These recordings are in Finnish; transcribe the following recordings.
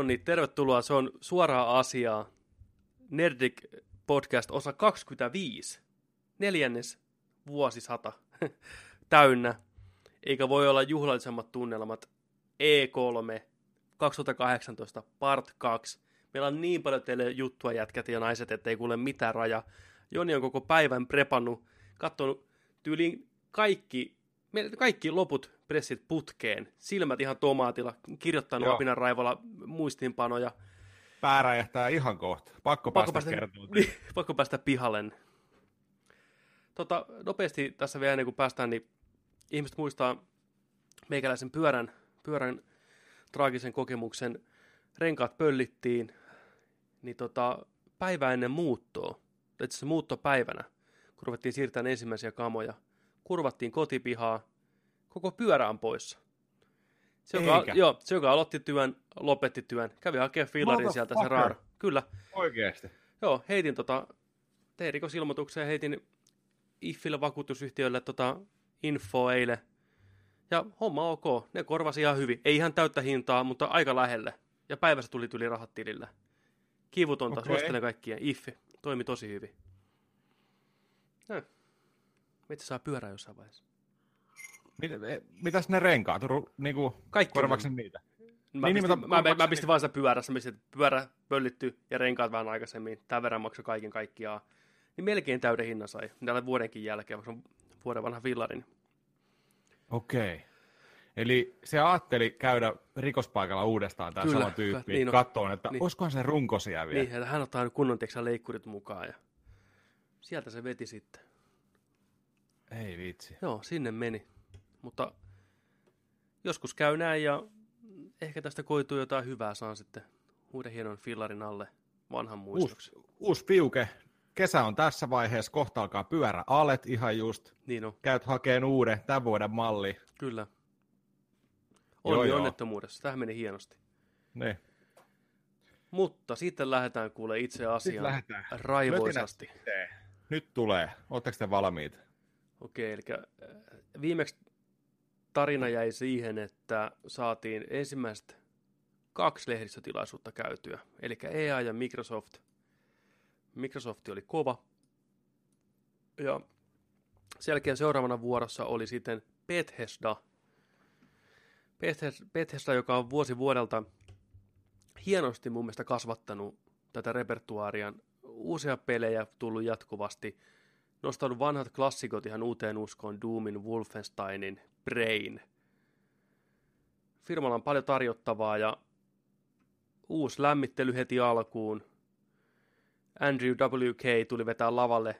No niin, tervetuloa. Se on suoraa asiaa. Nerdik podcast osa 25. Neljännes vuosisata täynnä. Eikä voi olla juhlallisemmat tunnelmat. E3 2018 part 2. Meillä on niin paljon teille juttua jätkät ja naiset, ettei kuule mitään raja. Joni on koko päivän prepannut, katsonut tyyliin kaikki, kaikki loput pressit putkeen, silmät ihan tomaatilla, kirjoittanut Joo. apinan raivolla muistinpanoja. Pää räjähtää ihan kohta. Pakko, pakko päästä, päästä niin, pakko päästä pihalle. Tota, nopeasti tässä vielä ennen kuin päästään, niin ihmiset muistaa meikäläisen pyörän, pyörän traagisen kokemuksen. Renkaat pöllittiin, niin tota, päivä ennen muuttoa, itse asiassa muuttopäivänä, kun ruvettiin siirtämään ensimmäisiä kamoja, kurvattiin kotipihaa, koko pyörä on poissa. Se joka, joo, se, joka aloitti työn, lopetti työn, kävi hakemaan fillarin sieltä se raara. Kyllä. Oikeasti. Joo, heitin tota, tein rikosilmoituksen heitin IFFille vakuutusyhtiölle tota info eilen. Ja homma ok, ne korvasi ihan hyvin. Ei ihan täyttä hintaa, mutta aika lähelle. Ja päivässä tuli tuli rahat tilille. Kivutonta, okay. suosittelen kaikkia. IFFI, toimi tosi hyvin. Näin. Metsä saa pyörää jossain vaiheessa. Mit, e, mitäs ne renkaat? Niin kuin, Kaikki korvaksi niitä? Mä, niin, pistin, niin, mä, mä, mä pistin vaan sitä pyörässä, missä pyörä pöllitty ja renkaat vähän aikaisemmin. Tämän verran maksoi kaiken kaikkiaan. Niin melkein täyden hinnan sai. Tällä vuodenkin jälkeen, vaikka se on vuoden vanha villarin. Okei. Okay. Eli se ajatteli käydä rikospaikalla uudestaan tämä sama tyyppi, niin katsoa, että niin. olisikohan se runko siellä vielä. Niin, hän ottaa kunnon teksä leikkurit mukaan ja sieltä se veti sitten. Ei vitsi. Joo, sinne meni. Mutta joskus käy näin ja ehkä tästä koituu jotain hyvää, saan sitten uuden hienon fillarin alle vanhan muistoksi. Uusi, uusi piuke. Kesä on tässä vaiheessa, kohta alkaa pyörä alet ihan just. Niin on. Käyt hakeen uuden tämän vuoden malli. Kyllä. Onni joo, onnettomuudessa. Tähän meni hienosti. Ne. Mutta sitten lähdetään kuule itse asiaan lähdetään. raivoisasti. Nyt tulee. Oletteko te valmiit? Okei, eli äh, viimeksi tarina jäi siihen, että saatiin ensimmäistä kaksi lehdistötilaisuutta käytyä. Eli EA ja Microsoft. Microsoft oli kova. Ja selkeän seuraavana vuorossa oli sitten Bethesda. Bethesda, joka on vuosi vuodelta hienosti mun mielestä kasvattanut tätä repertuaaria. Uusia pelejä tullut jatkuvasti. Nostanut vanhat klassikot ihan uuteen uskoon, Doomin, Wolfensteinin, Brain. Firmalla on paljon tarjottavaa ja uusi lämmittely heti alkuun. Andrew WK tuli vetää lavalle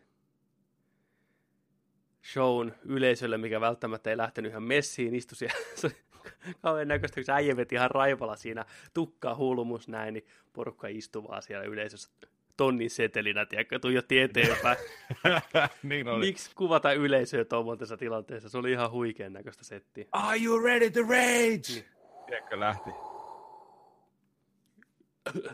shown yleisölle, mikä välttämättä ei lähtenyt ihan messiin, istui siellä. kauhean näköistä, kun se äijä veti ihan raipalla siinä tukkaa hulmus näin, niin porukka istuvaa siellä yleisössä tonnin setelinä, tiedätkö, tuijotti eteenpäin. niin oli. Miksi kuvata yleisöä tuommoisessa tilanteessa? Se oli ihan huikean näköistä settiä. Are you ready to rage? Niin. Tiedätkö, lähti.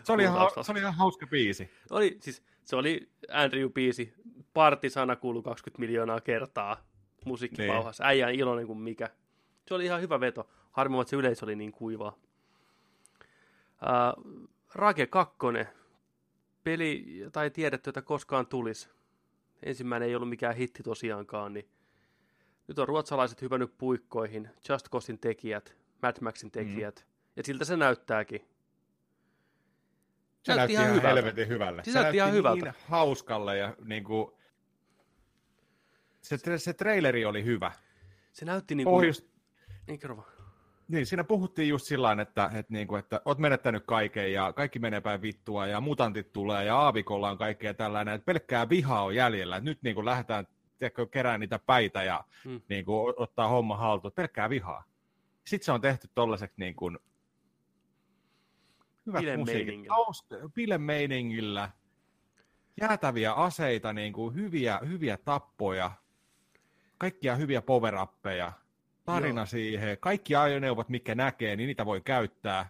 Se oli, ihan, se oli ihan hauska biisi. Oli, siis, se oli Andrew-biisi. Partisana kuului 20 miljoonaa kertaa musiikkipauhassa. Niin. Äijä iloinen kuin mikä. Se oli ihan hyvä veto. Harmi, että se yleisö oli niin kuivaa. Uh, Rage 2 peli, tai tiedetty, että koskaan tulisi. Ensimmäinen ei ollut mikään hitti tosiaankaan, niin nyt on ruotsalaiset hypännyt puikkoihin, Just Causein tekijät, Mad Maxin tekijät, mm. ja siltä se näyttääkin. Se, se näytti ihan, hyvältä. helvetin hyvälle. Se, se näytti ihan hyvältä. niin hauskalle ja niin kuin... Se, se traileri oli hyvä. Se näytti niin kuin... Pohjus... Niin, niin, siinä puhuttiin just sillä että, että, niin kuin, että oot menettänyt kaiken ja kaikki menee päin vittua ja mutantit tulee ja aavikolla on kaikkea tällainen, että pelkkää vihaa on jäljellä. Nyt niin kuin lähdetään tiedätkö, kerää niitä päitä ja hmm. niin kuin, ottaa homma haltuun. Pelkkää vihaa. Sitten se on tehty tollaiseksi niin kuin, hyvät musiikit. meiningillä. Jäätäviä aseita, niin kuin, hyviä, hyviä tappoja. Kaikkia hyviä power tarina Joo. siihen, kaikki ajoneuvot, mikä näkee, niin niitä voi käyttää.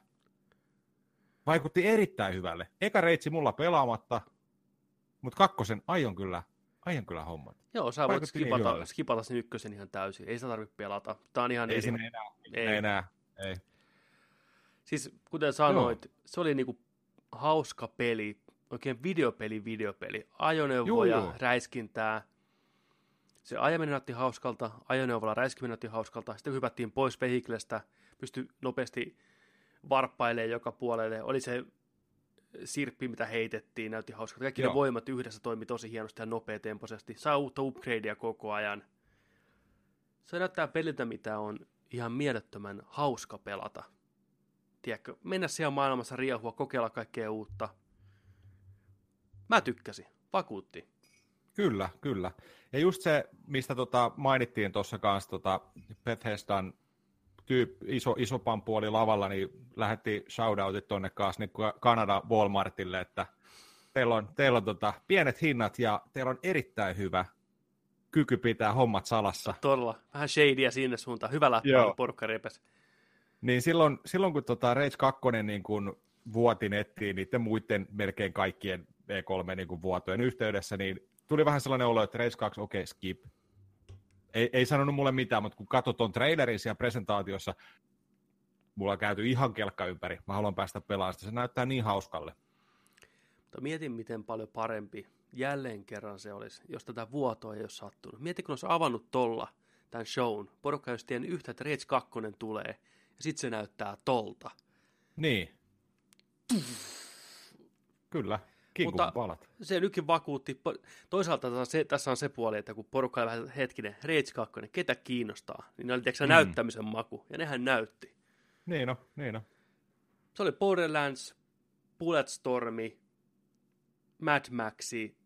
Vaikutti erittäin hyvälle. Eka reitsi mulla pelaamatta, mutta kakkosen aion kyllä, aion kyllä hommat. Joo, sä voit skipata, niin skipata sen ykkösen ihan täysin. Ei sitä tarvitse pelata. Tää on ihan ei eri... sinne enää. Ei. enää. Ei. Siis kuten sanoit, Joo. se oli niinku hauska peli, oikein videopeli, videopeli. Ajoneuvoja, joo, joo. räiskintää. Se ajaminen näytti hauskalta, ajoneuvolla räiskiminen näytti hauskalta. Sitten hypättiin pois vehiklestä, pystyi nopeasti varppailemaan joka puolelle. Oli se sirppi, mitä heitettiin, näytti hauskalta. Kaikki Joo. ne voimat yhdessä toimi tosi hienosti ja nopeatempoisesti. Saa uutta upgradea koko ajan. Se näyttää peliltä, mitä on ihan mielettömän hauska pelata. Tiedätkö, mennä siellä maailmassa riehua, kokeilla kaikkea uutta. Mä tykkäsin, vakuutti. Kyllä, kyllä. Ja just se, mistä tota mainittiin tuossa kanssa tota Bethesdan tyyp, iso, isopan puoli lavalla, niin lähetti shoutoutit tuonne kanssa niin Kanada Walmartille, että teillä on, teillä on tota, pienet hinnat ja teillä on erittäin hyvä kyky pitää hommat salassa. Todella. Vähän shadyä sinne suuntaan. Hyvä läppä, porukka repes. Niin silloin, silloin kun tota Rage 2 niin kun vuoti nettiin niiden muiden melkein kaikkien V3 niin vuotojen yhteydessä, niin tuli vähän sellainen olo, että Rage 2, okei, okay, skip. Ei, ei sanonut mulle mitään, mutta kun katsot tuon trailerin siellä presentaatiossa, mulla on käyty ihan kelkka ympäri. Mä haluan päästä pelaamaan sitä. Se näyttää niin hauskalle. Mutta mietin, miten paljon parempi jälleen kerran se olisi, jos tätä vuotoa ei olisi sattunut. Mieti, kun olisi avannut tolla tämän shown. Porukka olisi tiennyt yhtä, että Rage 2 tulee, ja sitten se näyttää tolta. Niin. Kyllä. Mutta palat. se nytkin vakuutti. Toisaalta se, tässä on se puoli, että kun porukka on vähän hetkinen, Rage 2, ketä kiinnostaa, niin ne oli mm. näyttämisen maku, ja nehän näytti. Niin no, niin no. Se oli Borderlands, Bulletstormi, Mad Maxi,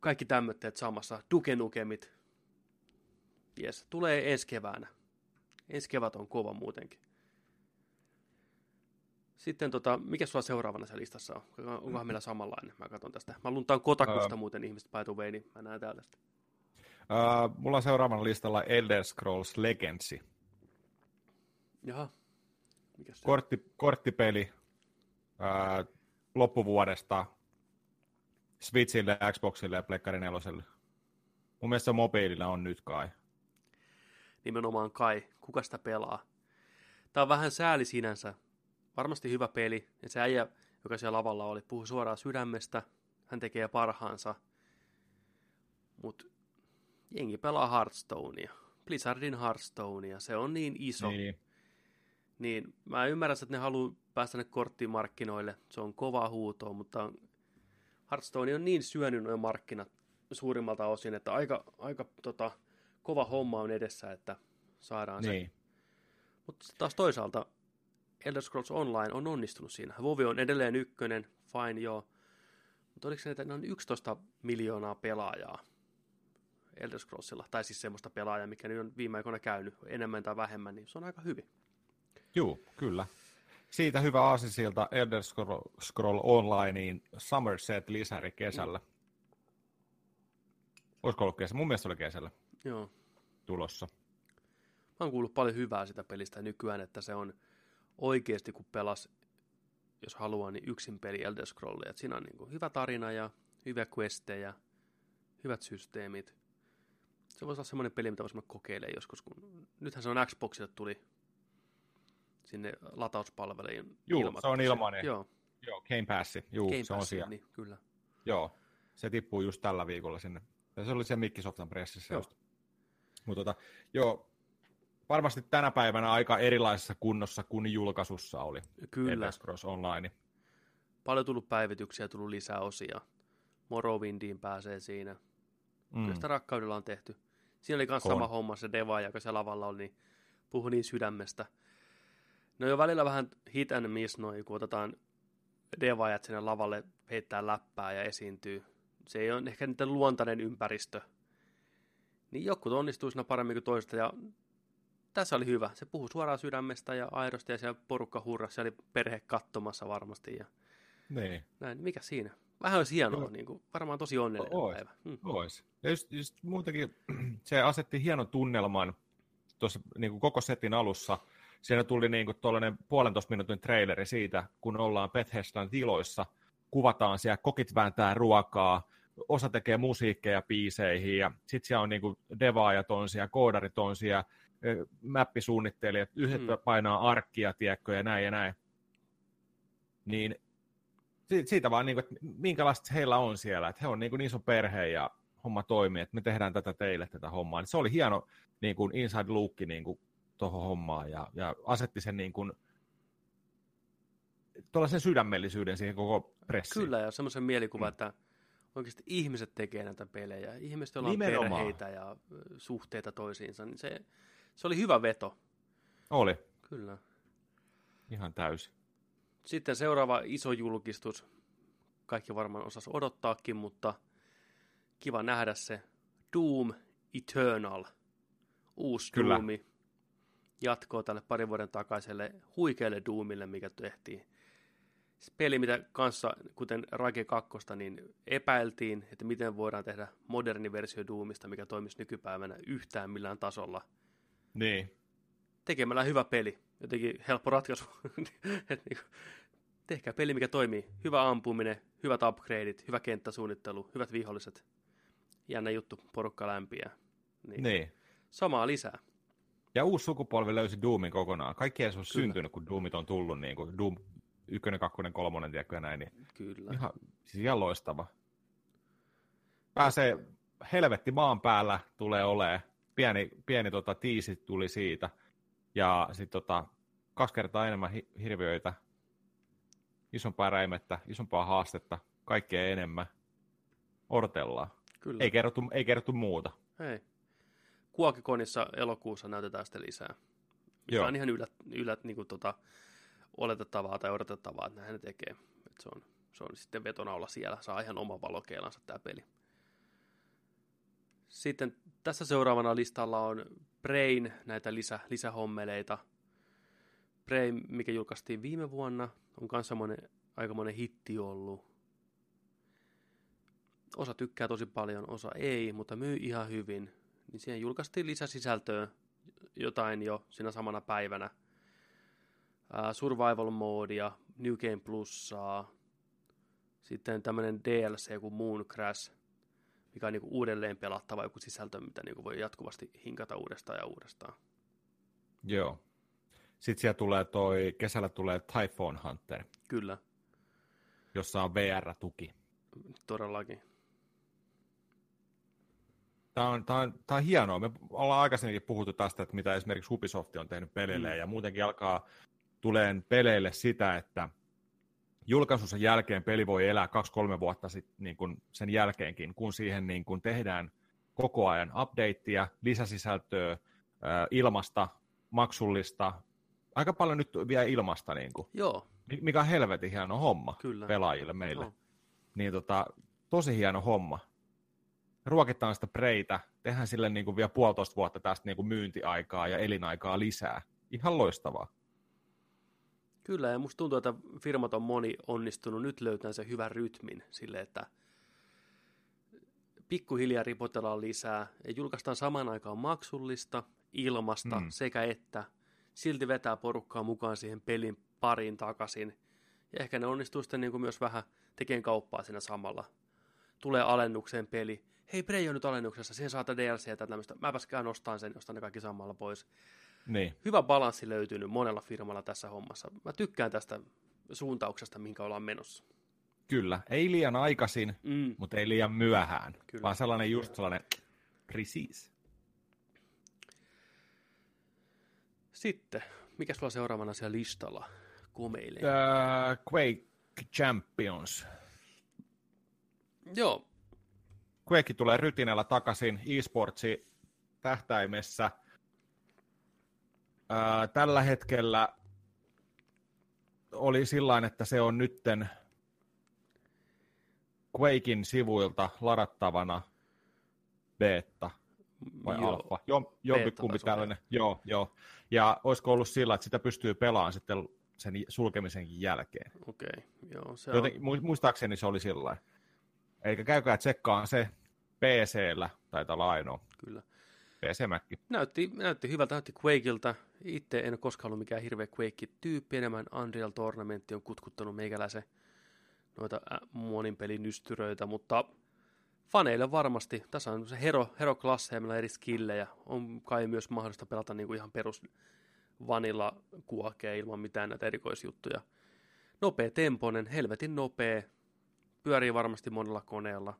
kaikki tämmöitteet samassa, Duke Nukemit. Yes, tulee ensi keväänä. Ensi kevät on kova muutenkin. Sitten tota, mikä sulla seuraavana se listassa on? Onkohan meillä samanlainen? Mä katson tästä. Mä luntaan Kotakusta uh, muuten ihmiset by the way, niin mä näen täältä. Uh, mulla on seuraavana listalla Elder Scrolls Legacy. Jaha. Mikäs se Kortti, korttipeli uh, loppuvuodesta Switchille, Xboxille ja Plekkari 4. Mun mielestä mobiililla on nyt kai. Nimenomaan kai. Kuka sitä pelaa? Tää on vähän sääli sinänsä, varmasti hyvä peli. Ja se äijä, joka siellä lavalla oli, puhui suoraan sydämestä. Hän tekee parhaansa. Mutta jengi pelaa Hearthstonea. Blizzardin Hearthstonea. Se on niin iso. Niin. Niin mä ymmärrän, että ne haluaa päästä ne korttimarkkinoille. Se on kova huuto, mutta Hearthstone on niin syönyt noin markkinat suurimmalta osin, että aika, aika tota, kova homma on edessä, että saadaan niin. se. Mutta taas toisaalta Elder Scrolls Online on onnistunut siinä. WoW on edelleen ykkönen, fine joo. Mutta oliko se, että ne on 11 miljoonaa pelaajaa Elder Scrollsilla, tai siis semmoista pelaajaa, mikä nyt on viime aikoina käynyt enemmän tai vähemmän, niin se on aika hyvin. Joo, kyllä. Siitä hyvä aasisilta Elder Scroll, Onlineen Somerset-lisäri kesällä. Mm. Olisiko ollut kesä? Mun mielestä oli kesällä. Joo. Tulossa. Mä oon kuullut paljon hyvää sitä pelistä nykyään, että se on oikeasti kun pelas, jos haluaa, niin yksin peli Elder Scrollia. Että siinä on niin kuin hyvä tarina ja hyviä questejä, hyvät systeemit. Se voisi olla semmoinen peli, mitä voisi kokeilemaan joskus, kun nythän se on Xboxille tuli sinne latauspalvelujen Joo, se on ilmainen. Joo. Joo, Game Pass. Joo, Game se on siellä. Niin, kyllä. Joo, se tippuu just tällä viikolla sinne. Ja se oli se Microsoftin pressissä joo. just. Mutta tota, joo, varmasti tänä päivänä aika erilaisessa kunnossa kuin julkaisussa oli. Kyllä. Cross Online. Paljon tullut päivityksiä, tullut lisää osia. Morrowindiin pääsee siinä. Mm. Kyllä sitä rakkaudella on tehty. Siinä oli myös sama homma, se Deva, joka se lavalla oli, niin puhui niin sydämestä. No jo välillä vähän hit and miss noin, kun otetaan devaajat sinne lavalle heittää läppää ja esiintyy. Se ei ole ehkä niiden luontainen ympäristö. Niin joku onnistuu siinä paremmin kuin toista ja tässä oli hyvä. Se puhui suoraan sydämestä ja aidosti ja siellä porukka hurrasi. Siellä oli perhe katsomassa varmasti. Ja niin. Näin. Mikä siinä? Vähän olisi hienoa, no. niin kuin, varmaan tosi onnellinen Ois. päivä. Hmm. Ois. Ja just, just muutenkin se asetti hienon tunnelman tuossa niin kuin koko setin alussa. Siinä tuli niin kuin tuollainen puolentoista minuutin traileri siitä, kun ollaan Bethesdan tiloissa, kuvataan siellä, kokit vääntää ruokaa, osa tekee musiikkeja biiseihin ja sitten siellä on niin kuin devaajat on siellä, koodarit on siellä, mäppisuunnittelijat, yhdet Mm. painaa arkkia, tiedätkö, ja näin ja näin. Niin si- siitä vaan, niin kuin, että minkälaista heillä on siellä, että he on niin kuin iso perhe ja homma toimii, että me tehdään tätä teille tätä hommaa. Niin se oli hieno niin kuin inside look niin kuin tuohon hommaan ja, ja asetti sen niin kuin, tuollaisen sydämellisyyden siihen koko pressiin. Kyllä, ja semmoisen mielikuva, Mm. että oikeasti ihmiset tekee näitä pelejä. Ihmiset, joilla on perheitä ja suhteita toisiinsa, niin se, se oli hyvä veto. Oli, Kyllä. ihan täysin. Sitten seuraava iso julkistus. Kaikki varmaan osas odottaakin, mutta kiva nähdä se. Doom Eternal. Uusi Kyllä. Doomi. Jatkoa tälle parin vuoden takaiselle huikealle Doomille, mikä tehtiin. Se peli, mitä kanssa, kuten Rage 2, niin epäiltiin, että miten voidaan tehdä moderni versio Doomista, mikä toimisi nykypäivänä yhtään millään tasolla. Niin. tekemällä hyvä peli. Jotenkin helppo ratkaisu. Et niinku, tehkää peli, mikä toimii. Hyvä ampuminen, hyvät upgradeit, hyvä kenttäsuunnittelu, hyvät viholliset. Jännä juttu, porukka lämpiä. Niin. niin. Samaa lisää. Ja uusi sukupolvi löysi Doomin kokonaan. Kaikki ei ole Kyllä. syntynyt, kun Doomit on tullut, niin kuin Doom 1, 2, 3, tiedätkö, näin. Niin Kyllä. ihan, siis ihan loistava. Pääsee helvetti maan päällä, tulee olemaan. Pieni, pieni tota, tiisi tuli siitä. Ja sitten tota, kaksi kertaa enemmän hi- hirviöitä, isompaa räimettä, isompaa haastetta, kaikkea enemmän. Odotellaan. Kyllä. Ei kerrottu, ei kerrottu muuta. Ei. Kuokikonissa elokuussa näytetään sitten lisää. Mikä Joo. on ihan ylät, ylät niin kuin tota, oletettavaa tai odotettavaa, että näin ne tekee. Et se, on, se on sitten vetona olla siellä, saa ihan oman valokeilansa tämä peli. Sitten tässä seuraavana listalla on Brain, näitä lisä, lisähommeleita. Brain, mikä julkaistiin viime vuonna, on myös semmoinen aikamoinen hitti ollut. Osa tykkää tosi paljon, osa ei, mutta myy ihan hyvin. Niin siihen julkaistiin lisäsisältöä jotain jo siinä samana päivänä. Ää, survival moodia, New Game Plussaa, sitten tämmöinen DLC kuin Moon Crash, mikä on niinku uudelleen pelattava joku sisältö, mitä niinku voi jatkuvasti hinkata uudestaan ja uudestaan. Joo. Sitten siellä tulee toi, kesällä tulee Typhoon Hunter, Kyllä, jossa on VR-tuki. todellakin. Tämä on, tämä, on, tämä on hienoa. Me ollaan aikaisemminkin puhuttu tästä, että mitä esimerkiksi Ubisoft on tehnyt peleille, mm. ja muutenkin alkaa tuleen peleille sitä, että julkaisunsa jälkeen peli voi elää 2-3 vuotta sit, niin kuin sen jälkeenkin, kun siihen niin kuin tehdään koko ajan updateia, lisäsisältöä, ää, ilmasta, maksullista, aika paljon nyt vielä ilmasta, niin kuin, Joo, mikä on helvetin hieno homma kyllä. pelaajille meille. Joo. Niin tota, tosi hieno homma. Ruokitaan sitä preitä, tehdään sille niin kuin vielä puolitoista vuotta tästä niin kuin myyntiaikaa ja elinaikaa lisää. Ihan loistavaa. Kyllä, ja musta tuntuu, että firmat on moni onnistunut nyt löytämään sen hyvän rytmin sille, että pikkuhiljaa ripotellaan lisää ja julkaistaan samaan aikaan maksullista, ilmasta mm. Mm. sekä että silti vetää porukkaa mukaan siihen pelin pariin takaisin. Ja ehkä ne onnistuu sitten niin kuin myös vähän tekemään kauppaa siinä samalla. Tulee alennukseen peli. Hei, Prey on nyt alennuksessa, siihen saata DLC ja tämmöistä. Mäpäs käyn ostaan sen, ostan ne kaikki samalla pois Niin, hyvä balanssi löytynyt monella firmalla tässä hommassa. Mä tykkään tästä suuntauksesta, minkä ollaan menossa. kyllä. Ei liian aikaisin, Mm, mutta ei liian myöhään. Kyllä. Vaan sellainen just sellainen precis. Sitten, mikä sulla seuraavana siellä listalla komeilee? Uh, Quake Champions. Joo, Quake tulee rytinällä takaisin eSportsi tähtäimessä. Ää, tällä hetkellä oli sillä että se on nytten Quakein sivuilta ladattavana beta vai joo, alfa. Jo, jompikumpi tällainen. Joo, joo. Ja olisiko ollut sillä, että sitä pystyy pelaamaan sitten sen sulkemisenkin jälkeen. okei, okay, joo, se Joten, on, mu- muistaakseni se oli sillä Eikä käykää tsekkaan se PC-llä, taitaa olla ainoa. kyllä. PC-mäkki. Näytti, näytti hyvältä, näytti Quakeilta. Itse en ole koskaan ollut mikään hirveä Quake-tyyppi, enemmän Unreal Tournamentti on kutkuttanut meikäläisen noita monin pelin mutta faneille varmasti. Tässä on se hero, hero-klasseja, meillä on eri skillejä. On kai myös mahdollista pelata niin kuin ihan perus vanilla kuokea ilman mitään näitä erikoisjuttuja. Nopea temponen, helvetin nopea. Pyörii varmasti monella koneella.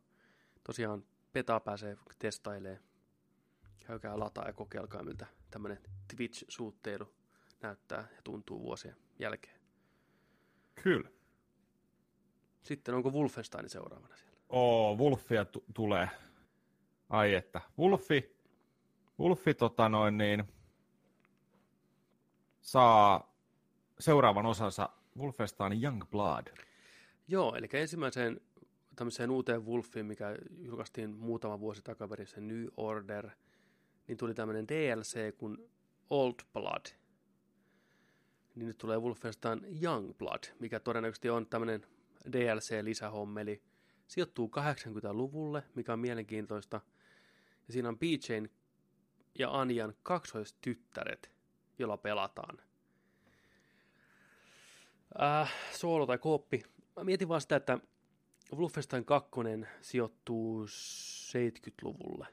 Tosiaan petaa pääsee testailee. Käykää lataa ja kokeilkaa, miltä tämmöinen Twitch-suutteilu näyttää ja tuntuu vuosien jälkeen. Kyllä. Sitten onko Wolfenstein seuraavana siellä? Oo, Wolfia t- tulee. Ai että. Wolfi, Wolfi tota noin niin, saa seuraavan osansa Wolfenstein Young Blood. Joo, eli ensimmäiseen tämmöiseen uuteen Wolfiin, mikä julkaistiin muutama vuosi takaperin, se New Order, niin tuli tämmöinen DLC kuin Old Blood. Niin nyt tulee Wolfenstein Young Blood, mikä todennäköisesti on tämmöinen DLC-lisähommeli. Sijoittuu 80-luvulle, mikä on mielenkiintoista. Ja siinä on BJn ja Anjan kaksoistyttäret, jolla pelataan. Äh, soolo tai kooppi. Mä mietin vaan sitä, että Wolfenstein 2 sijoittuu 70-luvulle.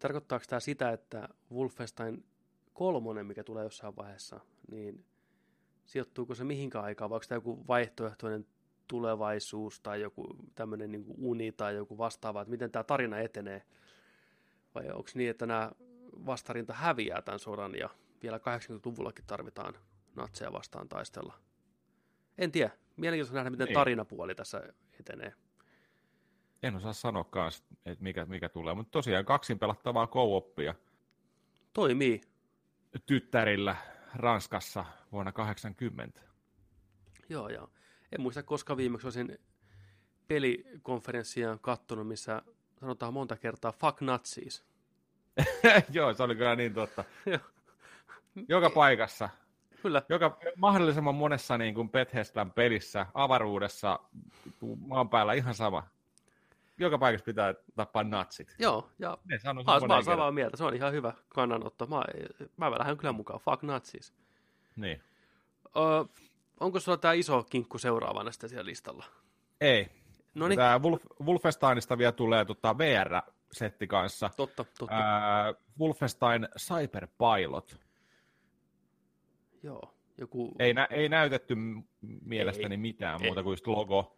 Niin tarkoittaako tämä sitä, että Wolfenstein 3, mikä tulee jossain vaiheessa, niin sijoittuuko se mihinkään aikaan, vai onko tämä joku vaihtoehtoinen tulevaisuus tai joku tämmöinen niin uni tai joku vastaava, että miten tämä tarina etenee, vai onko niin, että nämä vastarinta häviää tämän sodan ja vielä 80-luvullakin tarvitaan natseja vastaan taistella. En tiedä. Mielenkiintoista nähdä, miten Niin. tarinapuoli tässä etenee. En osaa sanoakaan, että mikä, mikä tulee, mutta tosiaan kaksin pelattavaa co-oppia Toimii. tyttärillä Ranskassa vuonna 80. Joo, joo. En muista, koska viimeksi olisin pelikonferenssia kattonut, missä sanotaan monta kertaa fuck Nazis. Joo, se oli kyllä niin totta. Joka paikassa, Kyllä, joka mahdollisimman monessa niin kuin Bethesdan pelissä, avaruudessa, maan päällä ihan sama. Joka paikassa pitää tappaa natsit. joo, ja Ne sanoo mä, oon samaa mieltä. Se on ihan hyvä kannanotto. Mä, mä lähden kyllä mukaan. Fuck Nazis. Niin. Ö, onko sulla tämä iso kinkku seuraavana sitten siellä listalla? Ei. No niin, Tämä Wolf, Wolfensteinista vielä tulee tota VR-setti kanssa. totta, totta. Ää, Wolfenstein Cyber Pilot. Joo, joku... Ei, nä, ei näytetty mielestäni Ei. mitään Ei. muuta kuin just logo.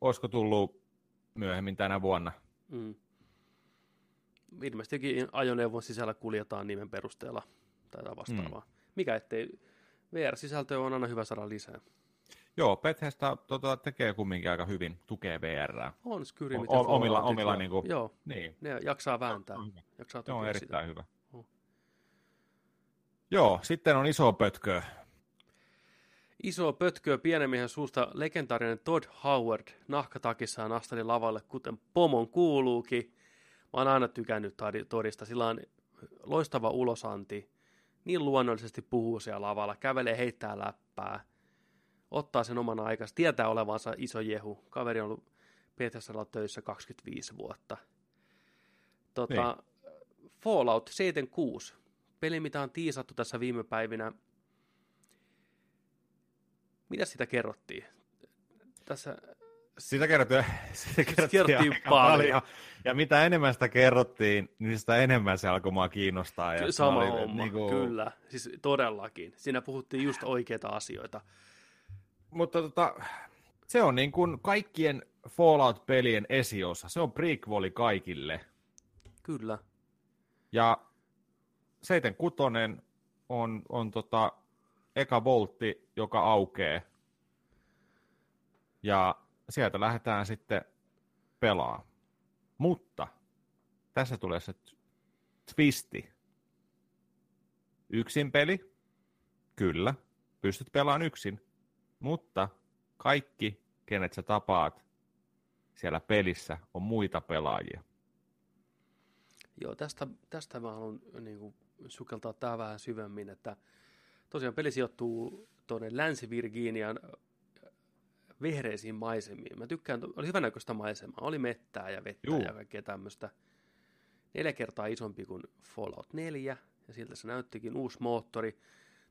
Olisiko tullut myöhemmin tänä vuonna? Mm. Ilmeisestikin ajoneuvon sisällä kuljetaan nimen perusteella tai vastaavaa. Mm. Mikä ettei VR-sisältöä on aina hyvä saada lisää. Joo, Bethesda tota, tekee kumminkin aika hyvin, tukee VR. On Skyrim, O- o- omilla- omilla ja- niinku- Joo, Niin, ne jaksaa vääntää. on. Jaksaa se on erittäin sitä. hyvä. Oh. Joo, sitten on iso pötkö. Iso pötköä pienen miehen suusta legendaarinen Todd Howard nahkatakissaan asteli lavalle, kuten pomon kuuluukin. Mä oon aina tykännyt Toddista. Sillä on loistava ulosanti. Niin luonnollisesti puhuu siellä lavalla, kävelee, heittää läppää. Ottaa sen omana aikansa, tietää olevansa iso jehu. Kaveri on ollut PTSllä töissä 25 vuotta. Tota, Fallout 76, peli mitä on tiisattu tässä viime päivinä. Mitä sitä kerrottiin? Tässä Sitä kerrottiin, sitä kerrottiin, kerrottiin paljon. paljon. Ja mitä enemmän sitä kerrottiin, niin sitä enemmän se alkoi mua kiinnostaa. Ja sama mä olin, homma, niinku- kyllä. Siis todellakin. Siinä puhuttiin just oikeita asioita. Mutta tota, se on niin kuin kaikkien Fallout-pelien esiosa. Se on prequeli kaikille. Kyllä. Ja 76 on, on tota eka voltti, joka aukeaa. Ja sieltä lähdetään sitten pelaa. Mutta tässä tulee se twisti. Yksin peli? Kyllä. Pystyt pelaamaan yksin. Mutta kaikki, kenet sä tapaat siellä pelissä, on muita pelaajia. Joo, tästä, tästä mä haluan niin kuin, sukeltaa tää vähän syvemmin, että tosiaan peli sijoittuu tuonne Länsi-Virginian äh, vihreisiin maisemiin. Mä tykkään, oli hyvänäköistä maisemaa, oli mettää ja vettä Juu. ja kaikkea tämmöistä. Neljä kertaa isompi kuin Fallout 4, ja siltä se näyttikin uusi moottori,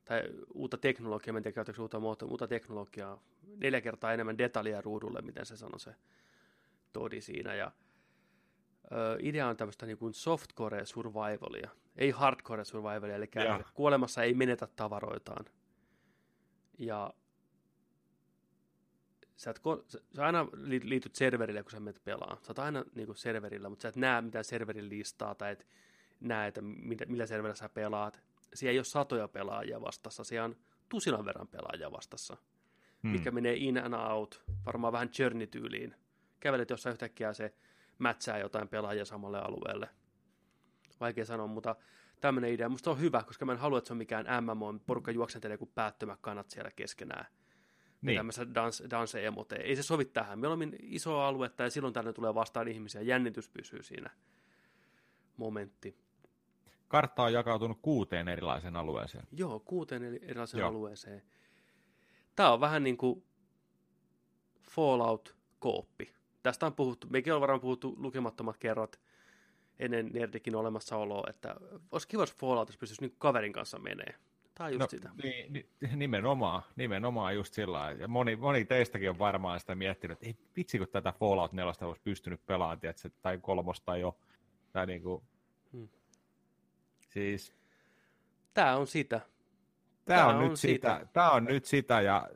tai uutta teknologiaa, mä en tiedä käytäkö uutta moottoria, uutta teknologiaa, neljä kertaa enemmän detaljia ruudulle, miten se sanoi se metodi siinä ja ö, idea on tämmöistä niin kuin softcore survivalia, ei hardcore survivalia, eli Joo. kuolemassa ei menetä tavaroitaan. Ja sä, et, sä aina li- liityt serverille, kun sä menet pelaa. Sä oot aina niin kuin serverillä, mutta sä et näe mitään serverin listaa tai et näe, että mitä, millä serverillä sä pelaat. Siellä ei ole satoja pelaajia vastassa, siellä on tusinan verran pelaajia vastassa, Hmm. mikä menee in and out, varmaan vähän journey-tyyliin. Kävelet jossain yhtäkkiä se mätsää jotain pelaajia samalle alueelle. Vaikea sanoa, mutta tämmöinen idea. Musta on hyvä, koska mä en halua, että se on mikään MMO, porukka juoksentelee kuin päättömät kannat siellä keskenään. Niin. Tämmöistä dance, dance emote. Ei se sovi tähän. Mieluummin iso aluetta ja silloin tänne tulee vastaan ihmisiä. Jännitys pysyy siinä. Momentti. Kartta on jakautunut kuuteen erilaiseen alueeseen. Joo, kuuteen eri- erilaiseen Joo. alueeseen. Tämä on vähän niin kuin Fallout-kooppi. Tästä on puhuttu, mekin on varmaan puhuttu lukemattomat kerrat ennen Nerdikin olemassaoloa, että olisi kiva, jos Falloutissa pystyisi niin kaverin kanssa menee. Tämä on just no, sitä. Niin, ni, nimenomaan, nimenomaan just sillä lailla. Ja moni, moni teistäkin on varmaan sitä miettinyt, että ei vitsi, kun tätä Fallout 4 olisi pystynyt pelaamaan, tiedätkö, tai kolmosta jo. Tai niin kuin, Hmm. Siis Tämä on sitä. tämä Tää on, on nyt sitä. sitä. Tämä on nyt sitä ja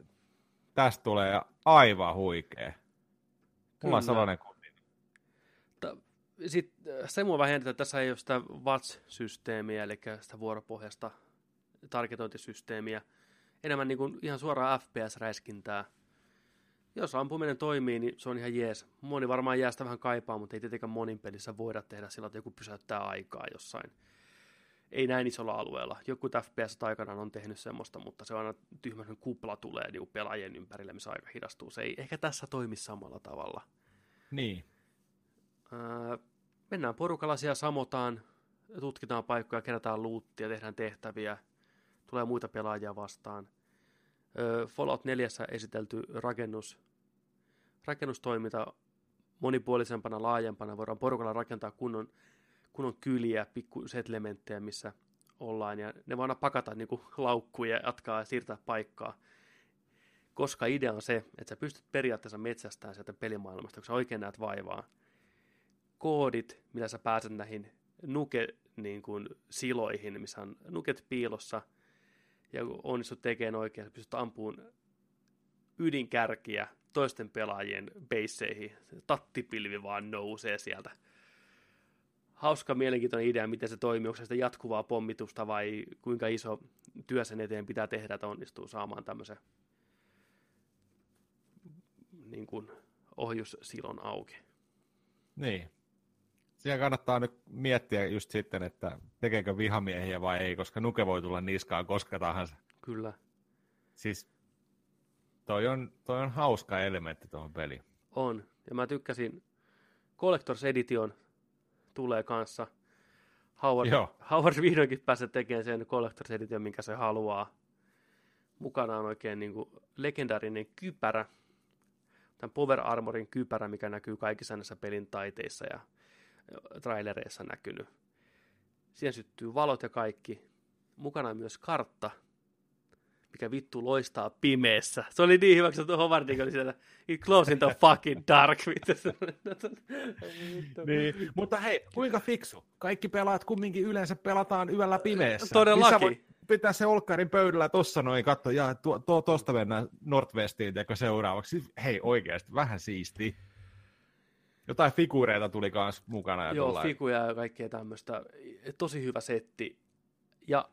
tästä tulee aivan huikea. Mulla on sellainen. Sitten se mua vähän että tässä ei ole sitä WATS-systeemiä, eli sitä vuoropohjasta targetointisysteemiä. Enemmän niin kuin ihan suoraan FPS-räiskintää. Jos ampuminen toimii, niin se on ihan jees. Moni varmaan jää sitä vähän kaipaa, mutta ei tietenkään monin pelissä voida tehdä sillä, että joku pysäyttää aikaa jossain. Ei näin isolla alueella. Joku FPS aikanaan on tehnyt semmoista, mutta se on aina tyhmä semmoinen kupla tulee niin pelaajien ympärille, missä aika hidastuu. Se ei ehkä tässä toimi samalla tavalla. Niin. Ää, mennään porukalla siellä samotaan, tutkitaan paikkoja, kerätään luuttia, tehdään tehtäviä, tulee muita pelaajia vastaan. Fallout 4 esitelty rakennus, rakennustoiminta monipuolisempana, laajempana, voidaan porukalla rakentaa kunnon, kunnon kyliä, pikku settlementtejä, missä ollaan, ja ne vaan pakata niin kuin laukkuja ja jatkaa ja siirtää paikkaa. Koska idea on se, että sä pystyt periaatteessa metsästämään sieltä pelimaailmasta, kun sä oikein näet vaivaa koodit, millä sä pääset näihin nuke niin kuin, siloihin, missä on nuket piilossa, ja kun onnistut tekemään oikein, sä pystyt ampuun ydinkärkiä toisten pelaajien beisseihin. Se tattipilvi vaan nousee sieltä. Hauska, mielenkiintoinen idea, miten se toimii. Onko se sitä jatkuvaa pommitusta vai kuinka iso työ sen eteen pitää tehdä, että onnistuu saamaan tämmöisen niin kuin, ohjussilon auki. Niin. Siellä kannattaa nyt miettiä just sitten, että tekeekö vihamiehiä vai ei, koska nuke voi tulla niskaan koska tahansa. Kyllä. Siis toi on, toi on hauska elementti tuohon peliin. On. Ja mä tykkäsin, Collectors Edition tulee kanssa. Howard, Joo. Howard vihdoinkin pääsee tekemään sen Collectors Edition, minkä se haluaa. Mukana on oikein niin kuin legendaarinen kypärä. Tämän Power Armorin kypärä, mikä näkyy kaikissa näissä pelin taiteissa ja trailereissa näkynyt. Siihen syttyy valot ja kaikki. Mukana myös kartta, mikä vittu loistaa pimeässä. Se oli niin hyvä, kun se Howardin oli siellä, it close in the fucking dark. Niin, mutta hei, kuinka fiksu? Kaikki pelaat kumminkin yleensä pelataan yöllä pimeässä. Todellakin. Niin pitää se olkkarin pöydällä tossa noin, katso, ja tuo, tuo, tosta mennään Northwestiin teko seuraavaksi. Hei, oikeasti, vähän siisti. Jotain figureita tuli kans mukana. Ja Joo, figuja ja kaikkea tämmöistä. Tosi hyvä setti. Ja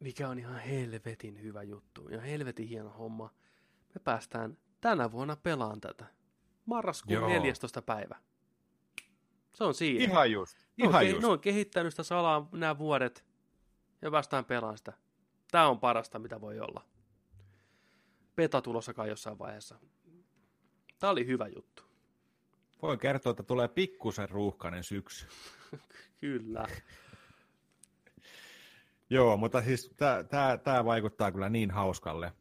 mikä on ihan helvetin hyvä juttu. Ja helvetin hieno homma. Me päästään tänä vuonna pelaan tätä. Marraskuun Joo. 14. päivä. Se on siinä. Ihan just. ne, on, Ihan just. ne on kehittänyt sitä salaa nämä vuodet. Ja päästään pelaan sitä. Tämä on parasta, mitä voi olla. Beta tulossa kai jossain vaiheessa. Tämä oli hyvä juttu. Voin kertoa, että tulee pikkusen ruuhkainen syksy. Kyllä. Joo, mutta siis tämä vaikuttaa kyllä niin hauskalle.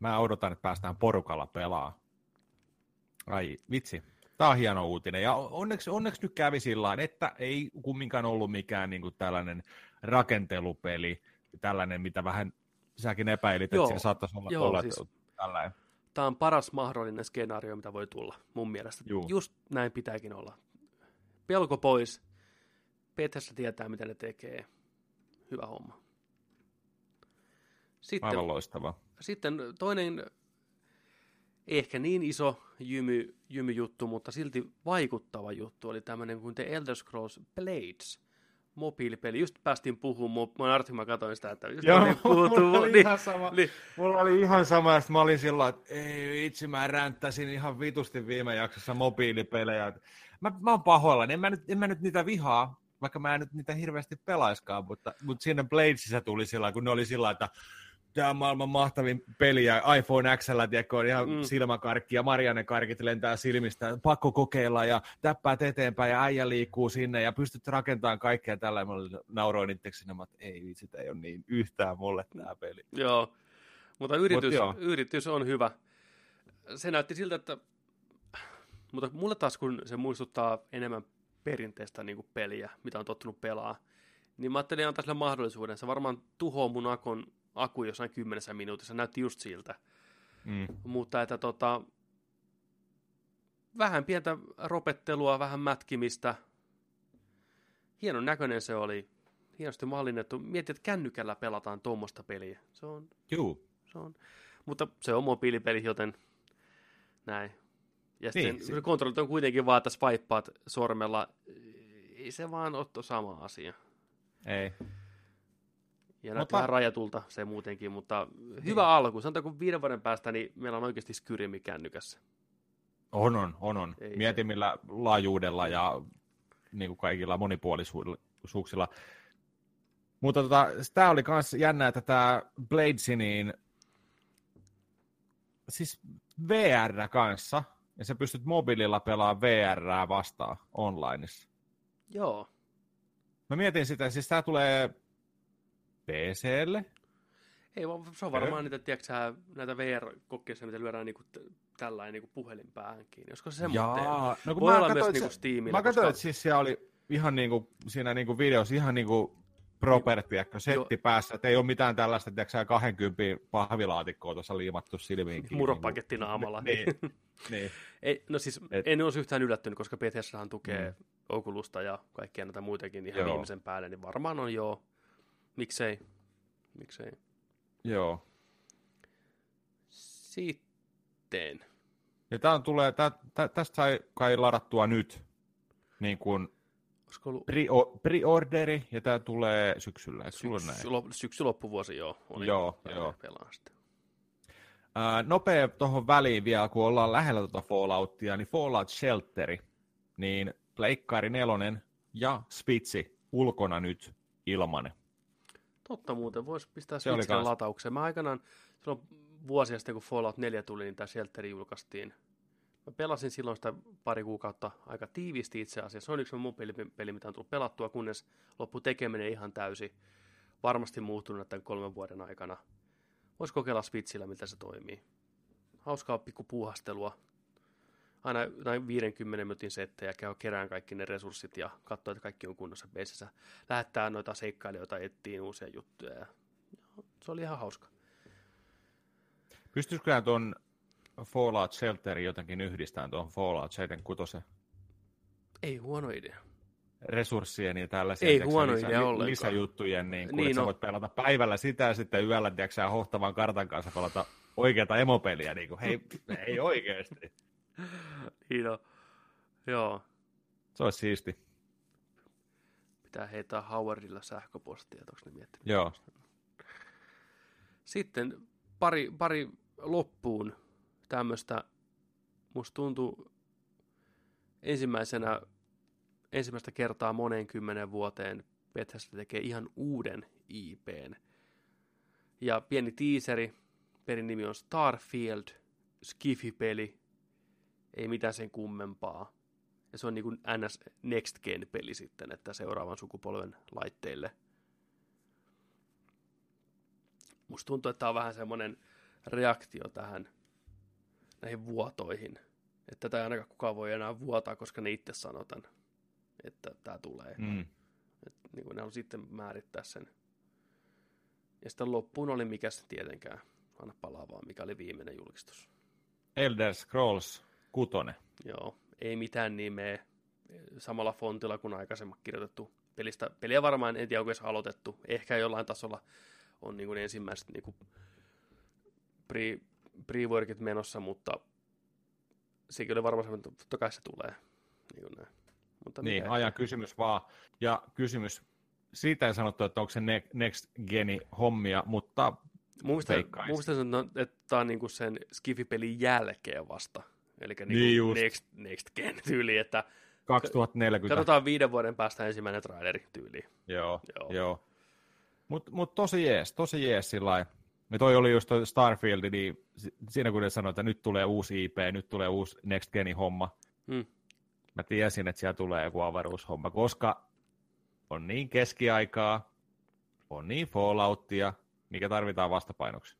Mä odotan, että päästään porukalla pelaa. Ai vitsi, tämä on hieno uutinen. Ja onneksi, onneksi nyt kävi sillä että ei kumminkaan ollut mikään niin kuin tällainen rakentelupeli, tällainen, mitä vähän säkin epäilit, Joo, että siinä saattaisi olla, joo, olla siis- tällainen. Tämä on paras mahdollinen skenaario, mitä voi tulla, mun mielestä. Juu. Just näin pitääkin olla. Pelko pois. Bethesda tietää, mitä ne tekee. Hyvä homma. Sitten, Aivan loistava. sitten toinen, ehkä niin iso jymy, jymyjuttu, mutta silti vaikuttava juttu, oli tämmöinen kuin The Elder Scrolls Blades mobiilipeli. Just päästiin puhumaan, mä Artti, mä katsoin sitä, että just Joo, puhuttu, mulla oli niin, ihan sama. niin, Mulla oli ihan sama, että mä olin sillä että ei itse mä ränttäsin ihan vitusti viime jaksossa mobiilipelejä. Mä, mä oon pahoillani, en mä, nyt, en mä nyt niitä vihaa, vaikka mä en nyt niitä hirveästi pelaiskaan, mutta, mutta siinä Bladesissa tuli sillä kun ne oli sillä että tämä on maailman mahtavin peli ja iPhone XL, tiedätkö, on ihan Mm. silmäkarkki ja Marianne karkit lentää silmistä, pakko kokeilla ja täppäät eteenpäin ja äijä liikkuu sinne ja pystyt rakentamaan kaikkea tällä. Mä nauroin itseksi, että ei vitsi, tämä ei ole niin yhtään mulle tämä peli. Joo, mutta yritys, joo. yritys on hyvä. Se näytti siltä, että... Mutta mulle taas, kun se muistuttaa enemmän perinteistä niin peliä, mitä on tottunut pelaa, niin mä ajattelin antaa sille mahdollisuuden. Se varmaan tuhoaa mun akun, akku jossain kymmenessä minuutissa. Näytti just siltä. Mm. Mutta että tota, vähän pientä ropettelua, vähän mätkimistä. Hienon näköinen se oli. Hienosti mallinnettu. Mietit, että kännykällä pelataan tuommoista peliä. Se on Juu. se on. Mutta se on mobiilipeli, joten näin. Ja Niin, sitten si- si- kontrollit on kuitenkin vaan, että swipeaat sormella. Ei se vaan ole sama asia. Ei. Ja näyttää Mutta- vähän rajatulta se muutenkin, mutta hyvä alku. Sanotaanko viiden vuoden päästä, niin meillä on oikeasti skyrimi kännykässä. On, on, on, on. Ei Mietin millä laajuudella ja niin kuin kaikilla monipuolisuuksilla. Mutta tota, tämä oli myös jännä, että tämä Bladesi, niin siis VR kanssa, ja sä pystyt mobiililla pelaamaan VR vastaan onlineissa. Joo. Mä mietin sitä, siis tämä tulee PClle, Ei, vaan se on varmaan niitä, tiedätkö, näitä VR-kokkeissa, mitä lyödään niinku tällainen niinku puhelin päähän kiinni. Olisiko se semmoinen? No kun Voi mä olla katsoin, myös niinku se- Steamilla. Mä katsoin, koska- että siis siellä oli ihan niinku, siinä niinku videossa ihan niinku proper, tiedätkö, setti päässä, että ei ole mitään tällaista, tiedätkö, sä 20 pahvilaatikkoa tuossa liimattu silmiin. Muropaketti naamalla. Niin, niin. Ei, no siis Et- en olisi yhtään yllättynyt, koska Bethesdahan tukee mm. Oculusta ja kaikkia näitä muitakin ihan Joo. viimeisen päälle, niin varmaan on joo. Miksei? Miksei? Joo. Sitten. Ja tää on, tulee, tää, tä, tästä sai kai ladattua nyt niin kuin Olisiko ollut pre- pre-orderi, ja tää tulee syksyllä, eikö sulla näin? syksy, lop, syksy loppuvuosi joo. Oli Joo, joo. Pelaan sitten. Ää, nopea tuohon väliin vielä, kun ollaan lähellä tuota Falloutia, niin Fallout Shelteri, niin Pleikkari nelonen ja Spitsi ulkona nyt ilman. Totta muuten, voisi pistää Switchille lataukseen. Mä aikanaan, silloin vuosia sitten, kun Fallout 4 tuli, niin tämä Shelteri julkaistiin. Mä pelasin silloin sitä pari kuukautta aika tiiviisti itse asiassa. Se on yksi mobiilipeli, mitä on tullut pelattua, kunnes loppu tekeminen ihan täysi. Varmasti muuttunut tämän kolmen vuoden aikana. Voisi kokeilla Switchillä, miltä se toimii. Hauskaa pikku puuhastelua. Aina jotain 50 minuutin settejä, käy kerään kaikki ne resurssit ja katsoo, että kaikki on kunnossa peisissä. Lähettää noita seikkailijoita etsiin uusia juttuja. Ja se oli ihan hauska. Pystyisikö tuon Fallout Shelterin jotenkin yhdistämään tuohon Fallout 76 Ei huono idea. resurssien ja tällaisia Ei huono lisä, idea li- ollenkaan. lisäjuttujen, niin, kun, Niin niin sä on. voit pelata päivällä sitä ja sitten yöllä tiedätkö, sä, hohtavan kartan kanssa pelata oikeata emopeliä. Niin kuin, hei, ei oikeasti. Niin no. Joo. Se olisi siisti. Pitää heittää Howardilla sähköpostia, onko ne miettinyt. Joo. Sitten pari, pari loppuun tämmöistä, musta tuntuu ensimmäisenä, ensimmäistä kertaa moneen kymmenen vuoteen Bethesda tekee ihan uuden IPn. Ja pieni tiiseri, pelin nimi on Starfield, Skifi-peli, ei mitään sen kummempaa. Ja se on niin kuin NS Next Gen peli sitten, että seuraavan sukupolven laitteille. Musta tuntuu, että tämä on vähän semmoinen reaktio tähän näihin vuotoihin. Että tätä ei ainakaan kukaan voi enää vuotaa, koska ne itse sanoo tämän, että tämä tulee. Mm. Et, niin kuin ne on sitten määrittää sen. Ja sitten loppuun oli mikä se tietenkään. Anna palaa vaan, mikä oli viimeinen julkistus. Elder Scrolls 6. Joo, ei mitään nimeä samalla fontilla kuin aikaisemmin kirjoitettu pelistä. Peliä varmaan en tiedä, onko edes aloitettu. Ehkä jollain tasolla on niin kuin ensimmäiset niin kuin pre, pre-workit menossa, mutta sekin oli varmaan että totta kai se tulee. Niin, kuin näin. Mutta niin ajan kysymys vaan. Ja kysymys, siitä ei sanottu, että onko se next geni hommia, mutta Muistan, muistan että tämä on niinku sen Skifi-pelin jälkeen vasta. Eli niinku niin next, next gen tyyli, että 2040. Katsotaan viiden vuoden päästä ensimmäinen traileri tyyli. Joo, joo. joo. Mutta mut tosi jees, tosi jees sillä ja toi oli just toi Starfield, niin siinä kun ne sanoi, että nyt tulee uusi IP, nyt tulee uusi Next Genin homma, hmm. mä tiesin, että siellä tulee joku avaruushomma, koska on niin keskiaikaa, on niin Falloutia, mikä tarvitaan vastapainoksi.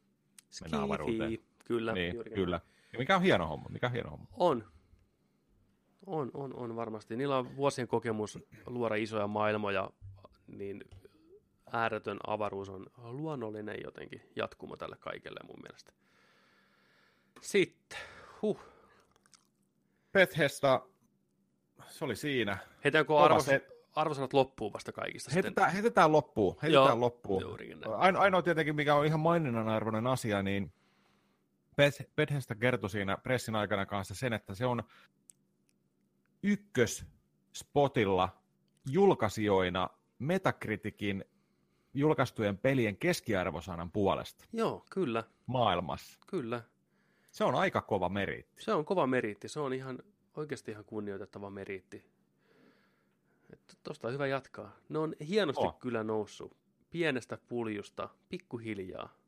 Mennään avaruuteen. Kyllä, niin, kyllä. Ja mikä on hieno homma? Mikä on hieno homma? On. On, on, on varmasti. Niillä on vuosien kokemus luoda isoja maailmoja, niin ääretön avaruus on luonnollinen jotenkin jatkumo tälle kaikelle mun mielestä. Sitten, huh. Bethesda, se oli siinä. Heitetäänkö arvos, se... arvosanat loppuun vasta kaikista? Heitetään, heitetään loppuun. Heitetään Joo, loppuun. Aino, ainoa tietenkin, mikä on ihan maininnan arvoinen asia, niin Bethesda kertoi siinä pressin aikana kanssa sen, että se on ykkösspotilla julkaisijoina Metacriticin julkaistujen pelien keskiarvosanan puolesta. Joo, kyllä. Maailmassa. Kyllä. Se on aika kova meriitti. Se on kova meriitti. Se on ihan oikeasti ihan kunnioitettava meriitti. Tuosta on hyvä jatkaa. Ne on hienosti oh. kyllä noussut pienestä puljusta pikkuhiljaa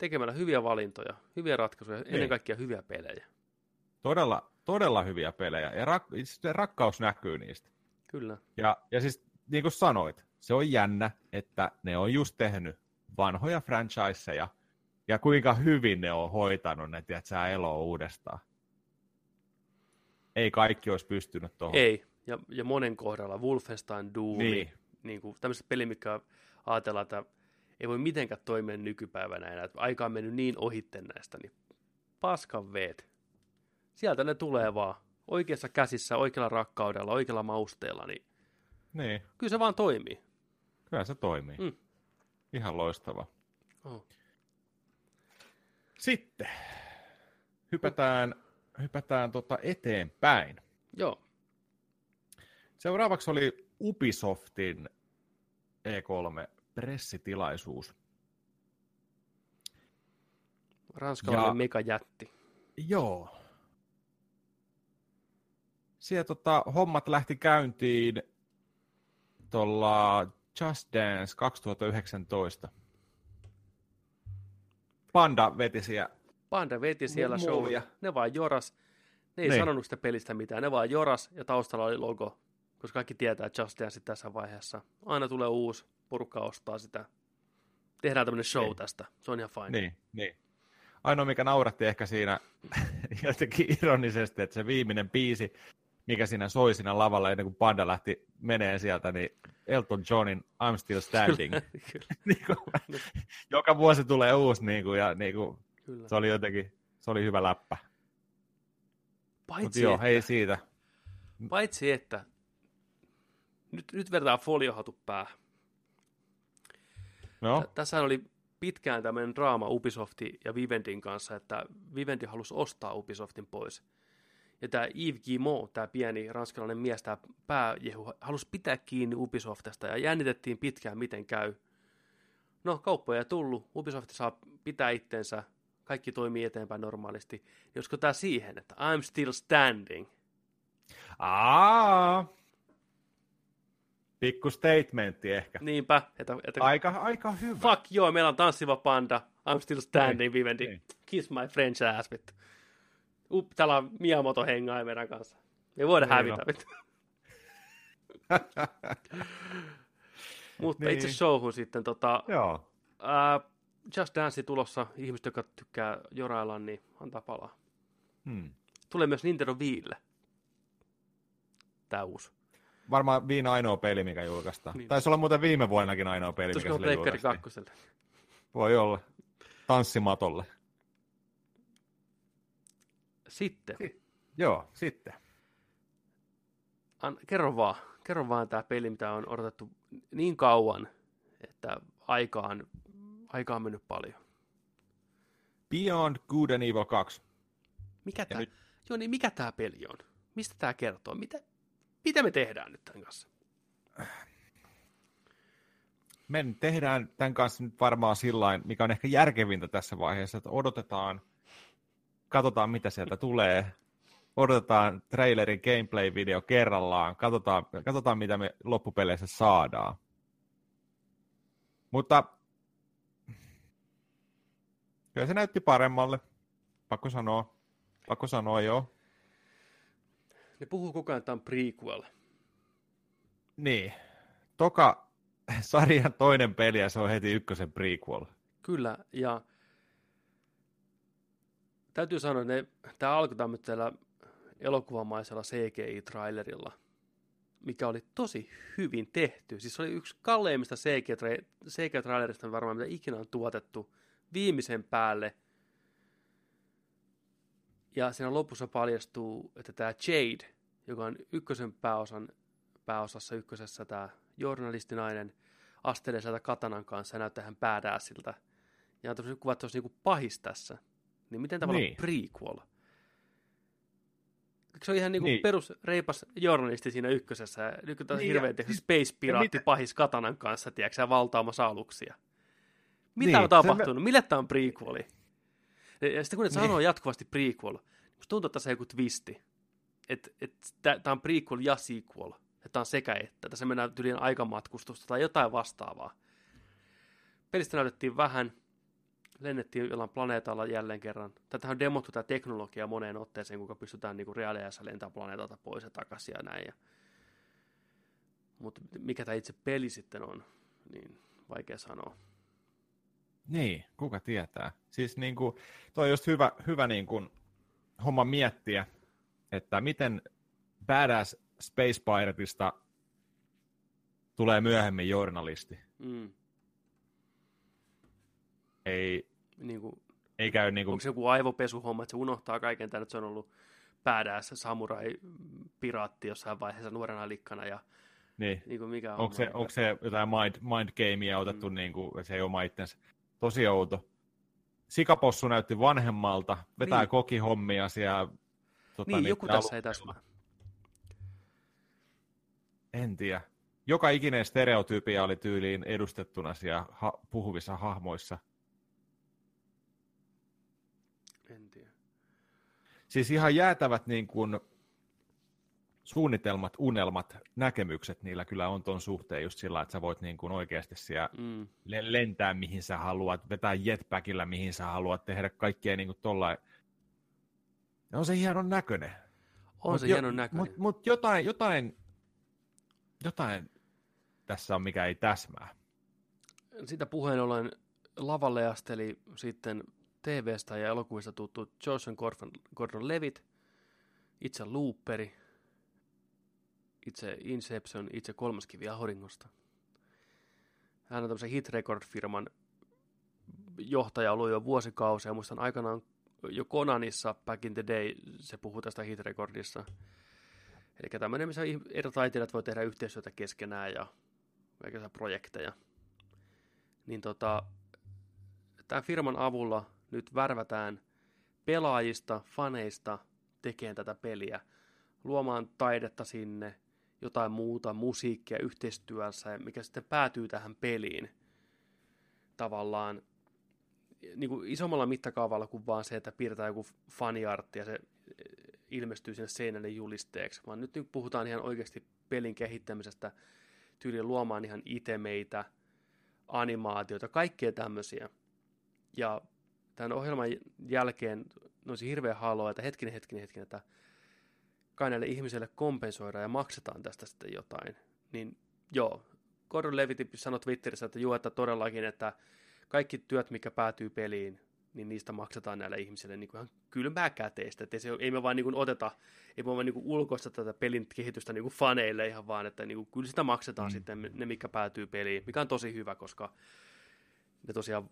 tekemällä hyviä valintoja, hyviä ratkaisuja, niin. ennen kaikkea hyviä pelejä. Todella, todella hyviä pelejä, ja rak- se rakkaus näkyy niistä. Kyllä. Ja, ja siis, niin kuin sanoit, se on jännä, että ne on just tehnyt vanhoja franchiseja, ja kuinka hyvin ne on hoitanut ne, että sä eloa uudestaan. Ei kaikki olisi pystynyt tuohon. Ei, ja, ja monen kohdalla, Wolfenstein, Doom, niin. niin kuin tämmöiset peli, mikä ajatellaan, että ei voi mitenkään toimia nykypäivänä enää, aika on mennyt niin ohitten näistä, niin paskan veet. Sieltä ne tulee vaan oikeassa käsissä, oikealla rakkaudella, oikealla mausteella, niin, niin. kyllä se vaan toimii. Kyllä se toimii. Mm. Ihan loistava. Oh. Sitten hypätään, hypätään tota eteenpäin. Joo. Seuraavaksi oli Ubisoftin E3 pressitilaisuus. Ranskalainen ja, megajätti. Joo. Siellä tota, hommat lähti käyntiin tuolla Just Dance 2019. Panda veti siellä. Panda veti siellä show. Ne vaan joras. Ne ei niin. sanonut sitä pelistä mitään. Ne vaan joras ja taustalla oli logo. Koska kaikki tietää, Just Dance tässä vaiheessa. Aina tulee uusi porukka ostaa sitä. Tehdään tämmöinen show niin. tästä. Se on ihan fine. Niin, niin. Ainoa, mikä nauratti ehkä siinä jotenkin ironisesti, että se viimeinen biisi, mikä siinä soi siinä lavalla ennen kuin Panda lähti menee sieltä, niin Elton Johnin I'm Still Standing. niin kuin, joka vuosi tulee uusi, niin kuin, ja niin kuin, Kyllä. se oli jotenkin, se oli hyvä läppä. Paitsi, joo, että, hei siitä. Paitsi että, nyt, nyt vedetään foliohatu päähän. No. Tässä oli pitkään tämmöinen draama Ubisoftin ja Vivendin kanssa, että Vivendi halusi ostaa Ubisoftin pois. Ja tämä Yves Guillemot, tämä pieni ranskalainen mies, tämä pääjehu, halusi pitää kiinni Ubisoftista ja jännitettiin pitkään, miten käy. No, kauppoja ei tullut, Ubisoft saa pitää itsensä, kaikki toimii eteenpäin normaalisti. Niin olisiko tämä siihen, että I'm still standing? Aa, Pikku statementti ehkä. Niinpä. Että, että aika, aika hyvä. Fuck joo, meillä on tanssiva panda. I'm still standing, ei, Vivendi. Ei. Kiss my French ass, vittu. Up, täällä on Miyamoto hengaa meidän kanssa. Ei voida niin hävitä, vittu. Mutta niin. itse showhun sitten, tota, Joo. Ää, Just Dance tulossa, ihmiset, jotka tykkää jorailla, niin antaa palaa. Hmm. Tulee myös Nintendo Viille. Tämä uusi varmaan viina ainoa peli, mikä julkaistaan. Niin. Taisi olla muuten viime vuonnakin ainoa peli, Tusko mikä sille kakkoselle. Voi olla. Tanssimatolle. Sitten. Si- Joo, sitten. An, kerro vaan, kerro vaan tämä peli, mitä on odotettu niin kauan, että aikaan, aikaa on mennyt paljon. Beyond Good and Evil 2. Mikä tämä, nyt- joo, niin mikä tämä peli on? Mistä tämä kertoo? Mitä, mitä me tehdään nyt tämän kanssa? Me tehdään tämän kanssa nyt varmaan sillä mikä on ehkä järkevintä tässä vaiheessa, että odotetaan, katsotaan mitä sieltä tulee, odotetaan trailerin gameplay-video kerrallaan, katsotaan, katsotaan mitä me loppupeleissä saadaan. Mutta kyllä se näytti paremmalle, pakko sanoa, pakko sanoa joo. Ne puhuu koko ajan, että on prequel. Niin, toka sarjan toinen peli ja se on heti ykkösen prequel. Kyllä, ja täytyy sanoa, että ne, tämä alkoi tämmöisellä elokuvamaisella CGI-trailerilla, mikä oli tosi hyvin tehty. Siis se oli yksi kalleimmista CGI-trailerista varmaan, mitä ikinä on tuotettu viimeisen päälle. Ja siinä lopussa paljastuu, että tämä Jade, joka on ykkösen pääosan, pääosassa ykkösessä tämä journalistinainen, astelee sieltä katanan kanssa ja näyttää hän siltä. Ja on tämmöiset kuvat, että se olisi niinku pahis tässä. Niin miten tavallaan Niin. prequel? Eikö Se on ihan niinku Niin. perus reipas journalisti siinä ykkösessä. Nyt on Niin, hirveän ja space piraatti miten- pahis katanan kanssa, tiedätkö, valtaamassa aluksia. Mitä Niin, on se tapahtunut? Mille tämä on prequeli? Ja ja sitten kun ne Niin. sanoo jatkuvasti prequel, musta tuntuu, että tässä on joku twisti. Että et, tämä on prequel ja sequel. Että tämä on sekä että. Tässä mennään tyliin aikamatkustusta tai jotain vastaavaa. Pelistä näytettiin vähän. Lennettiin jollain planeetalla jälleen kerran. Tätähän on demottu tämä teknologia moneen otteeseen, kuinka pystytään niinku reaaliajassa lentämään planeetalta pois ja takaisin ja näin. Ja... Mutta mikä tämä itse peli sitten on, niin vaikea sanoa. Niin, kuka tietää. Siis niin kuin, toi on just hyvä, hyvä niin kuin, homma miettiä, että miten badass Space Pirateista tulee myöhemmin journalisti. Mm. Ei, Niin kuin, ei käy niin kuin, onko se joku aivopesuhomma, että se unohtaa kaiken tämän, että se on ollut badass samurai-piraatti jossain vaiheessa nuorena likkana ja niin, niin kuin mikä onko, se, onko se jotain mind, mind gamea otettu, mm. niin kuin, se ei oma itsensä. Tosi outo. Sikapossu näytti vanhemmalta, vetää Niin. kokihommia siellä. Tota, Niin, joku tässä ei täsmää. En tiedä. Joka ikinen stereotypia oli tyyliin edustettuna siellä ha- puhuvissa hahmoissa. En tiedä. Siis ihan jäätävät niin kuin suunnitelmat, unelmat, näkemykset niillä kyllä on ton suhteen just sillä, että sä voit niin kuin oikeasti siellä Mm. le- lentää mihin sä haluat, vetää jetpackilla mihin sä haluat, tehdä kaikkea niin kuin tollain. On se hienon näköinen. On Mut se jo- hienon näköinen. Mutta mut jotain, jotain, jotain tässä on, mikä ei täsmää. Sitä puheen ollen lavalle asteli sitten TV-stä ja elokuvista tuttu Joseph Gordon, Gordon Levitt, itse Looperi, itse Inception, itse kolmas kivi auringosta. Hän on tämmöisen Hit Record-firman johtaja ollut jo vuosikausia. Muistan aikanaan jo Konanissa back in the day se puhuu tästä Hit Recordissa. Eli tämmöinen, missä eri taiteilijat voi tehdä yhteistyötä keskenään ja kaikenlaisia projekteja. Niin tota, tämän firman avulla nyt värvätään pelaajista, faneista tekemään tätä peliä, luomaan taidetta sinne, jotain muuta, musiikkia yhteistyössä, mikä sitten päätyy tähän peliin tavallaan niin kuin isommalla mittakaavalla kuin vaan se, että piirretään joku faniartti ja se eh, ilmestyy sinne seinälle julisteeksi, vaan nyt, nyt puhutaan ihan oikeasti pelin kehittämisestä, tyyliin luomaan ihan itemeitä, animaatioita, kaikkea tämmöisiä. Ja tämän ohjelman jälkeen noisi hirveä halo, että hetkinen, hetkinen, hetkinen, että kai näille ihmisille kompensoidaan ja maksetaan tästä sitten jotain. Niin joo, Gordon Levitt sanoi Twitterissä, että joo, että todellakin, että kaikki työt, mikä päätyy peliin, niin niistä maksetaan näille ihmisille niin kuin ihan kylmää käteistä. Että ei, se, ei me vaan niin kuin oteta, ei me vaan niin kuin ulkoista tätä pelin kehitystä niin kuin faneille ihan vaan, että niin kuin, kyllä sitä maksetaan mm. sitten ne, mikä päätyy peliin, mikä on tosi hyvä, koska ne tosiaan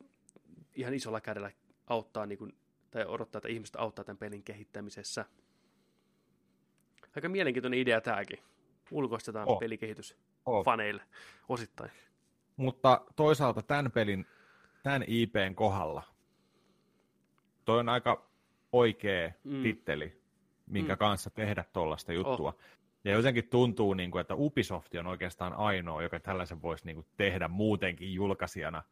ihan isolla kädellä auttaa niin kuin tai odottaa, että ihmiset auttaa tämän pelin kehittämisessä. Aika mielenkiintoinen idea tämäkin. Ulkoistetaan oh. pelikehitys oh. faneille osittain. Mutta toisaalta tämän pelin, tämän IPn kohdalla, toi on aika oikea mm. titteli, minkä mm. kanssa tehdä tuollaista juttua. Oh. Ja jotenkin tuntuu, niin kuin, että Ubisoft on oikeastaan ainoa, joka tällaisen voisi niin kuin, tehdä muutenkin julkaisijana.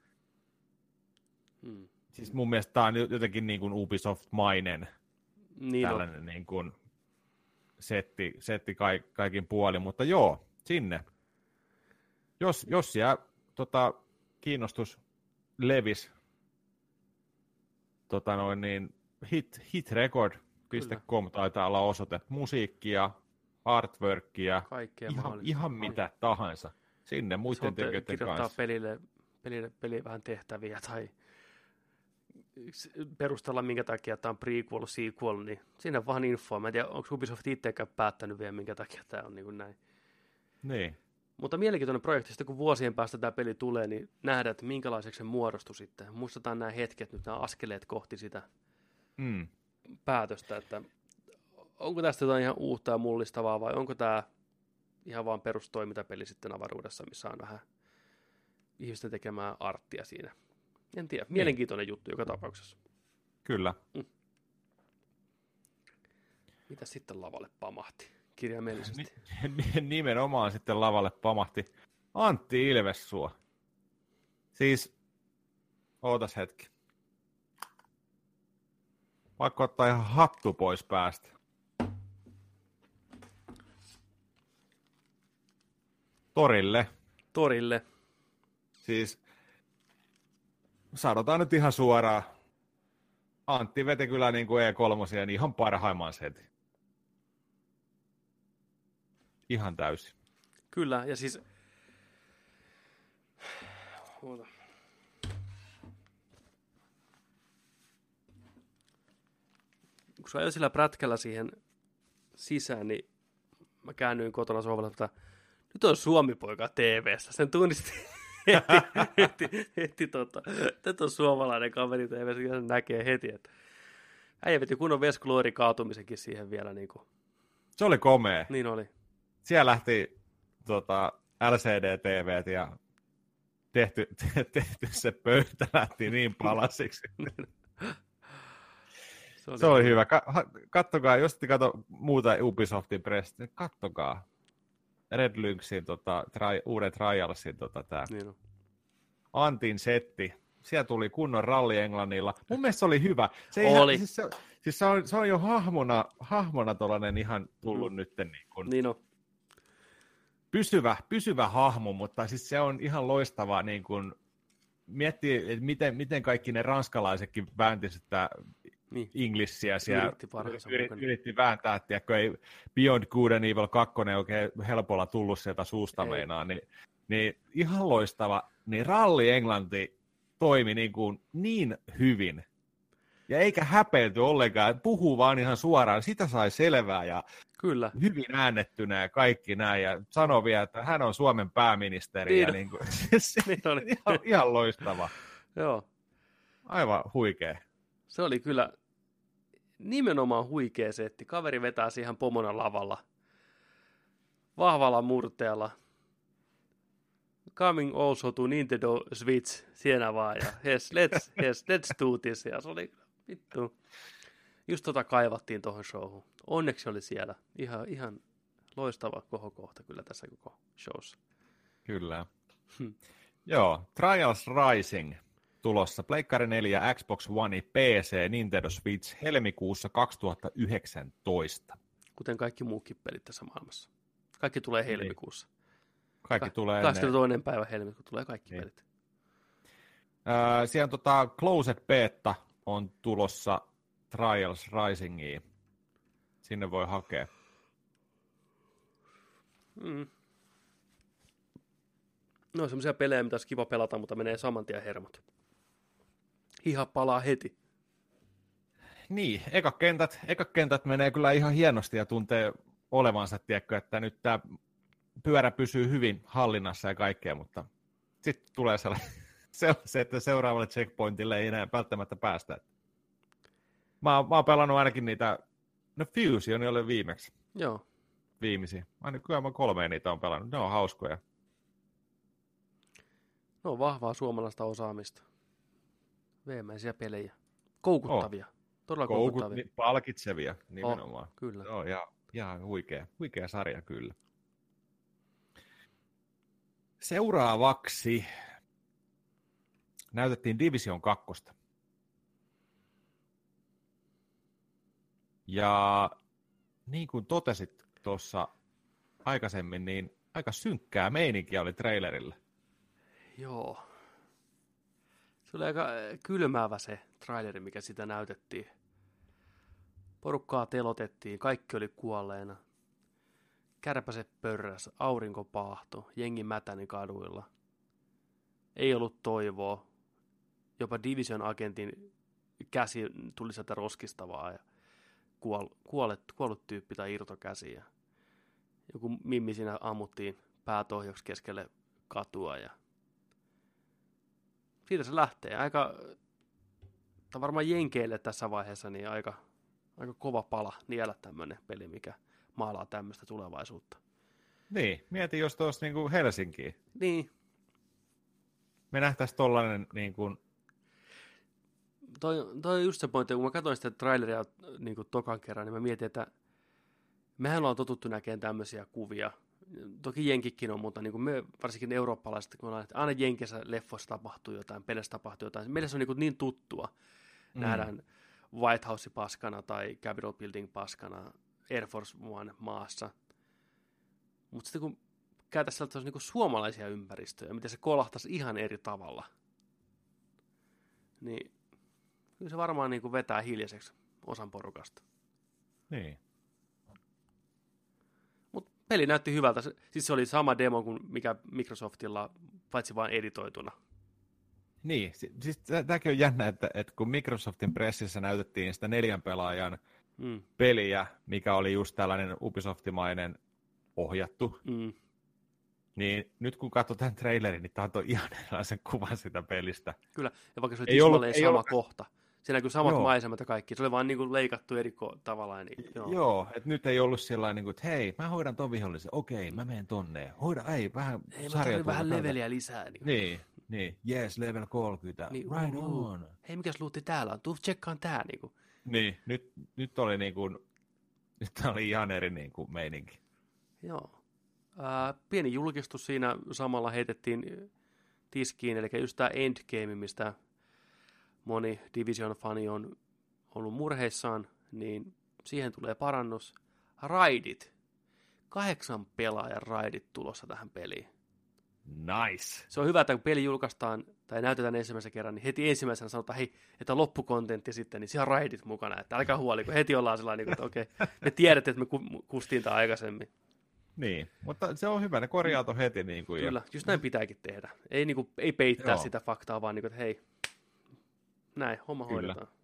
Hmm. Siis mun mielestä tämä on jotenkin niin kuin Ubisoft-mainen niin tällainen on. niin kuin, setti, setti kaik, kaikin puolin, mutta joo, sinne. Jos, jos siellä tota, kiinnostus levis tota noin, niin hit, hitrecord.com taitaa olla osoite musiikkia, artworkia, Kaikkea ihan, ihan mitä tahansa. Sinne muiden tekijöiden kanssa. pelille, pelille, pelille vähän tehtäviä tai perustella, minkä takia tämä on prequel, sequel, niin sinne vaan infoa. Mä en tiedä, onko Ubisoft itsekään päättänyt vielä, minkä takia tämä on niin kuin näin. Niin. Mutta mielenkiintoinen projekti, sitten kun vuosien päästä tämä peli tulee, niin nähdään, että minkälaiseksi se muodostui sitten. Muistetaan nämä hetket, nyt nämä askeleet kohti sitä mm. päätöstä, että onko tästä jotain ihan uutta ja mullistavaa vai onko tämä ihan vaan perustoimintapeli sitten avaruudessa, missä on vähän ihmisten tekemää arttia siinä. En tiedä, mielenkiintoinen niin. juttu joka tapauksessa. Kyllä. Mm. Mitä sitten lavalle pamahti kirjaimellisesti? Nimenomaan sitten lavalle pamahti Antti Ilvessuo. Siis, ootas hetki. Vaikka ottaa ihan hattu pois päästä. Torille. Torille. Siis sanotaan nyt ihan suoraan. Antti veti kyllä niin kuin E3 niin ihan parhaimman setin. Ihan täysin. Kyllä, ja siis... Huota. Kun sä sillä prätkällä siihen sisään, niin mä käännyin kotona sohvalla, että nyt on Suomi-poika TV-ssä. Sen tunnisti heti, heti, heti tota, että on suomalainen kaveri sen näkee heti, että äijä veti kunnon Veskuloori kaatumisenkin siihen vielä. Niin kuin. Se oli komea. Niin oli. Siellä lähti tota, LCD-TV ja tehty, te, tehty se pöytä lähti niin palasiksi. se oli, se oli hyvä. Kattokaa, jos te katso muuta Ubisoftin press, niin kattokaa. Red Lynxin tota, tri, uuden Trialsin tota, tää. Niin Antin setti. Siellä tuli kunnon ralli Englannilla. Mun mielestä se oli hyvä. Se oli. Ihan, siis se, siis se, on, se on jo hahmona, hahmona tollanen ihan tullut mm. nyt. Niin, kun, niin on. Pysyvä, pysyvä hahmo, mutta siis se on ihan loistava niin kun, miettii, että miten, miten kaikki ne ranskalaisetkin väänti sitä niin. Englishia siellä. Yritti, yritti, yritti vääntää, että ei Beyond Good and Evil 2 oikein helpolla tullut sieltä suusta ei. meinaa, niin, niin ihan loistava. Niin ralli Englanti toimi niin, kuin niin hyvin, ja eikä häpeilty ollenkaan, puhuu vaan ihan suoraan, sitä sai selvää ja Kyllä. hyvin äänettynä ja kaikki näin, ja sanoi vielä, että hän on Suomen pääministeri, niin. ja niin kuin, niin oli. ihan, ihan loistava. Joo. Aivan huikea. Se oli kyllä nimenomaan huikea setti. Kaveri vetää siihen pomona lavalla. Vahvalla murteella. Coming also to Nintendo Switch. Siinä vaan. Ja yes, let's, yes, let's do this. Ja se oli vittu. Just tota kaivattiin tuohon showhun. Onneksi oli siellä. Ihan, ihan loistava kohokohta kyllä tässä koko showssa. Kyllä. Hm. Joo, Trials Rising tulossa Pleikkari 4, Xbox One, PC, Nintendo Switch helmikuussa 2019. Kuten kaikki muukin pelit tässä maailmassa. Kaikki tulee niin. helmikuussa. Kaikki Ka- tulee 22. ennen. päivä helmikuussa tulee kaikki niin. pelit. Äh, siellä on tota Closet Beta on tulossa Trials Risingiin. Sinne voi hakea. Mm. No semmoisia pelejä, mitä olisi kiva pelata, mutta menee saman tien hermot hiha palaa heti. Niin, eka kentät, eka kentät menee kyllä ihan hienosti ja tuntee olevansa, tiedätkö, että nyt tämä pyörä pysyy hyvin hallinnassa ja kaikkea, mutta sitten tulee sellainen, se, että seuraavalle checkpointille ei enää välttämättä päästä. Mä, oon- mä oon pelannut ainakin niitä, no Fusion oli viimeksi, Joo. viimeisiä. Ainakin kyllä mä kolmeen niitä on pelannut, ne on hauskoja. No vahvaa suomalaista osaamista. Veemäisiä pelejä. Koukuttavia. Todella Koukut, koukuttavia. niin, palkitsevia nimenomaan. Kyllä. Joo, ja ihan huikea, huikea sarja kyllä. Seuraavaksi näytettiin Division 2. Ja niin kuin totesit tuossa aikaisemmin, niin aika synkkää meininkiä oli trailerilla. Joo. Oli aika äh, kylmäävä se traileri, mikä sitä näytettiin. Porukkaa telotettiin, kaikki oli kuolleena. Kärpäset pörräs, aurinko paahto, jengi mätäni kaduilla. Ei ollut toivoa. Jopa Division agentin käsi tuli sieltä roskistavaa ja kuol, kuollet, kuollut tyyppi tai irtokäsi. Ja joku mimmi siinä ammuttiin päätohjoksi keskelle katua ja siitä se lähtee. Aika, tai varmaan Jenkeille tässä vaiheessa niin aika, aika kova pala niellä tämmöinen peli, mikä maalaa tämmöistä tulevaisuutta. Niin, mieti jos tuossa niin Helsinkiin. Niin, Me nähtäisiin tollainen niin kuin, toi, toi on just se pointti, kun mä katsoin sitä traileria niin kuin tokan kerran, niin mä mietin, että mehän ollaan totuttu näkemään tämmöisiä kuvia. Toki Jenkikin on, mutta niin kuin me, varsinkin eurooppalaiset, kun ollaan, että aina Jenkissä leffoissa tapahtuu jotain, pelissä tapahtuu jotain. Meille se on niin, kuin niin tuttua. Mm. Nähdään White House paskana tai Capitol Building paskana Air Force One maassa. Mutta sitten kun käytäisiin sellaisia niin kuin suomalaisia ympäristöjä, miten se kolahtaisi ihan eri tavalla, niin kyllä se varmaan niin kuin vetää hiljaiseksi osan porukasta. niin. Peli näytti hyvältä. Siis se oli sama demo kuin mikä Microsoftilla, paitsi vain editoituna. Niin, si- siis tämäkin on jännä, että, että kun Microsoftin pressissä näytettiin sitä neljän pelaajan Mm, peliä, mikä oli just tällainen Ubisoftimainen ohjattu, mm, niin nyt kun katsoo tämän trailerin, niin tämä antoi ihan erilaisen kuvan sitä pelistä. kyllä. Ja vaikka se oli Ei ollut- ei sama ollut- kohta. Se näkyy samat Joo. maisemat ja kaikki. Se oli vaan niin kuin leikattu eri tavalla. Niin, joo. Joo, että nyt ei ollut sellainen, kuin, että hei, mä hoidan ton vihollisen, okei, mä menen tonne, hoida, ei, vähän Ei, mä vähän leveliä lisää. Niin, Niin, niin, yes, level 30, Niin, right uh, on. Hei, mikäs luutti täällä on? Tuu tsekkaan tää. Niin kuin. Niin, nyt, nyt oli niin kuin, nyt oli ihan eri niin kuin meininki. Joo. Ää, pieni julkistus siinä samalla heitettiin tiskiin, eli just tämä Endgame, mistä moni Division-fani on ollut murheissaan, niin siihen tulee parannus. Raidit. Kahdeksan pelaajan raidit tulossa tähän peliin. Nice. Se on hyvä, että kun peli julkaistaan tai näytetään ensimmäisen kerran, niin heti ensimmäisenä sanotaan, hei, että loppukontentti sitten, niin siellä on raidit mukana, että älkää huoli, kun heti ollaan sellainen, että okei, me tiedätte, että me ku- kustiin tämä aikaisemmin. Niin, mutta se on hyvä, ne korjaa heti. Niin kuin, Kyllä, just näin pitääkin tehdä. Ei, niinku, ei peittää Joo. sitä faktaa, vaan niinku, että hei, näin, homma Kyllä. hoidetaan.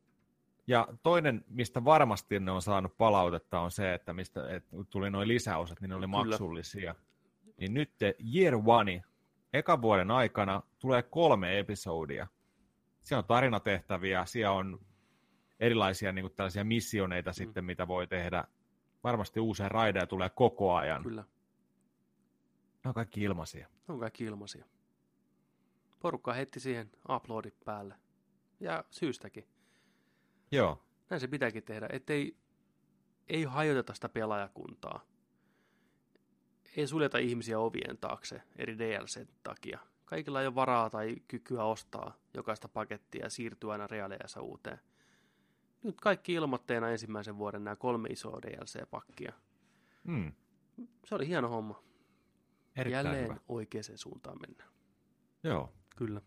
Ja toinen, mistä varmasti ne on saanut palautetta, on se, että mistä että tuli noin lisäosat, niin ne oli Kyllä. maksullisia. Niin nyt te Year One, ekan vuoden aikana, tulee kolme episodia. Siellä on tarinatehtäviä, siellä on erilaisia niin kuin tällaisia missioneita mm. sitten, mitä voi tehdä. Varmasti uusia raideja tulee koko ajan. Kyllä, Ne on kaikki ilmaisia. ne on kaikki ilmaisia. Porukka heitti siihen uploadit päälle. Ja syystäkin. Joo, Näin se pitääkin tehdä, ettei ei hajoteta sitä pelaajakuntaa. Ei suljeta ihmisiä ovien taakse eri DLC takia. Kaikilla ei ole varaa tai kykyä ostaa jokaista pakettia ja siirtyä aina reaaliajassa uuteen. Nyt kaikki ilmoitteena ensimmäisen vuoden nämä kolme isoa DLC-pakkia. mm, Se oli hieno homma. erittäin Jälleen hyvä. oikeaan suuntaan mennään. Joo. Kyllä.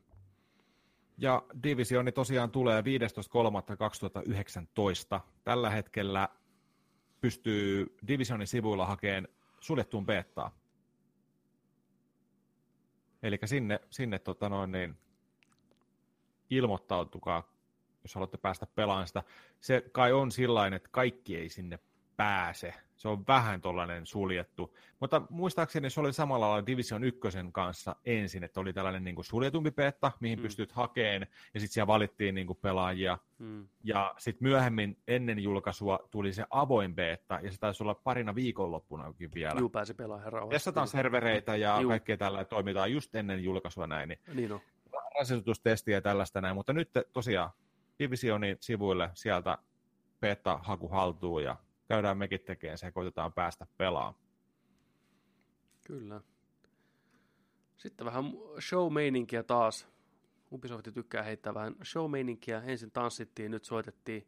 Ja divisioni tosiaan tulee 15.3.2019. Tällä hetkellä pystyy divisionin sivuilla hakemaan suljettuun beettaan. Eli sinne, sinne tota noin, niin, ilmoittautukaa, jos haluatte päästä pelaamaan sitä. Se kai on sillain, että kaikki ei sinne pääse. Se on vähän tuollainen suljettu. Mutta muistaakseni se oli samalla lailla Division 1 kanssa ensin, että oli tällainen niin kuin suljetumpi beta, mihin mm. pystyt hakemaan, ja sitten siellä valittiin niin kuin pelaajia. Mm. Ja sitten myöhemmin ennen julkaisua tuli se avoin beta, ja se taisi olla parina viikonloppunakin vielä. Juu, pääsi pelaamaan rauhassa. Testataan servereitä ja Juu. kaikkea tällä toimitaan just ennen julkaisua näin. Niin, niin on. Rasitustestiä ja tällaista näin, mutta nyt tosiaan Divisionin sivuille sieltä beta-haku haltuun ja käydään mekin tekemään se ja koitetaan päästä pelaamaan. Kyllä. Sitten vähän show-meininkiä taas. Ubisoft tykkää heittää vähän show-meininkiä. Ensin tanssittiin, nyt soitettiin.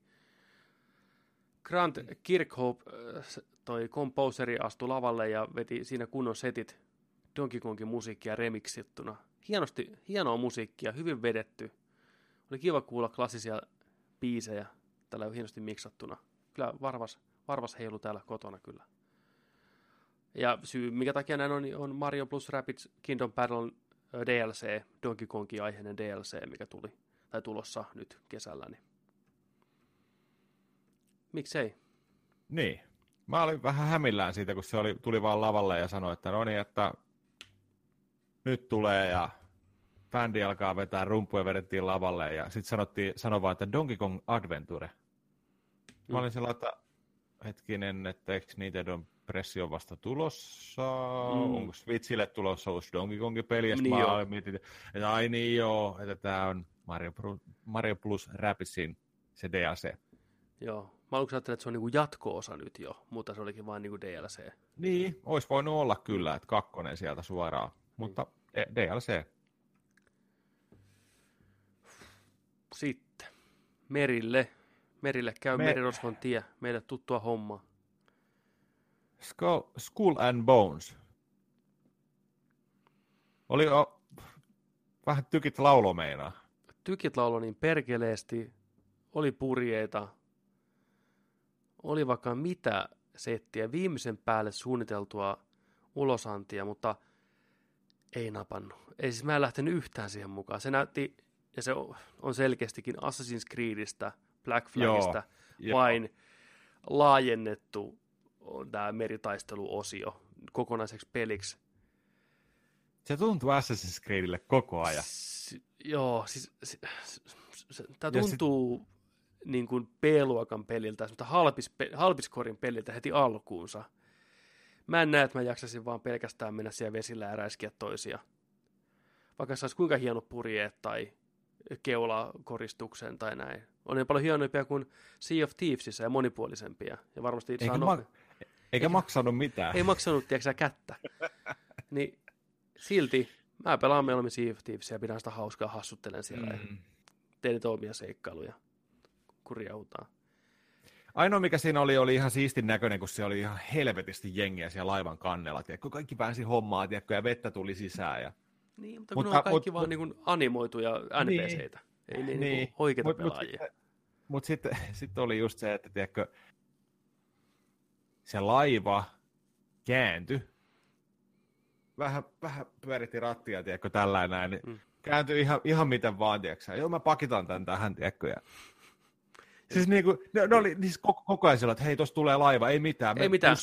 Grant Kirkhope, äh, toi komposeri, astui lavalle ja veti siinä kunnon setit Donkey Kongin musiikkia remixittuna. Hienosti, hienoa musiikkia, hyvin vedetty. Oli kiva kuulla klassisia biisejä tällä hienosti miksattuna. Kyllä varvas, varvas heilu täällä kotona kyllä. Ja syy, mikä takia näin on, niin on Mario plus Rabbids Kingdom Battle DLC, Donkey Kongin aiheinen DLC, mikä tuli, tai tulossa nyt kesällä. Niin. Miksei? Niin. Mä olin vähän hämillään siitä, kun se oli, tuli vaan lavalle ja sanoi, että no niin, että nyt tulee ja bändi alkaa vetää rumpuja vedettiin lavalle ja sitten sanottiin, sanoi vaan, että Donkey Kong Adventure. Mä mm. olin sellainen, että hetkinen, että eikö on pressio vasta tulossa, mm. onko Switchille tulossa uusi Donkey Kongin peli, ja niin mä mietin, että ai niin joo, että tämä on Mario, Mario Plus Rabidsin se DLC. Joo, mä aluksi ajattelin, että se on niinku jatko-osa nyt jo, mutta se olikin vain niinku DLC. Niin, olisi voinut olla kyllä, että kakkonen sieltä suoraan, mutta DLC. Sitten merille. Merille käy Mer- merirosvon tie, meille tuttua hommaa. Skull, Skull and Bones. Oli jo vähän tykit laulo meinaa. Tykit laulo niin perkeleesti, oli purjeita, oli vaikka mitä settiä, viimeisen päälle suunniteltua ulosantia, mutta ei napannut. Ei siis mä en lähtenyt yhtään siihen mukaan. Se näytti, ja se on selkeästikin Assassin's Creedistä, Black Flagista, Joo, vain jo. laajennettu tämä meritaisteluosio kokonaiseksi peliksi. Se tuntuu Assassin's Creedille koko ajan. S- joo, siis s- s- tämä tuntuu sit... niin kuin B-luokan peliltä, halpis, halpiskorin peliltä heti alkuunsa. Mä en näe, että mä jaksaisin vaan pelkästään mennä siellä vesillä ja räiskiä toisia. Vaikka saisi kuinka hieno purjeet tai keulakoristuksen tai näin. On ne paljon hienompia kuin Sea of Thievesissä ja monipuolisempia. Ja varmasti Eikä saa ma- eikä, eikä maksanut mitään. Ei maksanut, tiedätkö kättä. niin silti mä pelaan mieluummin Sea of Thieves ja pidän sitä hauskaa, hassuttelen siellä mm. ja teen niitä omia seikkailuja, kun riahutaan. Ainoa mikä siinä oli, oli ihan siistin näköinen, kun se oli ihan helvetisti jengiä siellä laivan kannella. Tiedätkö? Kaikki pääsi hommaan tiedätkö? ja vettä tuli sisään. Ja... Niin, mutta, mutta kun on kaikki mut, vaan mut, niin animoituja NPCitä. Niin, ei niin, niin, niin oikeita mut, pelaajia. Mutta mut sitten sit oli just se, että tiedätkö, se laiva kääntyi, vähän, vähän pyöritti rattia, tiedätkö, tällä näin, niin mm. kääntyi ihan, ihan miten vaan, tiedätkö, joo mä pakitan tämän tähän, tiedätkö, ja Siis niinku, ne, ne oli siis koko, koko ajan sillä, että hei, tuossa tulee laiva, ei mitään, ei mitään.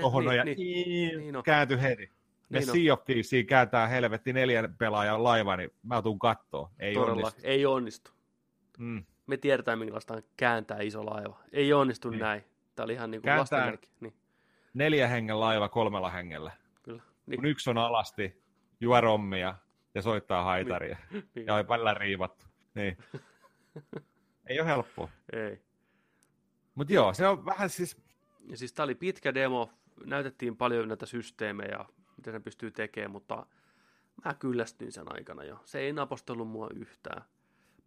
tuohon niin, ja niin, niin, niin kääntyi heti. Ja niin Sea of Thieves kääntää helvetti neljän pelaajan laiva, niin mä tuun kattoo. Ei Todella, onnistu. ei onnistu. Mm. Me tiedetään, millaista on kääntää iso laiva. Ei onnistu niin. näin. Tämä oli ihan niin kuin lastenmerkki. Niin. Neljä hengen laiva kolmella hengellä. Kyllä. Niin. Kun yksi on alasti, juo rommia ja soittaa haitaria. Niin. niin. Ja on välillä riivattu. Niin. Ei ole helppoa. Ei. Mutta joo, se on vähän siis... Ja siis tämä oli pitkä demo, näytettiin paljon näitä systeemejä, mitä se pystyy tekemään, mutta mä kyllästyin sen aikana jo. Se ei napostellut mua yhtään.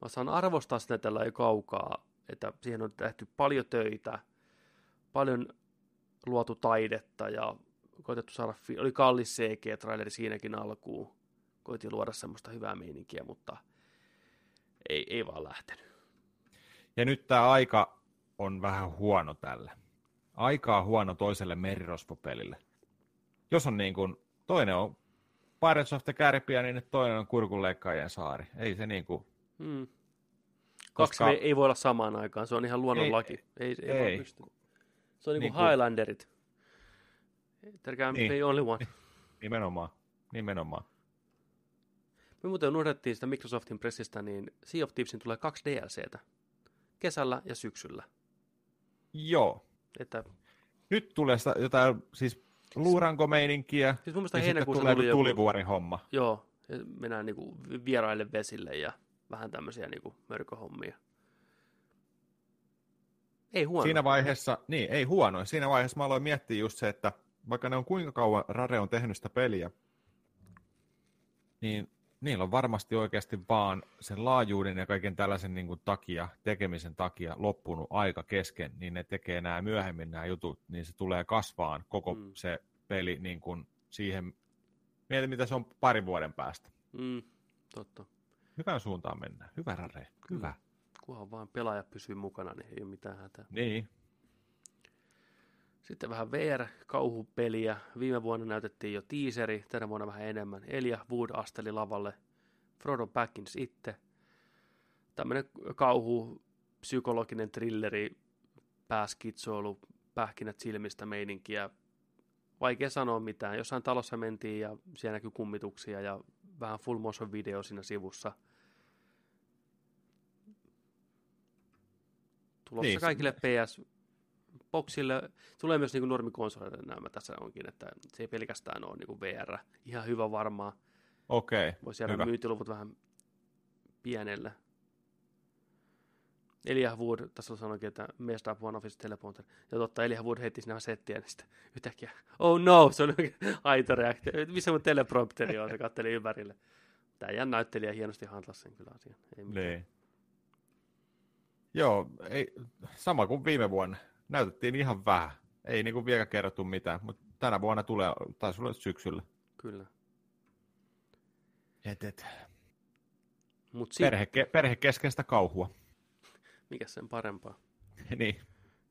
Mä saan arvostaa sitä tällä ei kaukaa, että siihen on tehty paljon töitä, paljon luotu taidetta ja koitettu saada, oli kallis CG-traileri siinäkin alkuun. Koitin luoda semmoista hyvää meininkiä, mutta ei, ei vaan lähtenyt. Ja nyt tämä aika on vähän huono tälle. Aika on huono toiselle merirosvopelille. Jos on niin kuin, toinen on Pirates of the Caribbean, niin toinen on kurkunleikkaajien saari. Ei se niin kuin... Hmm. Koska... Kaksi ei voi olla samaan aikaan, se on ihan luonnonlaki. Ei, ei, ei, ei. Se on niin Niin kuin kuin- Highlanderit. There can Niin. be only one. Nimenomaan. Nimenomaan. Me muuten unohdettiin sitä Microsoftin pressistä, niin Sea of Thievesin tulee kaksi DLCtä. Kesällä ja syksyllä. Joo. Että, Nyt tulee sitä, jotain siis luurankomeininkiä. siis mun mielestä Ja sitten heinäkuussa tulee tuli joku, tulivuorin homma. joo, mennään niinku vieraille vesille ja vähän tämmöisiä niinku mörköhommia. Ei huono. Siinä vaiheessa, niin ei huono. Siinä vaiheessa mä aloin miettiä just se, että vaikka ne on kuinka kauan Rare on tehnyt sitä peliä, niin niillä on varmasti oikeasti vaan sen laajuuden ja kaiken tällaisen niin kuin takia, tekemisen takia loppunut aika kesken, niin ne tekee nämä myöhemmin nämä jutut, niin se tulee kasvaan koko Mm. mm. se peli niin kuin siihen, mieti mitä se on parin vuoden päästä. Mm, totta. Hyvään suuntaan mennään. Hyvä Rare, hyvä. Kunhan vaan pelaaja pysyy mukana, niin ei ole mitään hätää. Niin, Sitten vähän VR-kauhupeliä. Viime vuonna näytettiin jo teaseri, tänä vuonna vähän enemmän. Elia Wood asteli lavalle. Frodo Baggins itse. Tämmönen kauhu, psykologinen thrilleri, pääskitsoilu, pähkinät silmistä meininkiä. Vaikea sanoa mitään. Jossain talossa mentiin ja siellä näkyi kummituksia ja vähän full motion video siinä sivussa. Tulossa Niin, kaikille PS Boxille. Tulee myös niin normikonsoleille nämä tässä onkin, että se ei pelkästään ole niin VR. Ihan hyvä varmaan. okei, Voisi jäädä myyntiluvut vähän pienelle. Elijah Wood, tässä sanoikin, että messed up one of his teleprompter. Ja totta, Elijah Wood heitti sinne settiä, niin sitten yhtäkkiä, oh no, se on aito reaktio. Missä mun teleprompteri on, se katteli ympärille. Tämä jän näyttelijä hienosti handlasi sen kyllä asian. Ei mitään. Niin. Joo, ei, sama kuin viime vuonna. Näytettiin ihan vähän. Ei niinku vielä kerrottu mitään, mutta tänä vuonna tulee, taisi olla syksyllä. Kyllä. Et, et. Mut sitten, Perhe, perhekeskeistä kauhua. mikä sen parempaa? niin.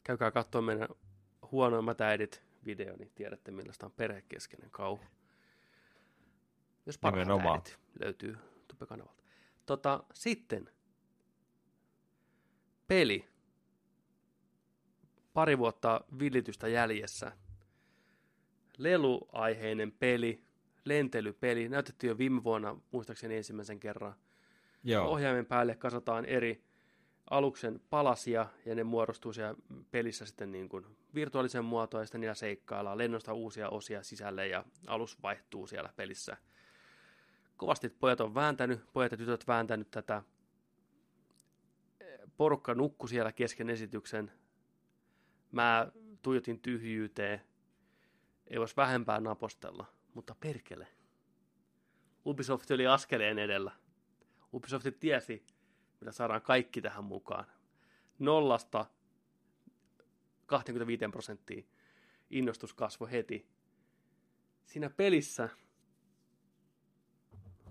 Käykää katsoa meidän huonoimmat äidit video, niin tiedätte millaista on perhekeskeinen kauhu. Jos parhaat äidit löytyy Tube-kanavalta. Tota, sitten peli. Pari vuotta villitystä jäljessä. Leluaiheinen peli, lentelypeli. Näytettiin jo viime vuonna, muistaakseni ensimmäisen kerran. Joo. Ohjaimen päälle kasataan eri aluksen palasia ja ne muodostuu siellä pelissä sitten niin kuin virtuaalisen muotoon ja sitten niillä seikkaillaan, lennosta uusia osia sisälle ja alus vaihtuu siellä pelissä. Kovasti pojat on vääntänyt, pojat ja tytöt vääntänyt tätä. Porukka nukku siellä kesken esityksen. Mä tuijotin tyhjyyteen. Ei voisi vähempää napostella, mutta perkele. Ubisoft oli askeleen edellä. Ubisoft tiesi, mitä saadaan kaikki tähän mukaan. Nollasta 25 prosenttia innostus kasvoi heti. Siinä pelissä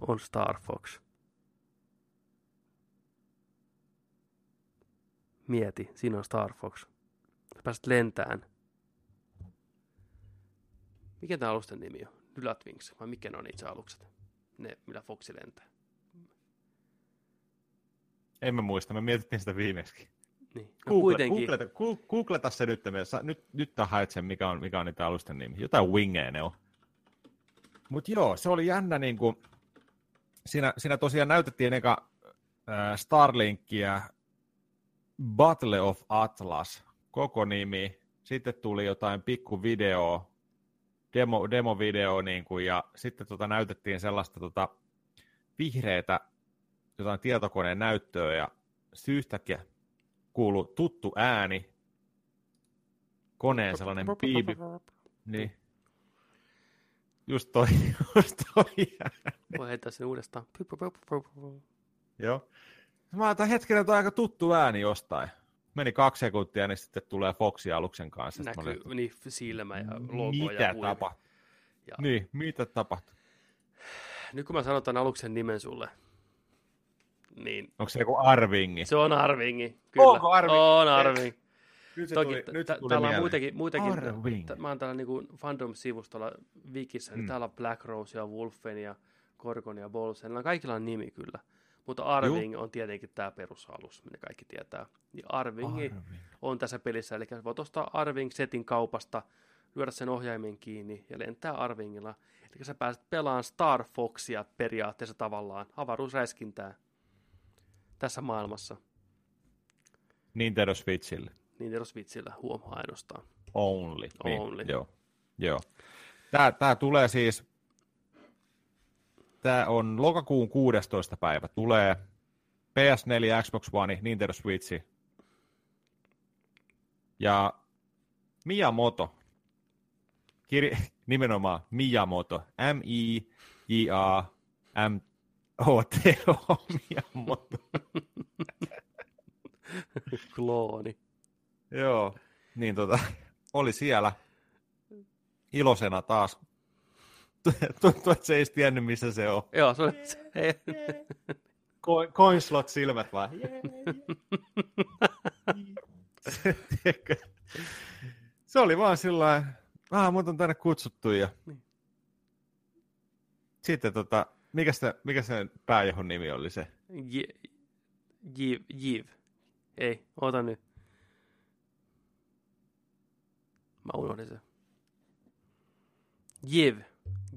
on Star Fox. Mieti, siinä on Star Fox. Pääset lentään. Mikä tämä alusten nimi on? Nylatwings, vai mikä ne on itse alukset? Ne, millä Foxi lentää. En mä muista, me mietittiin sitä viimeksi. Niin. No Google, kuitenkin. googleta, googleta se nyt, me sa- nyt, nyt haet sen, mikä on, mikä on niitä alusten nimi. Jotain wingeä ne on. Mutta joo, se oli jännä, niin kuin, siinä, siinä tosiaan näytettiin eka äh, Starlinkia Battle of Atlas, koko nimi. Sitten tuli jotain pikku video, demo, demovideo, niin kuin, ja sitten tota, näytettiin sellaista tota, vihreätä jotain tietokoneen näyttöä, ja yhtäkkiä kuulu tuttu ääni, koneen sellainen piipi, niin just toi, just toi ääni. Voi heittää sen uudestaan. Joo. Mä ajattelin hetken, toi on aika tuttu ääni jostain. Meni kaksi sekuntia, niin sitten tulee Foxi aluksen kanssa. Näkyy olin, niin silmä ja logo mitä ja tapahtui? Ja- Niin, mitä tapahtui? Nyt kun mä sanon tämän aluksen nimen sulle, niin Onko se joku Arvingi? se on Arvingi. Kyllä. Onko Arvingi? On Arving. Nyt se Toki tuli, nyt tuli täällä on muitakin, muitakin t- mä oon täällä niinku fandom-sivustolla Wikissä, niin Mm. täällä on Black Rose ja Wolfen ja Gorgon ja Bolsen. Kaikilla on nimi kyllä. Mutta Arving on tietenkin tämä perusalus, minne kaikki tietää. Niin Arvingi Arving. on tässä pelissä, eli voit ostaa Arving-setin kaupasta, lyödä sen ohjaimen kiinni ja lentää Arvingilla. Eli sä pääset pelaamaan Star Foxia periaatteessa tavallaan, avaruusräiskintää tässä maailmassa. Nintendo Switchille. Nintendo Switchillä huomaa ainoastaan. Only. Only. Niin, joo. joo. Tää, tää tulee siis, tää on lokakuun 16. päivä. Tulee PS4, Xbox One, Nintendo Switch. Ja Miyamoto, Kir- nimenomaan Miyamoto, M-I-J-A-M-O-T-O, Miyamoto. Klooni. Joo, niin tota, oli siellä iloisena taas. Tuntuu, että se ei tiennyt, missä se on. Joo, se oli... Hei. Coin, coin slot silmät vaan. se, tiedätkö, se oli vaan sillä ah, mut on tänne kutsuttu ja Niin. sitten tota, mikä se, mikä se pääjohon nimi oli se? J- Jiv. Jiv. Ei, ota nyt. Mä unohdin se. Jiv.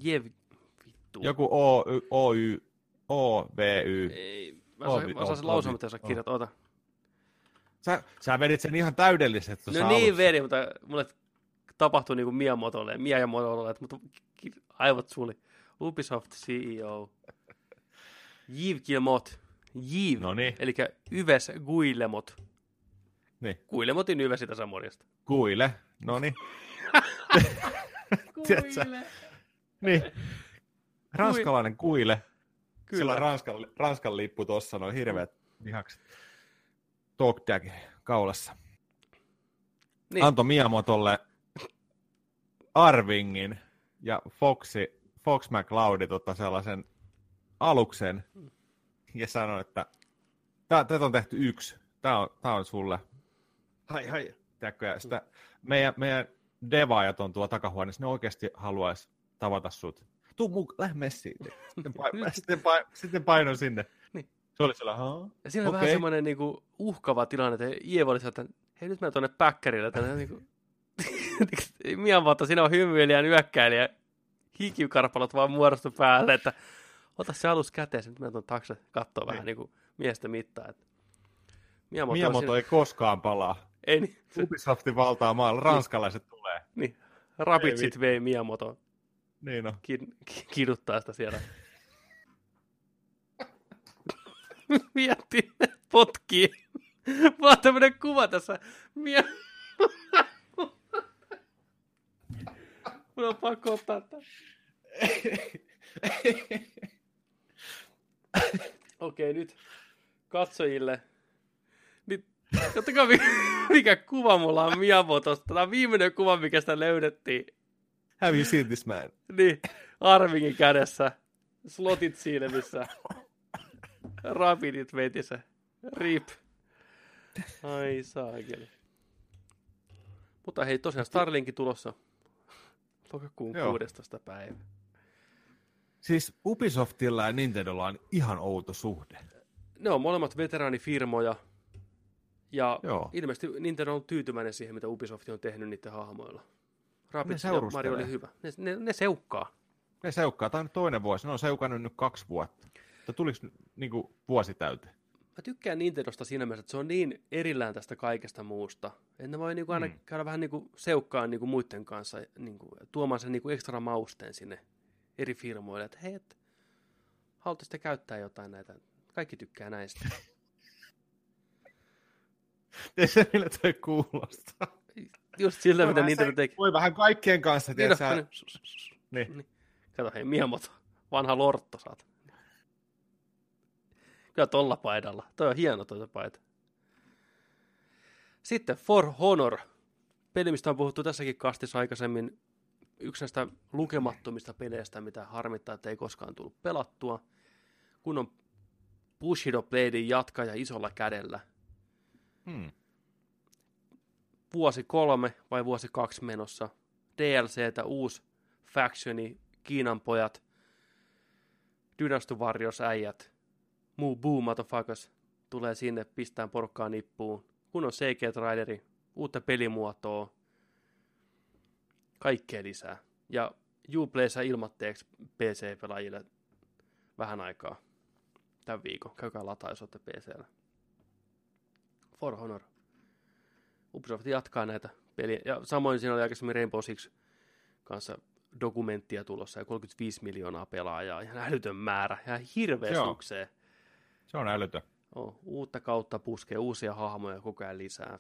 Jiv. Vittu. Joku O, Y, O, Y, O, V, Y. Ei. Mä osaan, mä osaan sen lausua, jos ovi- kirjat, ota. Sä, sä vedit sen ihan täydellisesti tuossa No niin veri, mutta mulle tapahtui niinku Miyamotolle ja Miyamotolle, mutta aivot suli. Ubisoft CEO. Jiv Kilmot. Jiv. No niin, Eli Yves Guillemot. niin. Guillemotin Yvesi tässä morjesta. Kuile. No niin. Tiedätkö? Niin. Ranskalainen kuile. Kyllä. Sillä on Ranskan, Ranskan lippu tuossa, noin hirveät lihakset. Talk tag kaulassa. Niin. Antoi Miyamotolle Arvingin ja Foxi, Fox McCloudi tota sellaisen aluksen ja sanoi, että tätä on tehty yksi. Tämä on, tää on sulle. Hai, hai. Tiedätkö, sitä, meidän, meidän devaajat on tuolla takahuoneessa, ne oikeasti haluaisi tavata sut. Tuu mukaan, lähde messiin. Sitten, paino, sitten, paino, sitten paino sinne. Niin. Se oli siellä, haa? Ja siinä on Okei. vähän semmoinen niinku uhkava tilanne, että Ievo oli että hei nyt mä tuonne päkkärille. Tänne, niinku... Miyamoto, siinä on hymyilijä, nyökkäilijä, hikikarpalot vaan muodostu päälle, että ota se alus käteen, nyt mä tuon taakse kattoo vähän Niin. niinku miestä mittaa. Että... Miyamoto, Miyamoto Miyamoto ei koskaan palaa. ei niin, se, Ubisoftin valtaa maalla, ranskalaiset tulee. niin, Rapid Ei sit vei Miyamoto Niin on. kid, ki- kiduttaa sitä siellä. Mietti, potkii. Vaan tämmönen kuva tässä. Mie... Mun on pakko ottaa tää. Okei, nyt katsojille. Nyt, katsokaa mikä, mikä kuva mulla on Miyamotosta. Tämä on viimeinen kuva, mikä sitä löydettiin. Have you seen this man? Niin, Arvingin kädessä, slotit silmissä, rapidit vetissä, rip. Ai saakeli. Mutta hei, tosiaan Starlinkin tulossa lokakuun Joo. 16. päivä. Siis Ubisoftilla ja Nintendolla on ihan outo suhde. Ne on molemmat veteraanifirmoja. Ja Joo. ilmeisesti Nintendo on tyytyväinen siihen, mitä Ubisoft on tehnyt niiden hahmoilla. Ne ja. Mario oli hyvä. Ne, ne, ne seukkaa. Ne seukkaa, tämä on nyt toinen vuosi, ne on seukannut nyt kaksi vuotta. Tai tuliko niinku vuosi täyteen? Mä tykkään Nintendosta siinä mielessä, että se on niin erillään tästä kaikesta muusta. Että ne voi niinku aina Mm. käydä vähän niinku seukkaan niinku muiden kanssa, niinku, tuomaan sen niinku ekstra mausteen sinne eri firmoille. Että hei, et, haluatte käyttää jotain näitä. Kaikki tykkää näistä. Ei se millä toi kuulostaa. Just sillä, mitä se- teki. Voi vähän kaikkien kanssa, Niin, tiedätkö? no, sä- niin. Niin. Kato, hei, Miyamoto. Vanha lortto saat. Kyllä tolla paidalla. Toi on hieno toi paita. Sitten For Honor. Peli, mistä on puhuttu tässäkin kastissa aikaisemmin. Yksi näistä lukemattomista peleistä, mitä harmittaa, että ei koskaan tullut pelattua. Kun on Bushido Bladein jatkaja isolla kädellä. Hmm. Vuosi kolme vai vuosi kaksi menossa. DLCtä, uusi factioni, Kiinan pojat, Dynasty Warriors äijät, muu boo motherfuckers tulee sinne pistään porkkaa nippuun. Kun on CG-traileri, uutta pelimuotoa, kaikkea lisää. Ja Uplayssa ilmatteeksi PC-pelaajille vähän aikaa tämän viikon. Käykää lataa, jos olette PCllä. For Honor. Ubisoft jatkaa näitä peliä. Ja samoin siinä oli aikaisemmin Rainbow Six kanssa dokumenttia tulossa ja 35 miljoonaa pelaajaa ja älytön määrä ja hirveä Joo. sukseen. Se on älytön. Oh, uutta kautta puskee uusia hahmoja koko ajan lisää.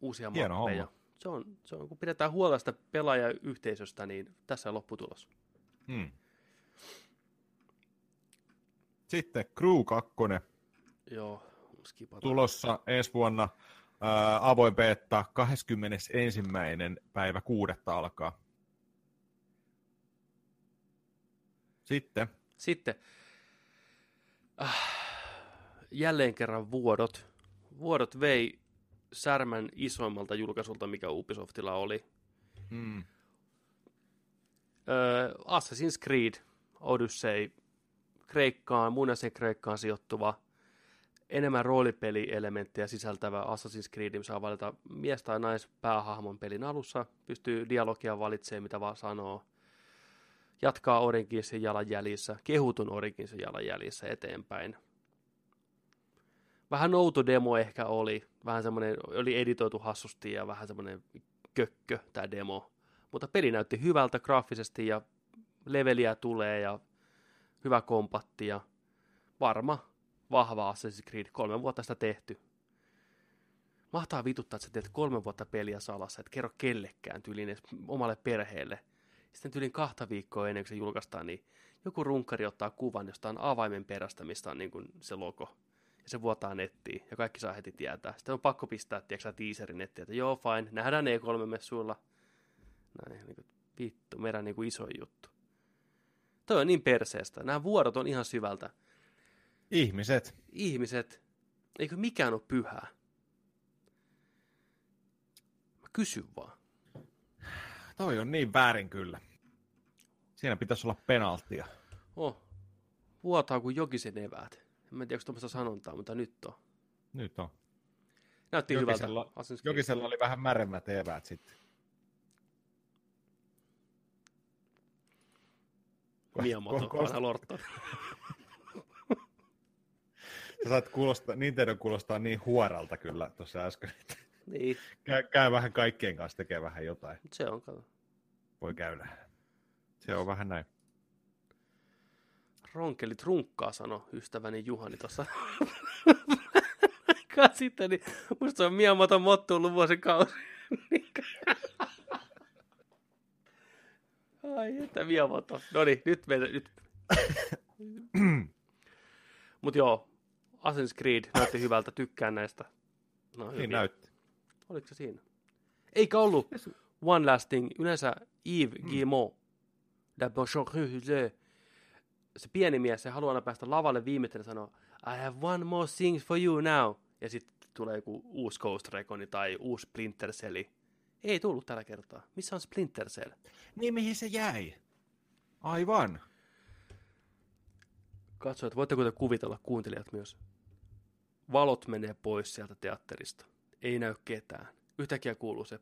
Uusia Hieno mappeja. homma. Se on, se on, kun pidetään huolta sitä pelaajayhteisöstä, niin tässä on lopputulos. Hmm. Sitten Crew 2 Joo, skipata. tulossa ensi vuonna. Ää, avoin beta 21. päivä kuudetta alkaa. Sitten Sitten äh, jälleen kerran vuodot. Vuodot vei särmän isoimmalta julkaisulta, mikä Ubisoftilla oli. mm, Öö, Assassin's Creed Odyssey, Kreikkaan, muinaiseen Kreikkaan sijoittuva, enemmän roolipelielementtejä sisältävä Assassin's Creed, missä saa valita mies- tai naispäähahmon pelin alussa, pystyy dialogia valitsemaan, mitä vaan sanoo, jatkaa Originsin jalanjäljissä, kehutun Originsin jalanjäljissä eteenpäin. Vähän outo demo ehkä oli, vähän semmoinen, oli editoitu hassusti ja vähän semmoinen kökkö tämä demo, mutta peli näytti hyvältä graafisesti ja leveliä tulee ja hyvä kompatti ja varma, vahva Assassin's Creed, kolme vuotta sitä tehty. Mahtaa vituttaa, että sä teet kolme vuotta peliä salassa, et kerro kellekään tyyliin edes omalle perheelle. Sitten tyyliin kahta viikkoa ennen kuin se julkaistaan, niin joku runkkari ottaa kuvan jostain avaimen perästä, mistä on niin kuin se logo. Ja se vuotaa nettiin, ja kaikki saa heti tietää. Sitten on pakko pistää, tiedätkö teaserin nettiin, että joo, fine, nähdään E3-messuilla. Näin, niin kuin, vittu, meidän niin kuin iso juttu. Toi on niin perseestä. Nämä vuorot on ihan syvältä. Ihmiset. Ihmiset, eikö mikään ole pyhää? Mä kysyn vaan. Toi on niin väärin kyllä. Siinä pitäisi olla penaltia. Oh, vuotaa kuin jokisen eväät. En tiedä, onko tuommoista sanontaa, mutta nyt on. Nyt on. Näytti hyvältä. Jokisella, Assassin's Creed. Jokisella oli vähän märemmät eväät sitten. Ko- vanha lortta. Sä saat kuulostaa, Nintendo kuulostaa niin huoralta kyllä tuossa äsken. että niin, Käy, käy vähän kaikkien kanssa tekee vähän jotain. mut se on, kato. Voi käydä. Se on vähän näin. Ronkeli trunkkaa, sano ystäväni Juhani tuossa. Aikaa sitten, niin musta se on Miyamoton motto ollut vuosikausi. Ai että Miyamoto. No niin, nyt me, nyt. Mut joo, Assassin's Creed näytti hyvältä, tykkään näistä. No, Niin hyviä. näytti. Oliko se siinä? Eikä ollut One Last Thing. Yleensä Yves mm. Guillemot, la bonjour, se pieni mies, se haluaa aina päästä lavalle viimeisen ja sanoo, I have one more thing for you now. Ja sitten tulee joku uusi Ghost Recon tai uusi Splinter Cell. Ei tullut tällä kertaa. Missä on Splinter Cell? Niin mihin se jäi? Aivan. Katso, että voitteko te kuvitella kuuntelijat myös. Valot menee pois sieltä teatterista. Ei näy ketään. Yhtäkkiä kuuluu se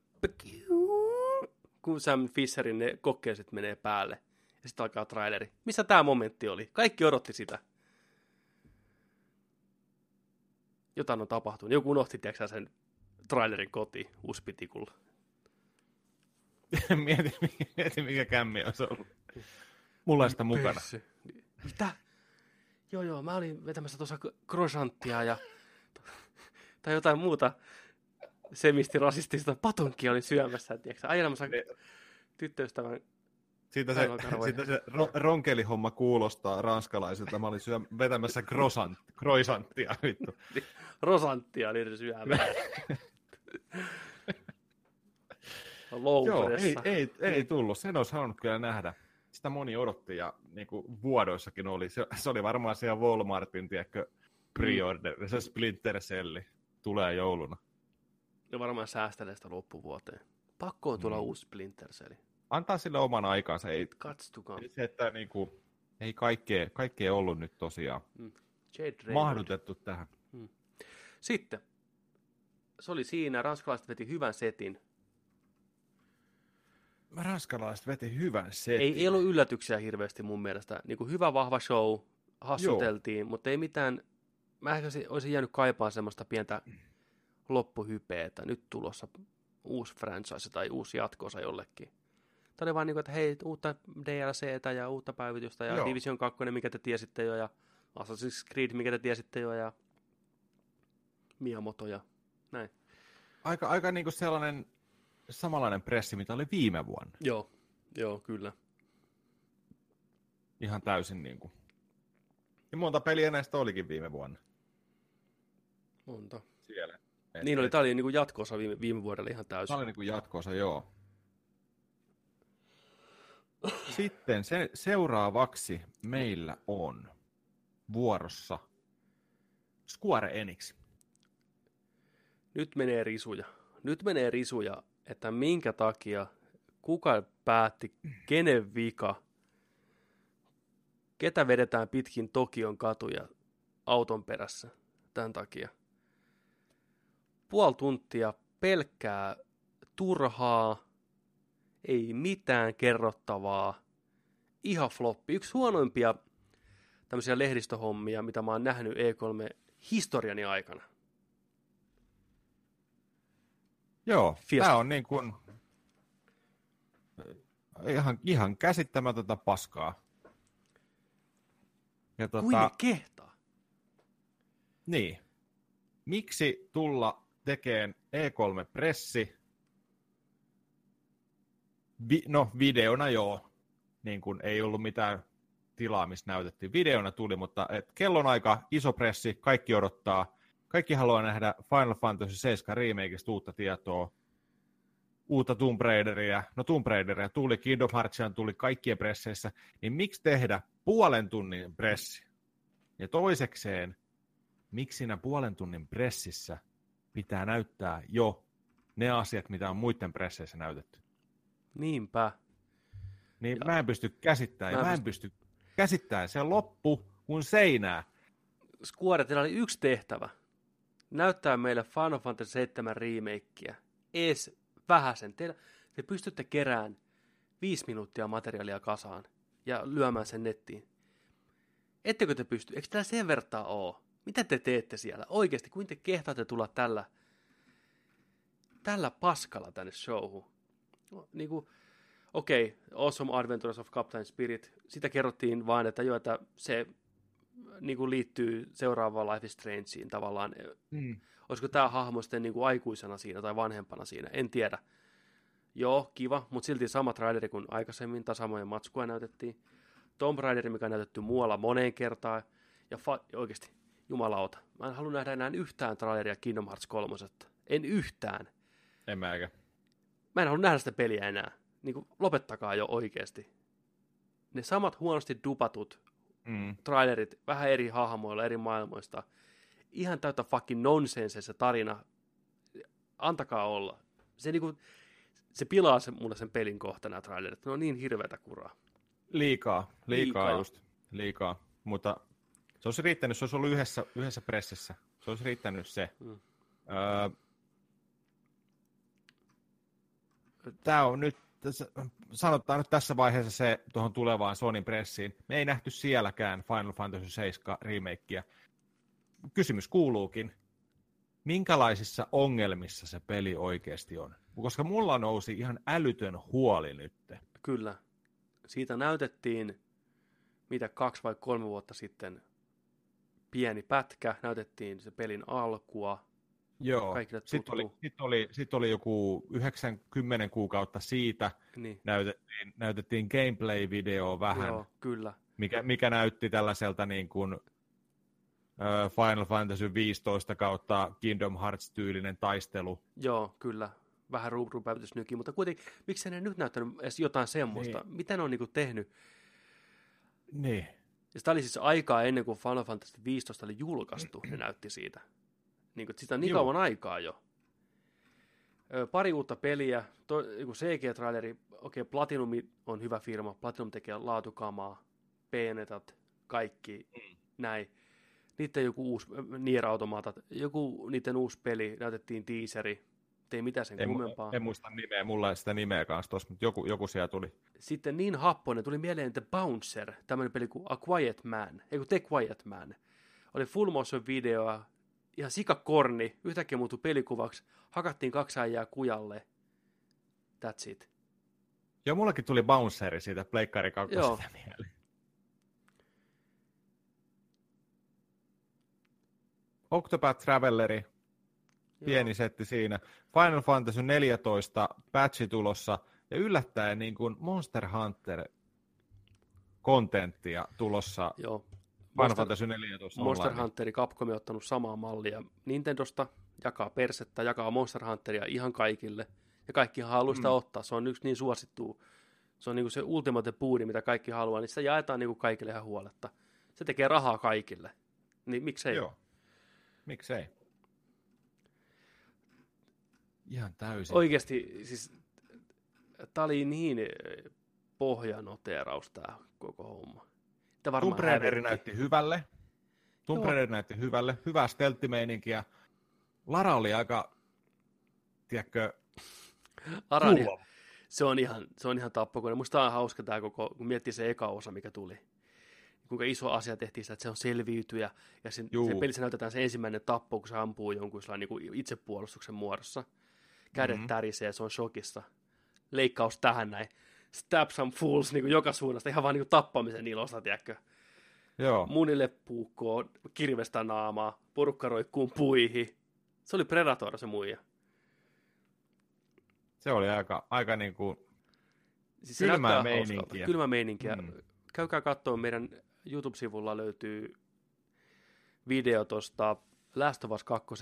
kun Sam Fisherin ne kokkeiset menee päälle. Ja sitten alkaa traileri. Missä tämä momentti oli? Kaikki odotti sitä. Jotain on tapahtunut. Joku unohti, tiedätkö, sen trailerin kotiin uspitikulla. mieti, mieti, mikä kämmi olisi ollut. Mulla on sitä mukana. Pössy. Mitä? Joo, joo, mä olin vetämässä tuossa croissanttia ja... tai jotain muuta semisti rasistista patonkia olin syömässä, tiedätkö, ajelemassa tyttöystävän Siitä se, siitä se ro, ronkelihomma kuulostaa ranskalaisilta. Mä olin syö, vetämässä croissant, croissanttia. Vittu. rosanttia niin syömään. Joo, ei, ei, ei tullut. Sen olisi halunnut kyllä nähdä. Sitä moni odotti ja niin kuin vuodoissakin oli. Se, se oli varmaan siellä Walmartin, tiedätkö, pre-order. Se Splinter Celli tulee jouluna. Ja varmaan säästelee sitä loppuvuoteen. Pakko on tulla Mm. uusi Splinter Cell. Antaa sille oman aikansa. Ei, Katstukaa. se, että niin kuin, ei kaikkea, kaikkea ollut nyt tosiaan. Jade Raymond. mahdutettu tähän. Sitten, se oli siinä, ranskalaiset veti hyvän setin. Ranskalaiset veti hyvän setin. Ei, ei ollut yllätyksiä hirveästi mun mielestä. Niin kuin hyvä vahva show, hassuteltiin, mutta ei mitään, mä ehkä olisin jäänyt kaipaan semmoista pientä loppuhypeä, että nyt tulossa uusi franchise tai uusi jatkoosa jollekin. Tämä oli vaan niin kuin, että hei, uutta DLCtä ja uutta päivitystä ja Joo. Division 2, mikä te tiesitte jo, ja Assassin's Creed, mikä te tiesitte jo, ja Miyamoto ja näin. Aika, aika niinku sellainen samanlainen pressi, mitä oli viime vuonna. Joo, joo, kyllä. Ihan täysin niinku. Ja monta peliä näistä olikin viime vuonna. Monta. Siellä. Et, Niin oli, tämä oli niin kuin jatkoosa viime, viime vuodelle ihan täysin. Tämä oli niinku jatkoosa, joo. Sitten se, seuraavaksi meillä on vuorossa Square Enix. Nyt menee risuja. Nyt menee risuja, että minkä takia, kuka päätti, kenen vika, ketä vedetään pitkin Tokion katuja auton perässä tämän takia. Puoli tuntia pelkkää turhaa, ei mitään kerrottavaa, ihan floppi. Yksi huonoimpia tämmöisiä lehdistöhommia, mitä mä oon nähnyt E3 historiani aikana. Joo, Fiesta. tämä on niin kuin ihan, ihan käsittämätöntä paskaa. Ja Kuinka tota, kehtaa? niin. Miksi tulla tekemään E3-pressi? Vi, no, videona joo. Niin kuin ei ollut mitään tilaa, missä näytettiin. Videona tuli, mutta et kellonaika, iso pressi, kaikki odottaa. Kaikki haluaa nähdä Final Fantasy 7 remakeista uutta tietoa, uutta Tomb Raideria. No Tomb Raideria tuli, Kingdom Heartsia tuli kaikkien presseissä. Niin miksi tehdä puolen tunnin pressi? Ja toisekseen, miksi siinä puolen tunnin pressissä pitää näyttää jo ne asiat, mitä on muiden presseissä näytetty? Niinpä. Niin Ja- mä en pysty käsittämään, Mä mä en pysty käsittämään. Se loppu kuin seinää. Square, teillä oli yksi tehtävä. Näyttää meille Final Fantasy 7 remakeä. Ees vähäsen. Teillä, te pystytte kerään viisi minuuttia materiaalia kasaan ja lyömään sen nettiin. Ettekö te pysty? Eikö täällä sen vertaa ole? Mitä te teette siellä? Oikeasti, kuin te kehtaatte tulla tällä, tällä paskalla tänne showhun? No, niin kuin, okei, okay, Awesome Adventures of Captain Spirit, sitä kerrottiin vain, että jo, että se niin kuin liittyy seuraavaan Life is Strangeen tavallaan. Mm. Olisiko tämä hahmo sitten niin kuin aikuisena siinä tai vanhempana siinä, en tiedä. Joo, kiva, mutta silti sama traileri kuin aikaisemmin, tai samoja matskuja näytettiin. Tomb Raider, mikä on näytetty muualla moneen kertaan, ja fa- oikeasti, jumalauta, mä en halua nähdä enää yhtään traileria Kingdom Hearts 3. En yhtään. En mä eikä. Mä en halua nähdä sitä peliä enää. Niin kuin, lopettakaa jo oikeasti. Ne samat huonosti dupatut Mm. trailerit vähän eri hahmoilla, eri maailmoista. Ihan täyttä fucking nonsense se tarina. Antakaa olla. Se, niinku, se pilaa se, mulle sen pelin kohta nämä trailerit. Ne on niin hirveätä kuraa. Liikaa, liikaa, Liikaa. liikaa just. Liikaa. Mutta se olisi riittänyt, se olisi ollut yhdessä, yhdessä pressissä. Se olisi riittänyt se. Mm. Öö, Tämä on nyt, tässä, sanotaan nyt tässä vaiheessa se tuohon tulevaan Sonin pressiin. Me ei nähty sielläkään Final Fantasy 7 remakeä. Kysymys kuuluukin, minkälaisissa ongelmissa se peli oikeasti on? Koska mulla nousi ihan älytön huoli nyt. Kyllä. Siitä näytettiin, mitä kaksi vai kolme vuotta sitten, pieni pätkä. Näytettiin se pelin alkua. Joo, sitten oli, sit oli, sit oli joku 90 kuukautta siitä, Niin, näytettiin, näytettiin gameplay-videoa vähän, joo, kyllä. mikä, mikä näytti tällaiselta niin kuin, Final Fantasy 15 kautta Kingdom Hearts-tyylinen taistelu. Joo, kyllä. Vähän ruutupäivitys nyki, mutta kuitenkin, miksi ne nyt näyttänyt edes jotain semmoista? Niin. Mitä ne on niinku tehnyt? Niin. Ja sitä oli siis aikaa ennen kuin Final Fantasy 15 oli julkaistu, ne näytti siitä. Niin kuin, sitä on niin Joo. kauan aikaa jo. Ö, pari uutta peliä, to, joku CG-traileri, okei, Platinum on hyvä firma, Platinum tekee laatukamaa, Bayonetat, kaikki, näin. niiden joku uusi Nier Automata, joku niiden uusi peli, näytettiin teaseri, ei mitään sen En, kummempaa. en muista nimeä, mulla ei sitä nimeä kanssa tuossa, mutta joku, joku siellä tuli. Sitten niin happoinen, tuli mieleen The Bouncer, tämmöinen peli kuin A Quiet Man, ei kun The Quiet Man. Oli full motion videoa, ihan sikakorni, yhtäkkiä muuttui pelikuvaksi, hakattiin kaksi äijää kujalle. That's it. Joo, mullakin tuli Bounceri siitä Pleikkari 2 Joo. mieleen. Octopath Traveleri, pieni setti siinä. Final Fantasy 14 patchi tulossa ja yllättäen niin kuin Monster Hunter kontenttia tulossa Joo. Final Fantasy 14 Monster online. Hunteri Capcom on ottanut samaa mallia Nintendosta, jakaa persettä, jakaa Monster Hunteria ihan kaikille. Ja kaikki haluaa sitä Mm. ottaa. Se on yksi niin suosittu. Se on niinku se ultimate puudi, mitä kaikki haluaa, niin sitä jaetaan niinku kaikille ihan huoletta. Se tekee rahaa kaikille. Niin miksei? Joo. Miksei? Ihan täysin. Oikeasti, siis tämä oli niin eh, pohjanoteeraus tämä koko homma. Tämä varmaan Tomb Raider näytti hyvälle. Tomb. Raider näytti hyvälle. Hyvää stelttimeininkiä. Lara oli aika, tiedätkö, Arani, kuuma. se on ihan, se on ihan tappokone. Musta on hauska tämä koko, kun miettii se eka osa, mikä tuli. Kuinka iso asia tehtiin sitä, että se on selviytyjä. Ja sen, Juu. se pelissä näytetään se ensimmäinen tappo, kun se ampuu jonkun sellainen niin itsepuolustuksen muodossa. Kädet Mhm. mm-hmm. tärisee, se on shokissa. Leikkaus tähän näin. Stab some fools niin kuin joka suunnasta, ihan vaan niin kuin tappamisen ilosta, tiedätkö? Joo, Munille puukkoo, kirvestä naamaa, porukka roikkuu puihin. Se oli Predator se muija. se oli aika, aika niin kuin, Siis Kylmää meininkiä. hauskalta. Kylmä meininkiä. Mm. Käykää katsoa, meidän YouTube-sivulla löytyy video tuosta Last of Us 2,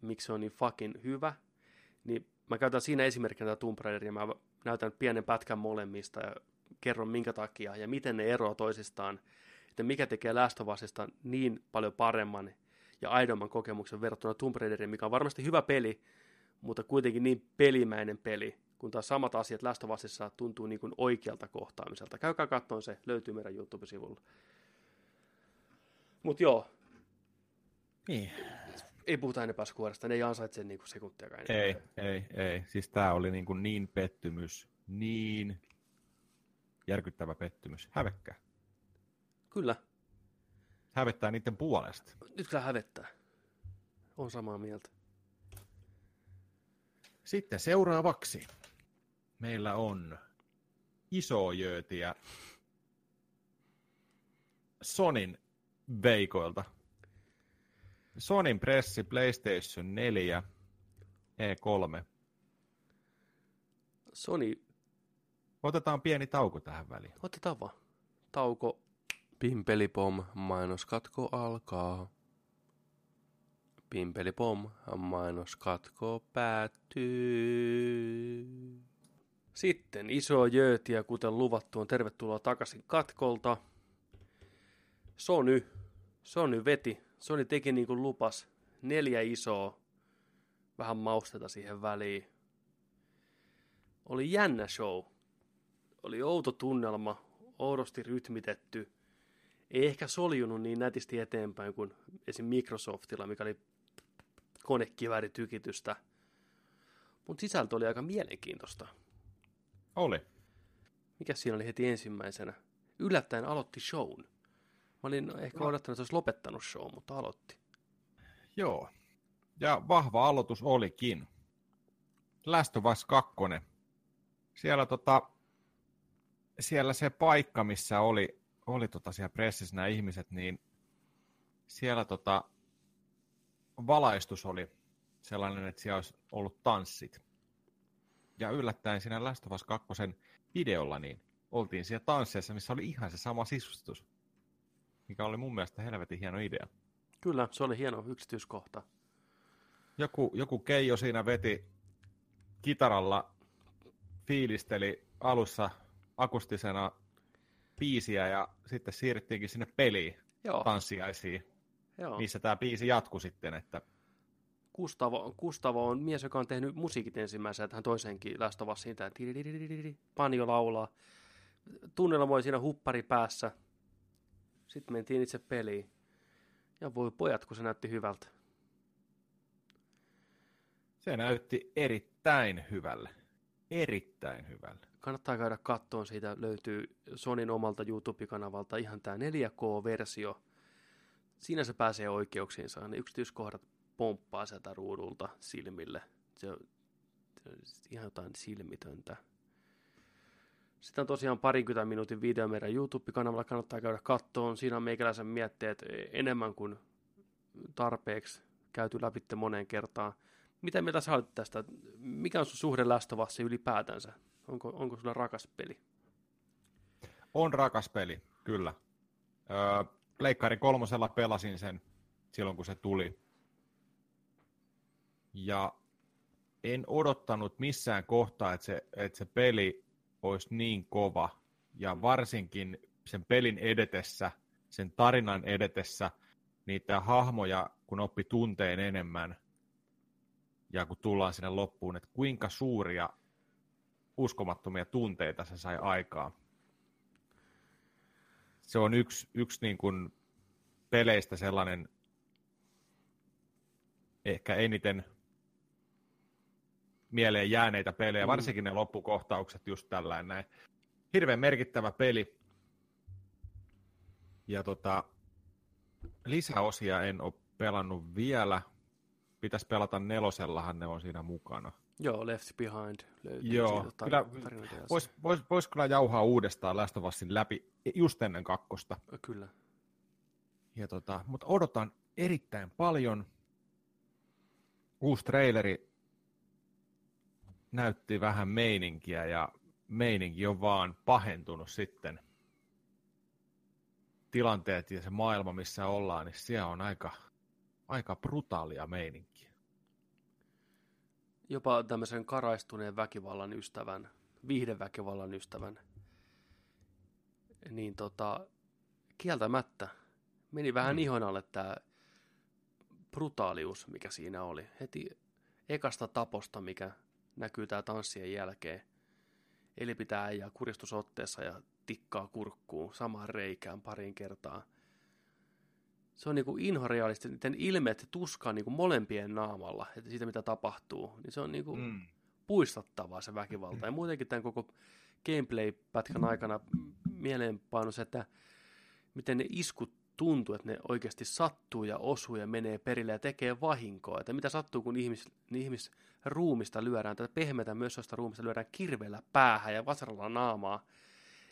miksi se on niin fucking hyvä. Niin mä käytän siinä esimerkkinä tätä Tomb Raideria, mä näytän pienen pätkän molemmista ja kerron minkä takia ja miten ne eroavat toisistaan. Että mikä tekee Last of Usista niin paljon paremman ja aidomman kokemuksen verrattuna Tomb Raideriin, mikä on varmasti hyvä peli, mutta kuitenkin niin pelimäinen peli, kun taas samat asiat Last of Usissa tuntuu niin kuin oikealta kohtaamiselta. Käykää katsomaan se, löytyy meidän YouTube-sivulla. Mutta joo, niin. Ei puhuta enempää skuoresta, ne ei ansaitse niin kuin sekuntiakaan ei, ei, ei. Siis tää oli niin, kuin niin pettymys, niin järkyttävä pettymys. Hävekkää. Kyllä, Hävettää niiden puolesta. nyt kyllä hävettää. On samaa mieltä. Sitten seuraavaksi meillä on iso jöötiä Sonin veikoilta. Sonin pressi PlayStation 4 E3. Sony, Otetaan pieni tauko tähän väliin. otetaan vaan. Tauko. Pimpelipom, mainoskatko alkaa. Pimpelipom, mainoskatko päättyy. Sitten iso jöötiä, kuten luvattu, on tervetuloa takaisin katkolta. Sony, Sony veti, Sony teki niin kuin lupas, neljä isoa, vähän mausteta siihen väliin. Oli jännä show. Oli outo tunnelma, oudosti rytmitetty. Ei ehkä soljunut niin nätisti eteenpäin kuin esim. Microsoftilla, mikä oli konekivääritykitystä. Mutta sisältö oli aika mielenkiintoista. Oli. Mikä siinä oli heti ensimmäisenä? Yllättäen aloitti shown. Mä olin ehkä No. odottanut, että se olisi lopettanut show, mutta aloitti. Joo. Ja vahva aloitus olikin. Last of Us 2. Siellä, tota, siellä se paikka, missä oli, oli tota siellä pressissä nämä ihmiset, niin siellä tota, valaistus oli sellainen, että siellä olisi ollut tanssit. Ja yllättäen siinä Last of Us 2 videolla niin oltiin siellä tansseissa, missä oli ihan se sama sisustus. Mikä oli mun mielestä helvetin hieno idea. Kyllä, se oli hieno yksityiskohta. joku, joku Keijo siinä veti kitaralla, fiilisteli alussa akustisena biisiä ja sitten siirryttiinkin sinne peliin Joo, tanssiaisiin, joo. missä tämä biisi jatkui sitten, että Kustavo, Kustavo on mies, joka on tehnyt musiikit ensimmäisenä tähän toiseenkin Last of Usiin. Tididididididi, Panjo laulaa. Tunnelma oli siinä huppari päässä. Sitten mentiin itse peliin. Ja voi pojat, kun se näytti hyvältä. Se näytti erittäin hyvälle. Erittäin hyvälle. Kannattaa käydä kattoon, siitä löytyy Sonin omalta YouTube-kanavalta ihan tämä 4K-versio. Siinä se pääsee oikeuksiinsa, ne yksityiskohdat pomppaa sieltä ruudulta silmille. Se on, se on ihan jotain silmitöntä. Sitten on tosiaan parinkymmentä minuutin video meidän YouTube-kanavalla, kannattaa käydä kattoon. Siinä on meikäläisen mietteet enemmän kuin tarpeeksi käyty läpi moneen kertaan. Mitä mieltä sä olet tästä? Mikä on sun suhde Last ylipäätänsä? Onko, onko sulla rakas peli? On rakas peli, kyllä. Öö, Pleikkari kolmosella pelasin sen silloin, kun se tuli. Ja en odottanut missään kohtaa, että se, että se peli olisi niin kova. Ja varsinkin sen pelin edetessä, sen tarinan edetessä, niitä hahmoja, kun oppi tunteen enemmän, ja kun tullaan sinne loppuun, että kuinka suuria uskomattomia tunteita se sai aikaa. Se on yksi, yksi niin kuin peleistä sellainen ehkä eniten mieleen jääneitä pelejä, mm. varsinkin ne loppukohtaukset just tällainen näin. Hirveän merkittävä peli. Ja tota, lisäosia en ole pelannut vielä. Pitäisi pelata nelosellahan ne on siinä mukana. Joo, Left Behind löytyy Joo, siitä kyllä vois, vois, vois kyllä jauhaa uudestaan Last of Usin läpi just ennen kakkosta. Kyllä. Ja tota, mutta odotan erittäin paljon. Uusi traileri näytti vähän meininkiä ja meininki on vaan pahentunut sitten. Tilanteet ja se maailma, missä ollaan, niin siellä on aika, aika brutaalia meininkiä jopa tämmöisen karaistuneen väkivallan ystävän, viihdeväkivallan ystävän, niin tota, kieltämättä meni vähän mm. ihon alle tämä brutaalius, mikä siinä oli. Heti ekasta taposta, mikä näkyy tää tanssien jälkeen. Eli pitää äijää kuristusotteessa ja tikkaa kurkkuun samaan reikään parin kertaa – se on niinku inhorealisti, niiden ilmeet tuska niinku molempien naamalla, että siitä mitä tapahtuu, niin se on niinku mm. puistattavaa se väkivalta. Ja muutenkin tämän koko gameplay-pätkän aikana mieleenpaino se, että miten ne iskut tuntuu, että ne oikeasti sattuu ja osuu ja menee perille ja tekee vahinkoa. Että mitä sattuu, kun ihmis, ihmis ruumista lyödään, tätä pehmeitä mössöstä ruumista lyödään kirveellä päähän ja vasaralla naamaa.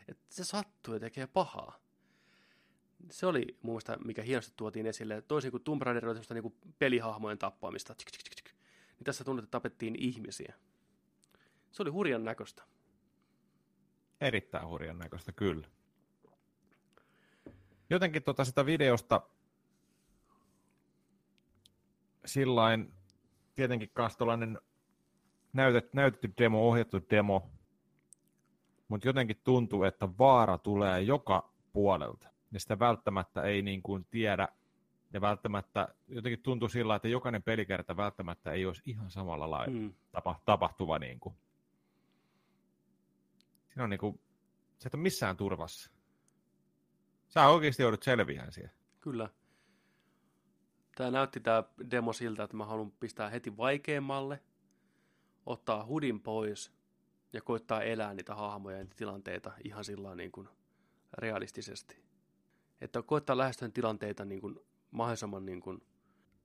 Että se sattuu ja tekee pahaa se oli mun mielestä, mikä hienosti tuotiin esille. Toisin kuin Tomb Raider oli niin pelihahmojen tappamista, tsk, tsk, tsk, niin tässä tunnet, että tapettiin ihmisiä. Se oli hurjan näköistä. Erittäin hurjan näköistä, kyllä. Jotenkin tota sitä videosta sillain tietenkin kastolainen näytet, näytetty demo, ohjattu demo, mutta jotenkin tuntuu, että vaara tulee joka puolelta ja sitä välttämättä ei niin kuin tiedä, ja välttämättä jotenkin tuntuu sillä, että jokainen pelikerta välttämättä ei olisi ihan samalla lailla mm. tapa, tapahtuva. Niin kuin. Siinä on niin kuin, se et ole missään turvassa. Sä oikeasti joudut selviään siihen. Kyllä. Tämä näytti tämä demo siltä, että mä haluan pistää heti vaikeammalle, ottaa hudin pois ja koittaa elää niitä hahmoja ja niitä tilanteita ihan sillä niin kuin realistisesti että koettaa lähestyä tilanteita niin kuin mahdollisimman niin kuin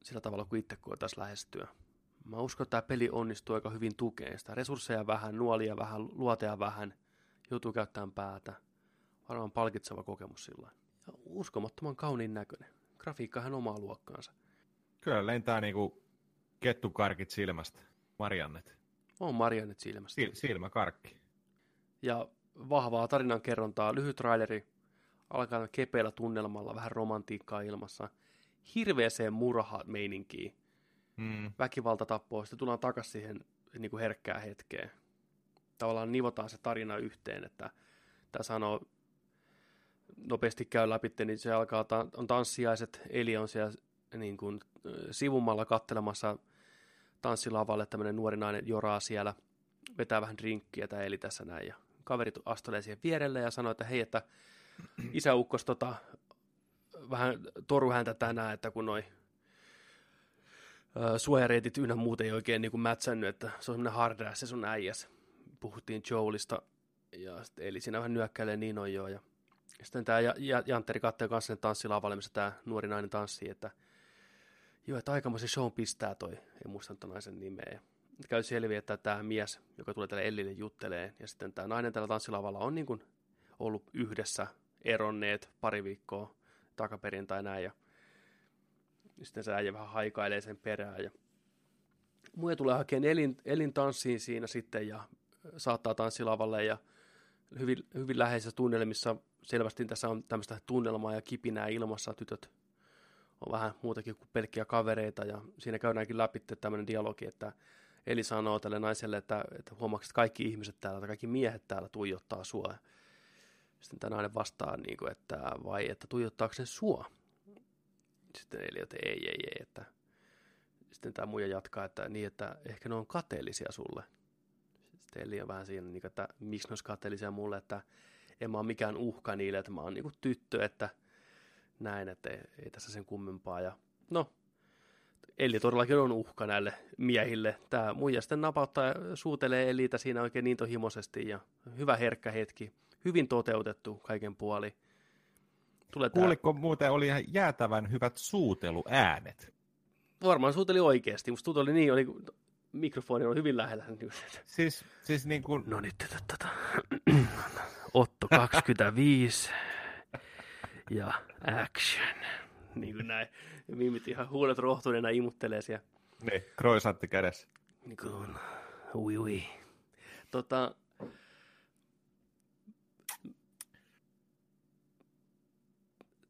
sillä tavalla kuin itse koettaisiin lähestyä. Mä uskon, että tämä peli onnistuu aika hyvin tukeen sitä. Resursseja vähän, nuolia vähän, luoteja vähän, joutuu käyttämään päätä. Varmaan palkitseva kokemus sillä Ja uskomattoman kauniin näköinen. Grafiikka omaa luokkaansa. Kyllä lentää niinku kettukarkit silmästä. Mariannet. On Mariannet silmästä. Sil- silmäkarkki. Ja vahvaa tarinankerrontaa, lyhyt traileri, alkaa kepeällä tunnelmalla, vähän romantiikkaa ilmassa, hirveäseen murha meininkiin. Mm. Väkivalta tappoo, sitten tullaan takaisin siihen niin kuin herkkään hetkeen. Tavallaan nivotaan se tarina yhteen, että tämä sanoo, nopeasti käy läpi, niin se alkaa, on tanssiaiset, Eli on siellä niin kuin, sivumalla kattelemassa tanssilavalle, tämmöinen nuori nainen joraa siellä, vetää vähän drinkkiä tämä Eli tässä näin, ja kaverit astelee siihen vierelle ja sanoo, että hei, että isäukkos tota, vähän toru häntä tänään, että kun noi suojareitit ynnä muut ei oikein niin mätsännyt, että se on semmoinen hard ass, se sun äijäs. Puhuttiin Joelista, ja sit, eli siinä vähän nyökkäilee niin on joo, ja sitten tämä Jantteri katsoo kanssa tanssilavalle, missä tämä nuori nainen tanssii, että joo, että aikamoisen show pistää toi, en muista ton naisen nimeä. Käy selviä, että tämä mies, joka tulee tälle Ellille juttelee, ja sitten tämä nainen tällä tanssilavalla on niin kuin ollut yhdessä eronneet pari viikkoa takaperin tai näin, ja sitten se äijä vähän haikailee sen perään, ja muja tulee hakemaan elin, elin tanssiin siinä sitten, ja saattaa tanssilavalle, ja hyvin, hyvin läheisissä tunnelmissa selvästi tässä on tämmöistä tunnelmaa ja kipinää ilmassa, tytöt on vähän muutakin kuin pelkkiä kavereita, ja siinä käydäänkin läpi tämmöinen dialogi, että Eli sanoo tälle naiselle, että, että huomaatko, että kaikki ihmiset täällä, tai kaikki miehet täällä tuijottaa sua. Sitten tämä nainen vastaa, niin kuin, että vai että tuijottaako sen sua? Sitten Eli, että ei, ei, ei. Että... Sitten tämä muija jatkaa, että niin, että ehkä ne on kateellisia sulle. Sitten Eli on vähän siinä, niin että miksi ne olisi kateellisia mulle, että en mä ole mikään uhka niille, että mä oon niin tyttö, että näin, että ei, ei tässä sen kummempaa. Ja no, Eli todellakin on uhka näille miehille. Tämä muija sitten napauttaa ja suutelee Elitä siinä oikein niin tohimoisesti ja hyvä herkkä hetki. Hyvin toteutettu kaiken puoli. Tulee Kuuliko tämä... muuten, oli ihan jäätävän hyvät suuteluäänet? Varmaan suuteli oikeasti. Musta oli niin, oli, mikrofoni on hyvin lähellä. Siis, siis niin kuin... No nyt, tota, Otto 25 ja action. Niin kuin näin. Mimit ihan huulet rohtuneena imuttelee siellä. Niin, kroisantti kädessä. Niin kuin, ui ui. Tota,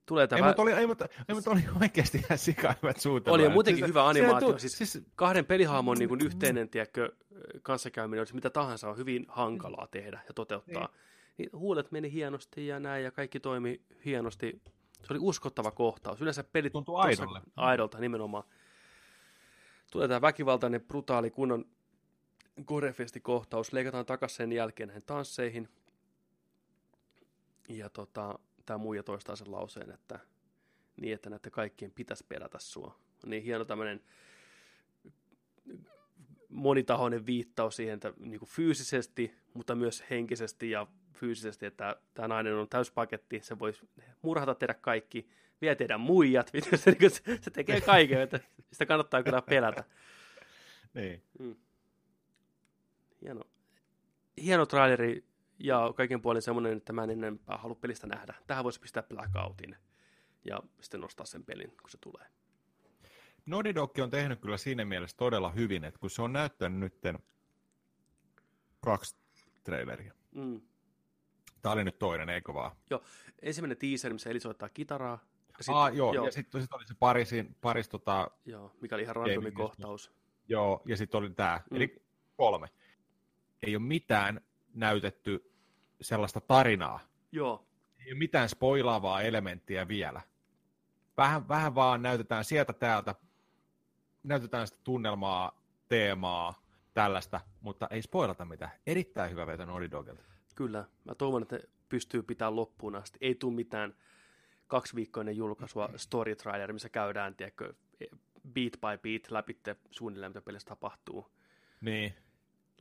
tulee tämä... Ei, mutta oli, ei, mutta, ei, mutta oli oikeasti ihan sika hyvät suutelmat. Oli muutenkin siis, hyvä animaatio. Tu- siis, siis, kahden pelihaamon niin kuin yhteinen tiedätkö, kanssakäyminen, olisi mitä tahansa on hyvin hankalaa tehdä ja toteuttaa. Niin. niin huulet meni hienosti ja näin ja kaikki toimi hienosti se oli uskottava kohtaus. Yleensä pelit... Tuntuu aidolle. Aidolta nimenomaan. Tulee tämä väkivaltainen, brutaali, kunnon korefesti-kohtaus. Leikataan takaisin sen jälkeen näihin tansseihin. Ja tota, tämä muija toistaa sen lauseen, että niin, että näiden kaikkien pitäisi pelätä sua. Niin hieno tämmöinen monitahoinen viittaus siihen, että niin kuin fyysisesti, mutta myös henkisesti ja fyysisesti, että tämä nainen on täyspaketti, se voi murhata tehdä kaikki, vie teidän muijat, se, niinku, se tekee kaiken, että sitä kannattaa kyllä pelätä. niin. Mm. Hieno. Hieno traileri ja kaiken puolin semmoinen, että mä en enempää halua pelistä nähdä. Tähän voisi pistää blackoutin ja sitten nostaa sen pelin, kun se tulee. Naughty Dog on tehnyt kyllä siinä mielessä todella hyvin, että kun se on näyttänyt nyt kaksi traileria. Mm. Tämä oli nyt toinen, eikö vaan? Joo, ensimmäinen teaser, missä Eli soittaa kitaraa. Sit, ah, joo, joo, ja sitten sit oli se Parisin, Paris tota... Joo, mikä oli ihan randomi kohtaus. Joo, ja sitten oli tämä, mm. eli kolme. Ei ole mitään näytetty sellaista tarinaa. Joo. Ei ole mitään spoilaavaa elementtiä vielä. Vähän, vähän vaan näytetään sieltä täältä, näytetään sitä tunnelmaa, teemaa, tällaista, mutta ei spoilata mitään. Erittäin hyvä veto Naughty Dogilta. Kyllä, mä toivon, että pystyy pitämään loppuun asti. Ei tule mitään kaksiviikkoinen julkaisua story trailer, missä käydään, tiedätkö, beat by beat läpi suunnilleen, mitä pelissä tapahtuu. Niin.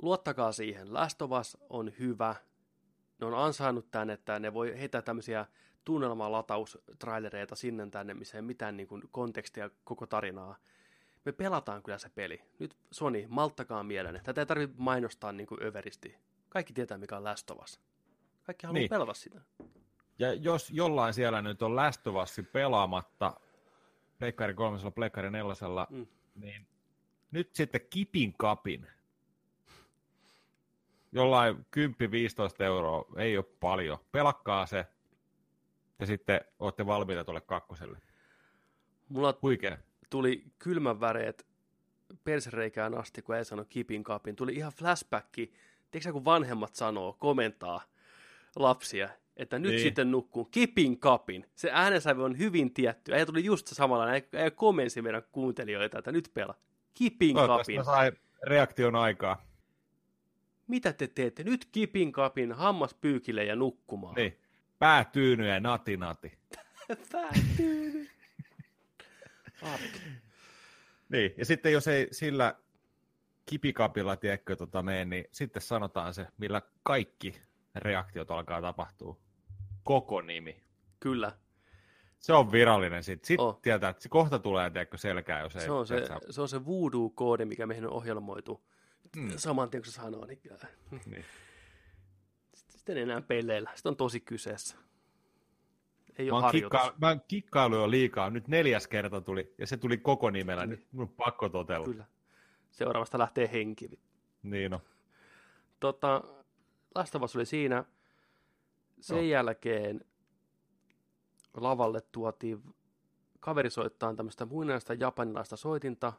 Luottakaa siihen. Us on hyvä. Ne on ansainnut tämän, että ne voi heittää tämmöisiä tunnelmalataus-trailereita sinne tänne, missä ei mitään niin kuin, kontekstia koko tarinaa. Me pelataan kyllä se peli. Nyt Sony, malttakaa mielenne. Tätä ei tarvitse mainostaa niin kuin överisti. Kaikki tietää, mikä on Us. Kaikki haluaa niin. pelata sitä. Ja jos jollain siellä nyt on Us pelaamatta, Pleikkari kolmosella, Pleikkari nelosella, mm. niin nyt sitten kipin kapin. Jollain 10-15 euroa, ei ole paljon. Pelakkaa se, ja sitten olette valmiita tuolle kakkoselle. Mulla Huikea. tuli kylmän väreet persereikään asti, kun ei sano kipin kapin. Tuli ihan flashbacki tiedätkö kun vanhemmat sanoo, komentaa lapsia, että nyt niin. sitten nukkuu kipin kapin. Se äänensävy on hyvin tietty. Ei tuli just samalla, ei, ei komensi meidän kuuntelijoita, että nyt pelaa. Kipin kapin. Sai reaktion aikaa. Mitä te teette? Nyt kipin kapin, hammas pyykille ja nukkumaan. Niin. Pää tyyny ja nati nati. Päättynyt. Niin, ja sitten jos ei sillä kipikapilla, tiedätkö, tota mene, niin sitten sanotaan se, millä kaikki reaktiot alkaa tapahtua. Koko nimi. Kyllä. Se on virallinen sitten. Sitten Oh. tietää, että se kohta tulee, tiedätkö, selkää, jos ei... Se on se, se, on se voodoo-koodi, mikä meihin on ohjelmoitu. Mm. Saman tien, kun se sanoo, niin Niin. sitten enää peleillä. Sitten on tosi kyseessä. Ei Mä ole kikka, mä kikkailu jo liikaa. Nyt neljäs kerta tuli, ja se tuli koko nimellä. Nyt mun on pakko totella. Kyllä. Seuraavasta lähtee henki. Niin no. Tota, Last of Us oli siinä. Sen Joo. jälkeen lavalle tuotiin kaveri soittaa tämmöistä muinaista japanilaista soitinta,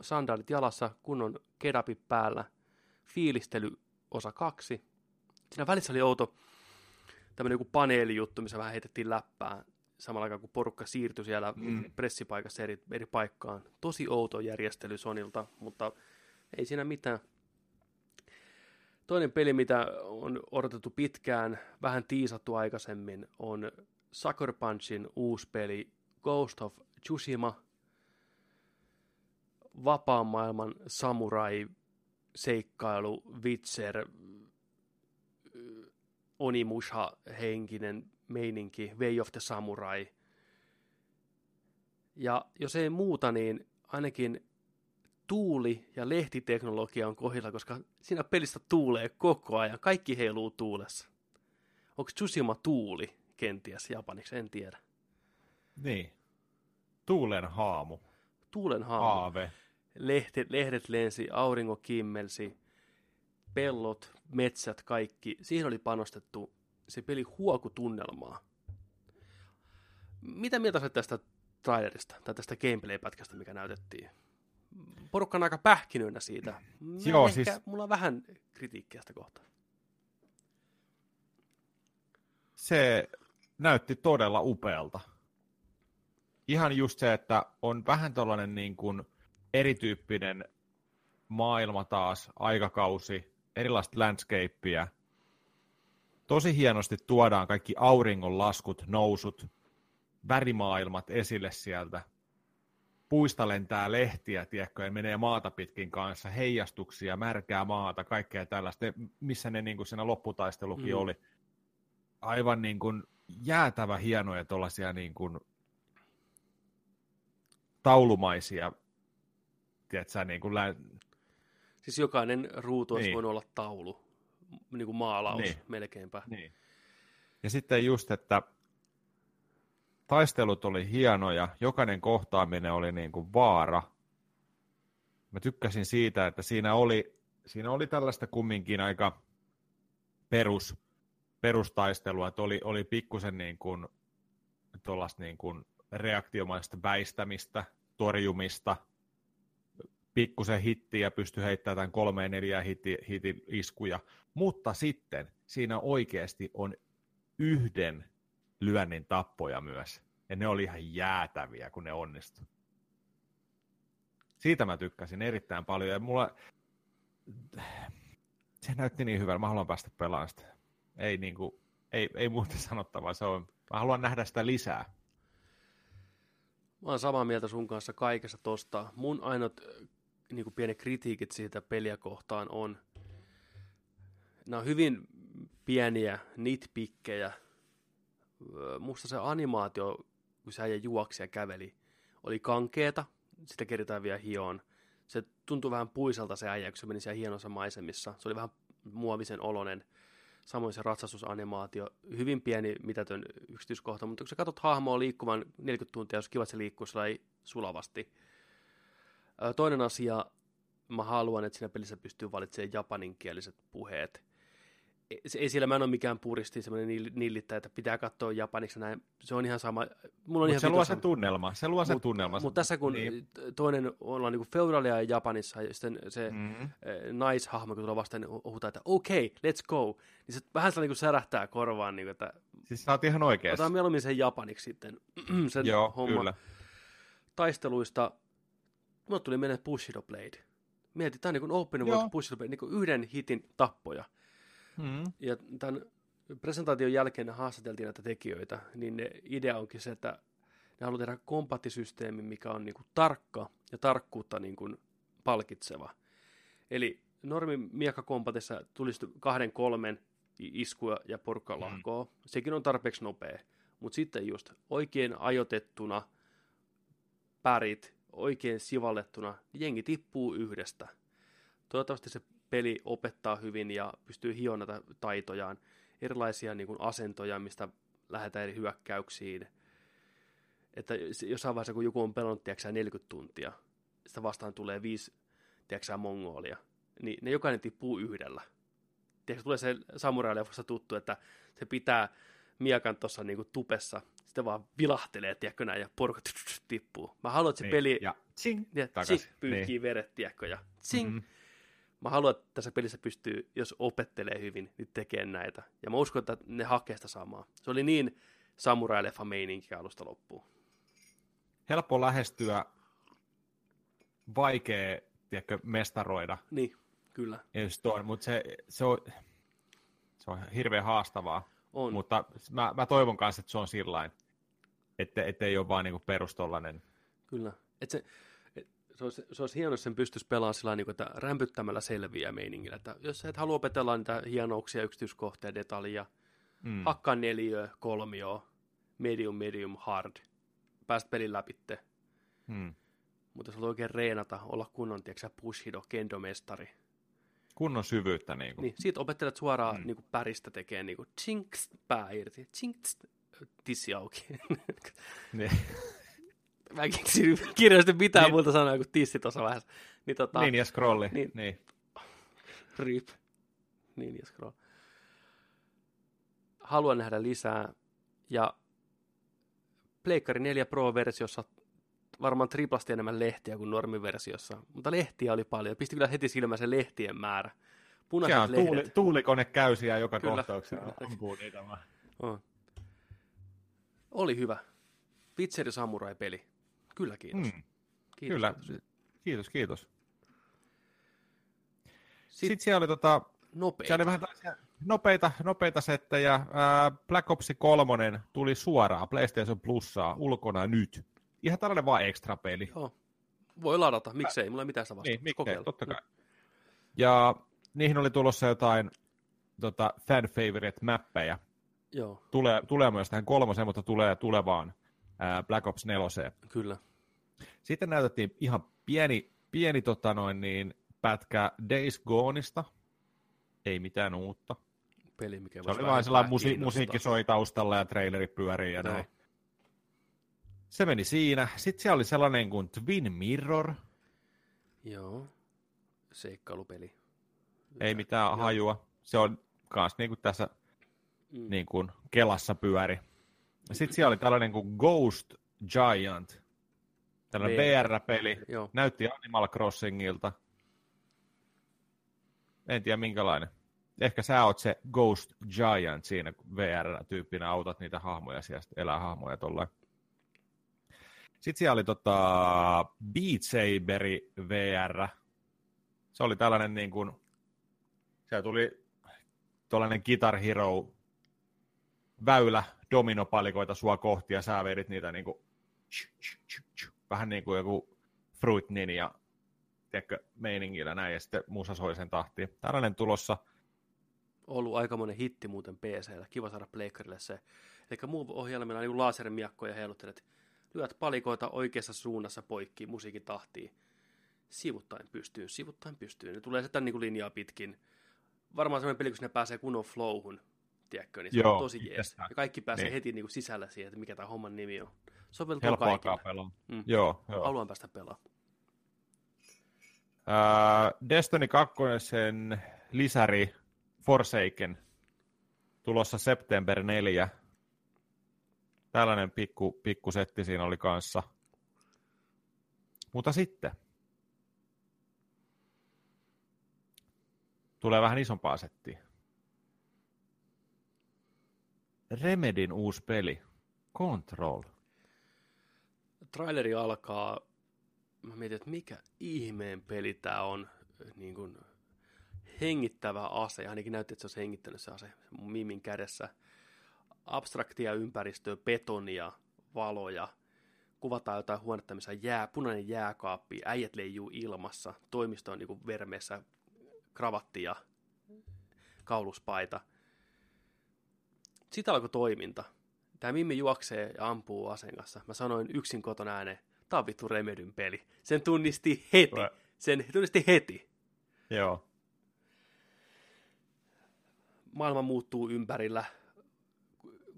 sandaalit jalassa, kunnon kedapi päällä, fiilistely osa kaksi. Siinä välissä oli outo tämmöinen joku paneelijuttu, missä vähän heitettiin läppää samalla aikaan kun porukka siirtyi siellä Mm. pressipaikassa eri, eri paikkaan. Tosi outo järjestely Sonilta, mutta ei siinä mitään. Toinen peli, mitä on odotettu pitkään, vähän tiisattu aikaisemmin, on Sucker Punchin uusi peli Ghost of Tsushima. Vapaan maailman samurai seikkailu, Witcher, Onimusha-henkinen meininki, Way of the Samurai. Ja jos ei muuta, niin ainakin tuuli- ja lehtiteknologia on kohdilla, koska siinä pelissä tuulee koko ajan. Kaikki heiluu tuulessa. Onko Tsushima tuuli kenties japaniksi? En tiedä. Niin. Tuulen haamu. Tuulen haamu. Aave. Lehdet, lehdet lensi, aurinko kimmelsi, pellot, metsät, kaikki. Siihen oli panostettu se peli huokutunnelmaa. Mitä mieltä sä tästä trailerista tai tästä gameplay-pätkästä, mikä näytettiin? Porukka on aika pähkinöinä siitä. Mä Joo, ehkä, siis- Mulla on vähän kritiikkiä sitä kohtaa. Se näytti todella upealta. Ihan just se, että on vähän tällainen niin kuin erityyppinen maailma taas, aikakausi, erilaista landscapea. Tosi hienosti tuodaan kaikki auringonlaskut, nousut, värimaailmat esille sieltä. Puista lentää lehtiä, tiedätkö, ja menee maata pitkin kanssa, heijastuksia, märkää maata, kaikkea tällaista, missä ne niin kuin siinä lopputaistelukin Mm. oli. Aivan niin kuin jäätävä hienoja tuollaisia niin kuin taulumaisia, tiedätkö, niin kuin lä- Siis jokainen ruutu olisi Niin. voinut olla taulu, niin kuin maalaus Niin. melkeinpä. Niin. Ja sitten just, että taistelut oli hienoja, jokainen kohtaaminen oli niin kuin vaara. Mä tykkäsin siitä, että siinä oli, siinä oli tällaista kumminkin aika perus, perustaistelua, että oli, oli pikkusen niin kuin, niin kuin reaktiomaista väistämistä, torjumista, pikkusen hittiä, pystyi heittämään tämän kolmeen neljään hiti, hitin iskuja, mutta sitten siinä oikeasti on yhden lyönnin tappoja myös. Ja ne oli ihan jäätäviä, kun ne onnistu. Siitä mä tykkäsin erittäin paljon. Ja mulla... Se näytti niin hyvältä. Mä haluan päästä pelaamaan sitä. Ei, niinku, ei, ei muuta sanottavaa. Se on... Mä haluan nähdä sitä lisää. Mä oon samaa mieltä sun kanssa kaikessa tosta. Mun ainut niin kuin pienet kritiikit siitä peliä kohtaan on, nämä on hyvin pieniä nitpikkejä. Öö, Musta se animaatio, kun se äijä juoksi ja käveli, oli kankeeta. Sitä keritään vielä hioon. Se tuntui vähän puiselta se äijä, kun se meni siellä hienossa maisemissa. Se oli vähän muovisen olonen. Samoin se ratsastusanimaatio, hyvin pieni mitätön yksityiskohta, mutta kun sä katsot hahmoa liikkuvan 40 tuntia, jos kiva se liikkuu sulavasti. Toinen asia, mä haluan, että siinä pelissä pystyy valitsemaan japaninkieliset puheet. Ei- Se, ei siellä mä en ole mikään puristi, semmoinen nill- nillittäjä, että pitää katsoa japaniksi ja näin. Se on ihan sama. Mulla on ihan se luo se tunnelma. Se luo se Mut- tunnelma. Mutta tässä kun Niin. toinen ollaan niin feudaalia Japanissa ja sitten se mm. Mm-hmm. naishahmo, kun tulee vastaan, niin huutaa, että okei, okay, let's go. Niin se vähän sellainen niin särähtää korvaan, niin kuin, että Siis sä oot ihan oikeassa. otetaan mieluummin sen japaniksi sitten sen Joo, homma. kyllä. Taisteluista, mulle tuli mieleen Bushido Blade. Mietin, tämä on niin kuin open Joo. world Bushido Blade, niin kuin yhden hitin tappoja. Mm-hmm. Ja tämän presentaation jälkeen haastateltiin näitä tekijöitä, niin ne idea onkin se, että ne haluaa tehdä kompattisysteemi, mikä on niin kuin tarkka ja tarkkuutta niin kuin palkitseva. Eli normi miekkakompatissa tulisi kahden kolmen iskua ja porkkalahkoa. Mm. Sekin on tarpeeksi nopea. Mutta sitten just oikein ajotettuna pärit, oikein sivallettuna, niin jengi tippuu yhdestä. Toivottavasti se peli opettaa hyvin ja pystyy näitä taitojaan, erilaisia niin kuin asentoja, mistä lähdetään eri hyökkäyksiin. Että jossain vaiheessa, kun joku on pelannut, tiedätkö, 40 tuntia, sitä vastaan tulee viisi, tiedätkö, mongolia, niin ne jokainen tippuu yhdellä. Tiedätkö, tulee se samurai tuttu, että se pitää miekan tuossa niinku tupessa, sitten vaan vilahtelee, tiedätkö näin, ja porukka tippuu. Mä haluan, että se niin, peli ja tsing, ja tsing, pyyhkii niin. veret, tiedätkö, ja tsing. Mm-hmm. Mä haluan, että tässä pelissä pystyy, jos opettelee hyvin, niin tekemään näitä. Ja mä uskon, että ne hakee sitä samaa. Se oli niin samurai-leffa meininki alusta loppuun. Helppo lähestyä, vaikea, tiedätkö, mestaroida. Niin, kyllä. mutta se, se, on, se on hirveän haastavaa. On. Mutta mä, mä toivon kanssa, että se on sillä että ettei ole vaan niinku perustollainen. Kyllä. Et se, et, se, olisi, se olisi hieno, jos sen pystyisi pelaamaan sillä niin että rämpyttämällä selviä meiningillä. Että jos et halua opetella niitä hienouksia, yksityiskohtia, detalja, mm. hakkaa neljö, kolmio, medium, medium, hard, päästä pelin läpitte. Mm. Mutta jos haluat oikein reenata, olla kunnon, tiedätkö Pushido, kendo-mestari, kunnon syvyyttä. Niin, kuin. niin siitä opettelet suoraan mm. niin kuin päristä tekee niin kuin chinks, pää irti, chinks, tissi auki. niin. Mä en keksin kirjallisesti mitään niin. muuta sanoa kuin tissi tuossa vaiheessa. Niin, tota, niin ja scrolli. Niin. niin. Rip. Niin ja scroll. Haluan nähdä lisää. Ja Pleikkari 4 Pro-versiossa varmaan triplasti enemmän lehtiä kuin normiversiossa, mutta lehtiä oli paljon. Pisti kyllä heti silmään se lehtien määrä. Punaiset Jaa, lehdet. Tuuli, tuulikone käy siellä joka kyllä. kohtauksessa. On. Oli hyvä. Pizzeri Samurai-peli. Kyllä kiitos. Mm. kiitos kyllä. Kiitos, kiitos. Sitten, Sitten siellä oli, tota, nopeita. Siellä oli vähän nopeita, nopeita settejä. Black Ops 3 tuli suoraan PlayStation Plussaa ulkona nyt ihan tällainen vaan ekstra peli. Joo. Voi ladata, miksei, mulla ei mitään sitä vastaan. Niin, miksei, totta kai. Ja niihin oli tulossa jotain tota, fan favorite mappeja. Joo. Tulee, tulee myös tähän kolmoseen, mutta tulee tulevaan ää, Black Ops 4. Kyllä. Sitten näytettiin ihan pieni, pieni tota noin, niin, pätkä Days Goneista. Ei mitään uutta. Peli, mikä Se oli vain sellainen musi- musiikki soi taustalla ja traileri pyörii ja no. näin. Se meni siinä. Sitten siellä oli sellainen kuin Twin Mirror. Joo, seikkailupeli. Ei mitään Joo. hajua. Se on myös niin kuin tässä mm. niin kuin Kelassa pyöri. Sitten siellä oli tällainen kuin Ghost Giant. Tällainen VR-peli. Joo. Näytti Animal Crossingilta. En tiedä minkälainen. Ehkä sä oot se Ghost Giant siinä VR-tyyppinä autat niitä hahmoja siellä, elää hahmoja tuollain. Sitten siellä oli tota Beat Saberi VR. Se oli tällainen niin kuin, siellä tuli tuollainen Guitar Hero väylä dominopalikoita sua kohti ja sä vedit niitä niin kuin, vähän niin kuin joku Fruit Ninja tiedätkö, meiningillä näin ja sitten musa soi sen tahtiin. Tällainen tulossa. Ollut aikamoinen hitti muuten PCllä. Kiva saada pleikkarille se. Eli muu ohjelmilla niin laserimiakkoja heiluttelet lyöt palikoita oikeassa suunnassa poikki musiikin tahtiin. Sivuttain pystyyn, sivuttain pystyyn. Ne tulee sitten niin linjaa pitkin. Varmaan sellainen peli, kun ne pääsee kunnon flowhun, tiedätkö, niin se Joo, on tosi jees. Ja kaikki pääsee niin. heti niin kuin sisällä siihen, että mikä tämä homman nimi on. Soveltuu kaikille. pelaa. Mm. Joo, joo. Haluan päästä pelaamaan. Uh, Destiny 2 sen lisäri Forsaken tulossa September 4 Tällainen pikku, pikku setti siinä oli kanssa. Mutta sitten tulee vähän isompaa settiä. Remedin uusi peli. Control. Traileri alkaa. Mä mietin, että mikä ihmeen peli tää on. Niin kuin hengittävä ase, ainakin näytti, että se olisi hengittänyt se ase mimin kädessä. Abstraktia ympäristöä, betonia, valoja, kuvataan jotain huonetta, missä jää, punainen jääkaappi, äijät leijuu ilmassa, toimisto on niin vermeessä, kravatti ja kauluspaita. Sitten alkoi toiminta. Tämä Mimmi juoksee ja ampuu aseen kanssa. Mä sanoin yksin kotona ääneen, tää on vittu Remedyn peli. Sen tunnisti heti. Sen tunnisti heti. Joo. Maailma muuttuu ympärillä.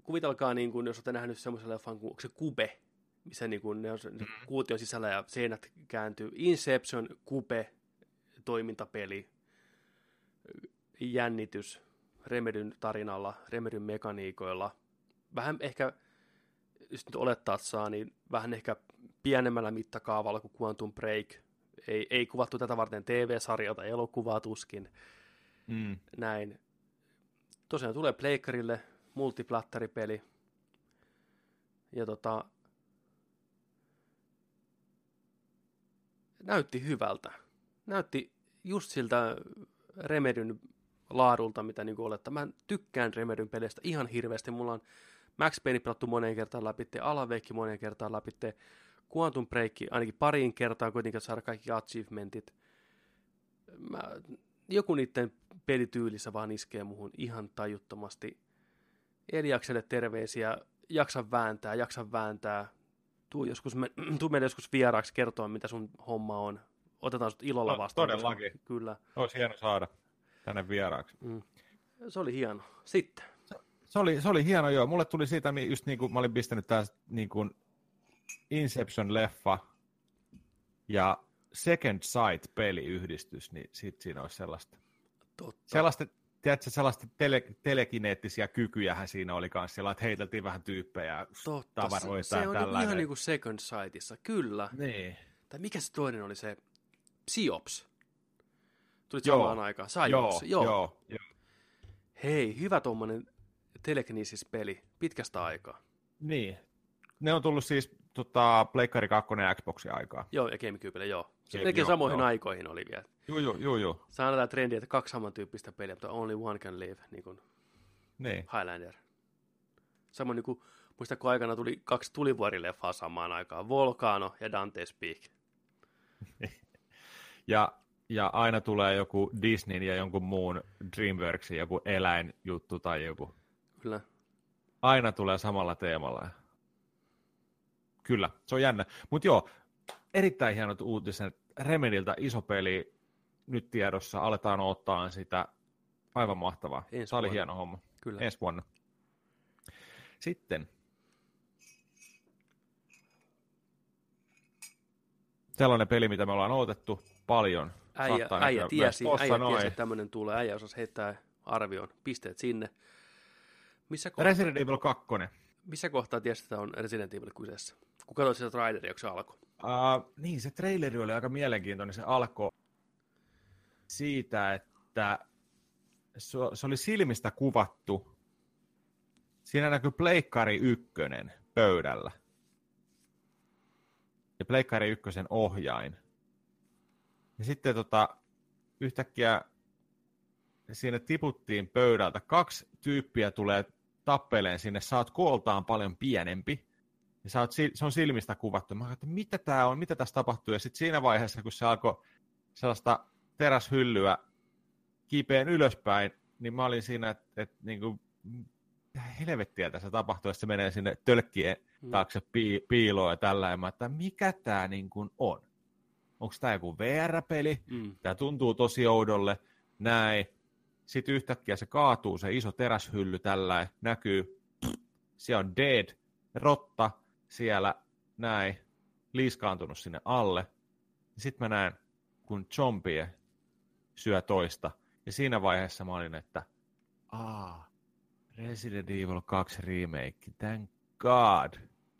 Kuvitelkaa, niin kuin, jos olette nähnyt semmoisen leffan kuin se Kube, missä niin kuin, ne on se, mm-hmm. kuution sisällä ja seinät kääntyy. Inception, Kube, toimintapeli, jännitys, Remedyn tarinalla, Remedyn mekaniikoilla. Vähän ehkä, jos nyt olettaa, että saa, niin vähän ehkä pienemmällä mittakaavalla kuin Quantum Break. Ei, ei kuvattu tätä varten TV-sarjaa tai elokuvaa tuskin. Mm. Näin. Tosiaan tulee pleikkarille multiplattaripeli. Ja tota, näytti hyvältä. Näytti just siltä Remedyn laadulta, mitä niin olettaa. Mä tykkään Remedyn peleistä ihan hirveästi. Mulla on Max Payne pelattu moneen kertaan läpi, Alaveikki moneen kertaan läpi, Quantum Break ainakin pariin kertaan kuitenkin saada kaikki achievementit. Mä, joku niiden pelityylissä vaan iskee muhun ihan tajuttomasti. Eliakselle terveisiä, jaksa vääntää, jaksa vääntää. Tuu, joskus me, tuu meille joskus vieraaksi kertoa, mitä sun homma on. Otetaan sut ilolla no, vastaan. Todellakin. Koska, kyllä. Olisi hieno saada tänne vieraaksi. Mm. Se oli hieno. Sitten. Se, se, oli, se oli hieno, joo. Mulle tuli siitä, just niin kuin mä olin pistänyt tää niin kuin Inception-leffa ja Second Sight-peliyhdistys, niin sit siinä olisi sellaista. Totta. Sellaista, tiedätkö, sellaista tele, telekineettisiä kykyjähän siinä oli kanssa siellä, että heiteltiin vähän tyyppejä, Totta, tavaroita se, se on tällainen. ihan niin kuin Second Sightissa, kyllä. Niin. Tai mikä se toinen oli se? Psiops. Tulit joo. samaan aikaan. Joo, joo, joo, joo. Hei, hyvä tuommoinen telekinesis-peli pitkästä aikaa. Niin. Ne on tullut siis tota, Pleikkari 2 ja Xboxin aikaa. Joo, ja GameCubelle, joo. Se Game, samoihin joo. aikoihin oli vielä. Joo, joo, joo. joo. Saa tämä trendi, että kaksi samantyyppistä peliä, mutta only one can live, niin kuin niin. Highlander. Samoin niin kuin, muistatko aikana tuli kaksi tulivuorileffaa samaan aikaan, Volcano ja Dante's Peak. ja, ja aina tulee joku Disneyn ja jonkun muun DreamWorksin joku eläinjuttu tai joku. Kyllä. Aina tulee samalla teemalla. Kyllä, se on jännä. Mutta joo, erittäin hienot uutiset. Remediltä iso peli nyt tiedossa, aletaan ottaa sitä. Aivan mahtavaa. Ensi Tämä oli hieno homma. Kyllä. Ensi vuonna. Sitten. Sellainen peli, mitä me ollaan odotettu paljon. Äijä, äijä tiesi, äijä tiesi, että tämmöinen tulee. Äijä osasi heittää arvion. Pisteet sinne. Missä kohtaa, Resident Evil 2. Missä kohtaa tiesi, että on Resident Evil kyseessä? Kun katsoit sitä traileria, kun se alkoi? Uh, niin, se traileri oli aika mielenkiintoinen. Se alkoi siitä, että se, se oli silmistä kuvattu. Siinä näkyy Pleikkari ykkönen pöydällä. Ja Pleikkari ykkösen ohjain. Ja sitten tota, yhtäkkiä siinä tiputtiin pöydältä. Kaksi tyyppiä tulee tappeleen sinne. Sä oot kooltaan paljon pienempi ja sä oot, se on silmistä kuvattu. Mä että mitä tämä on, mitä tässä tapahtuu. Ja sitten siinä vaiheessa, kun se alkoi sellaista teräshyllyä kiipeen ylöspäin, niin mä olin siinä, että, että niin kuin, helvettiä tässä tapahtuu, että se menee sinne tölkkien mm. taakse pi- piiloon ja tällä. Ja mä, että mikä tämä niin kuin on? Onko tämä joku VR-peli? Mm. Tämä tuntuu tosi oudolle. Näin. Sitten yhtäkkiä se kaatuu, se iso teräshylly tällä näkyy. Se on dead, rotta, siellä näin liiskaantunut sinne alle. Sitten mä näen, kun zombie syö toista. Ja siinä vaiheessa mä olin, että aa, Resident Evil 2 remake, thank god.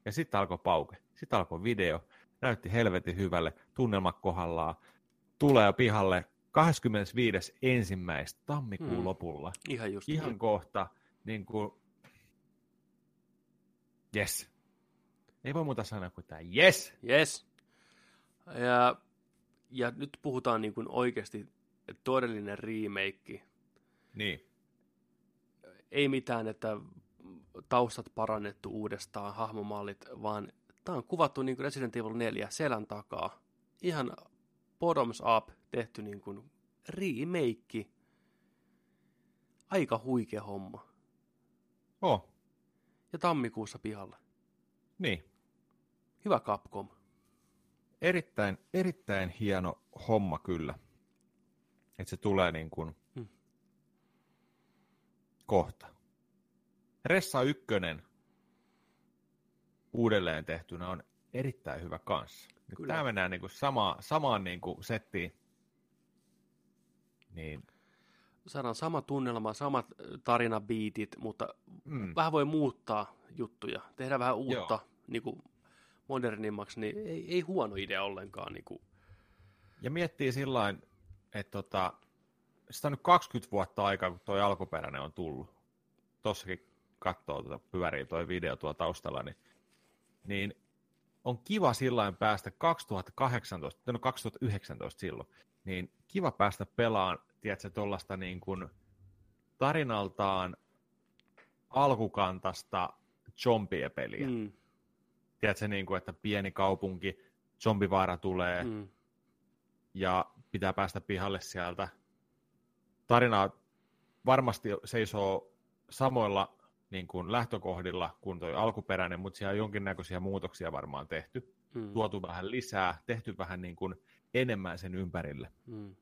Ja sitten alkoi pauke. Sitten alkoi video. Näytti helvetin hyvälle. Tunnelma kohdallaan. Tulee pihalle 25. ensimmäistä tammikuun hmm. lopulla. Ihan just. Ihan niin. kohta. Niin kuin, yes, ei voi muuta sanoa kuin tämä yes. Yes. Ja, ja nyt puhutaan niin kuin oikeasti todellinen remake. Niin. Ei mitään, että taustat parannettu uudestaan, hahmomallit, vaan tämä on kuvattu niin kuin Resident Evil 4 selän takaa. Ihan bottoms up tehty niin kuin remake. Aika huikea homma. Oh, Ja tammikuussa pihalla. niin. Hyvä Capcom. Erittäin, erittäin hieno homma kyllä. Että se tulee niin kuin Hmm. kohta. Ressa ykkönen uudelleen tehtynä on erittäin hyvä kanssa. Nyt Kyllä. Tämä mennään niin kuin sama, samaan niin kuin settiin. Niin, Saadaan sama tunnelma, samat tarinabiitit, mutta mm, vähän voi muuttaa juttuja. Tehdään vähän uutta niin kuin modernimmaksi, niin ei, ei huono idea ollenkaan. Niin kuin. Ja miettii sillä että tota, sitä on nyt 20 vuotta aikaa, kun toi alkuperäinen on tullut. Tossakin katsoo, tuota, pyörii toi video tuolla taustalla, niin, niin on kiva sillä päästä 2018, no 2019 silloin, niin kiva päästä pelaan, tiedätkö, tuollaista niin kuin tarinaltaan alkukantasta zombie-peliä. Mm. Mm, Tiedätkö, niin kuin, että pieni kaupunki, zombivaara tulee, mm mm, ja pitää päästä pihalle sieltä. Tarina varmasti seisoo samoilla niin kuin lähtökohdilla kuin tuo alkuperäinen, mutta siellä on jonkinnäköisiä muutoksia varmaan tehty. mm, Tuotu vähän lisää, tehty vähän niin kuin enemmän sen ympärille. mm.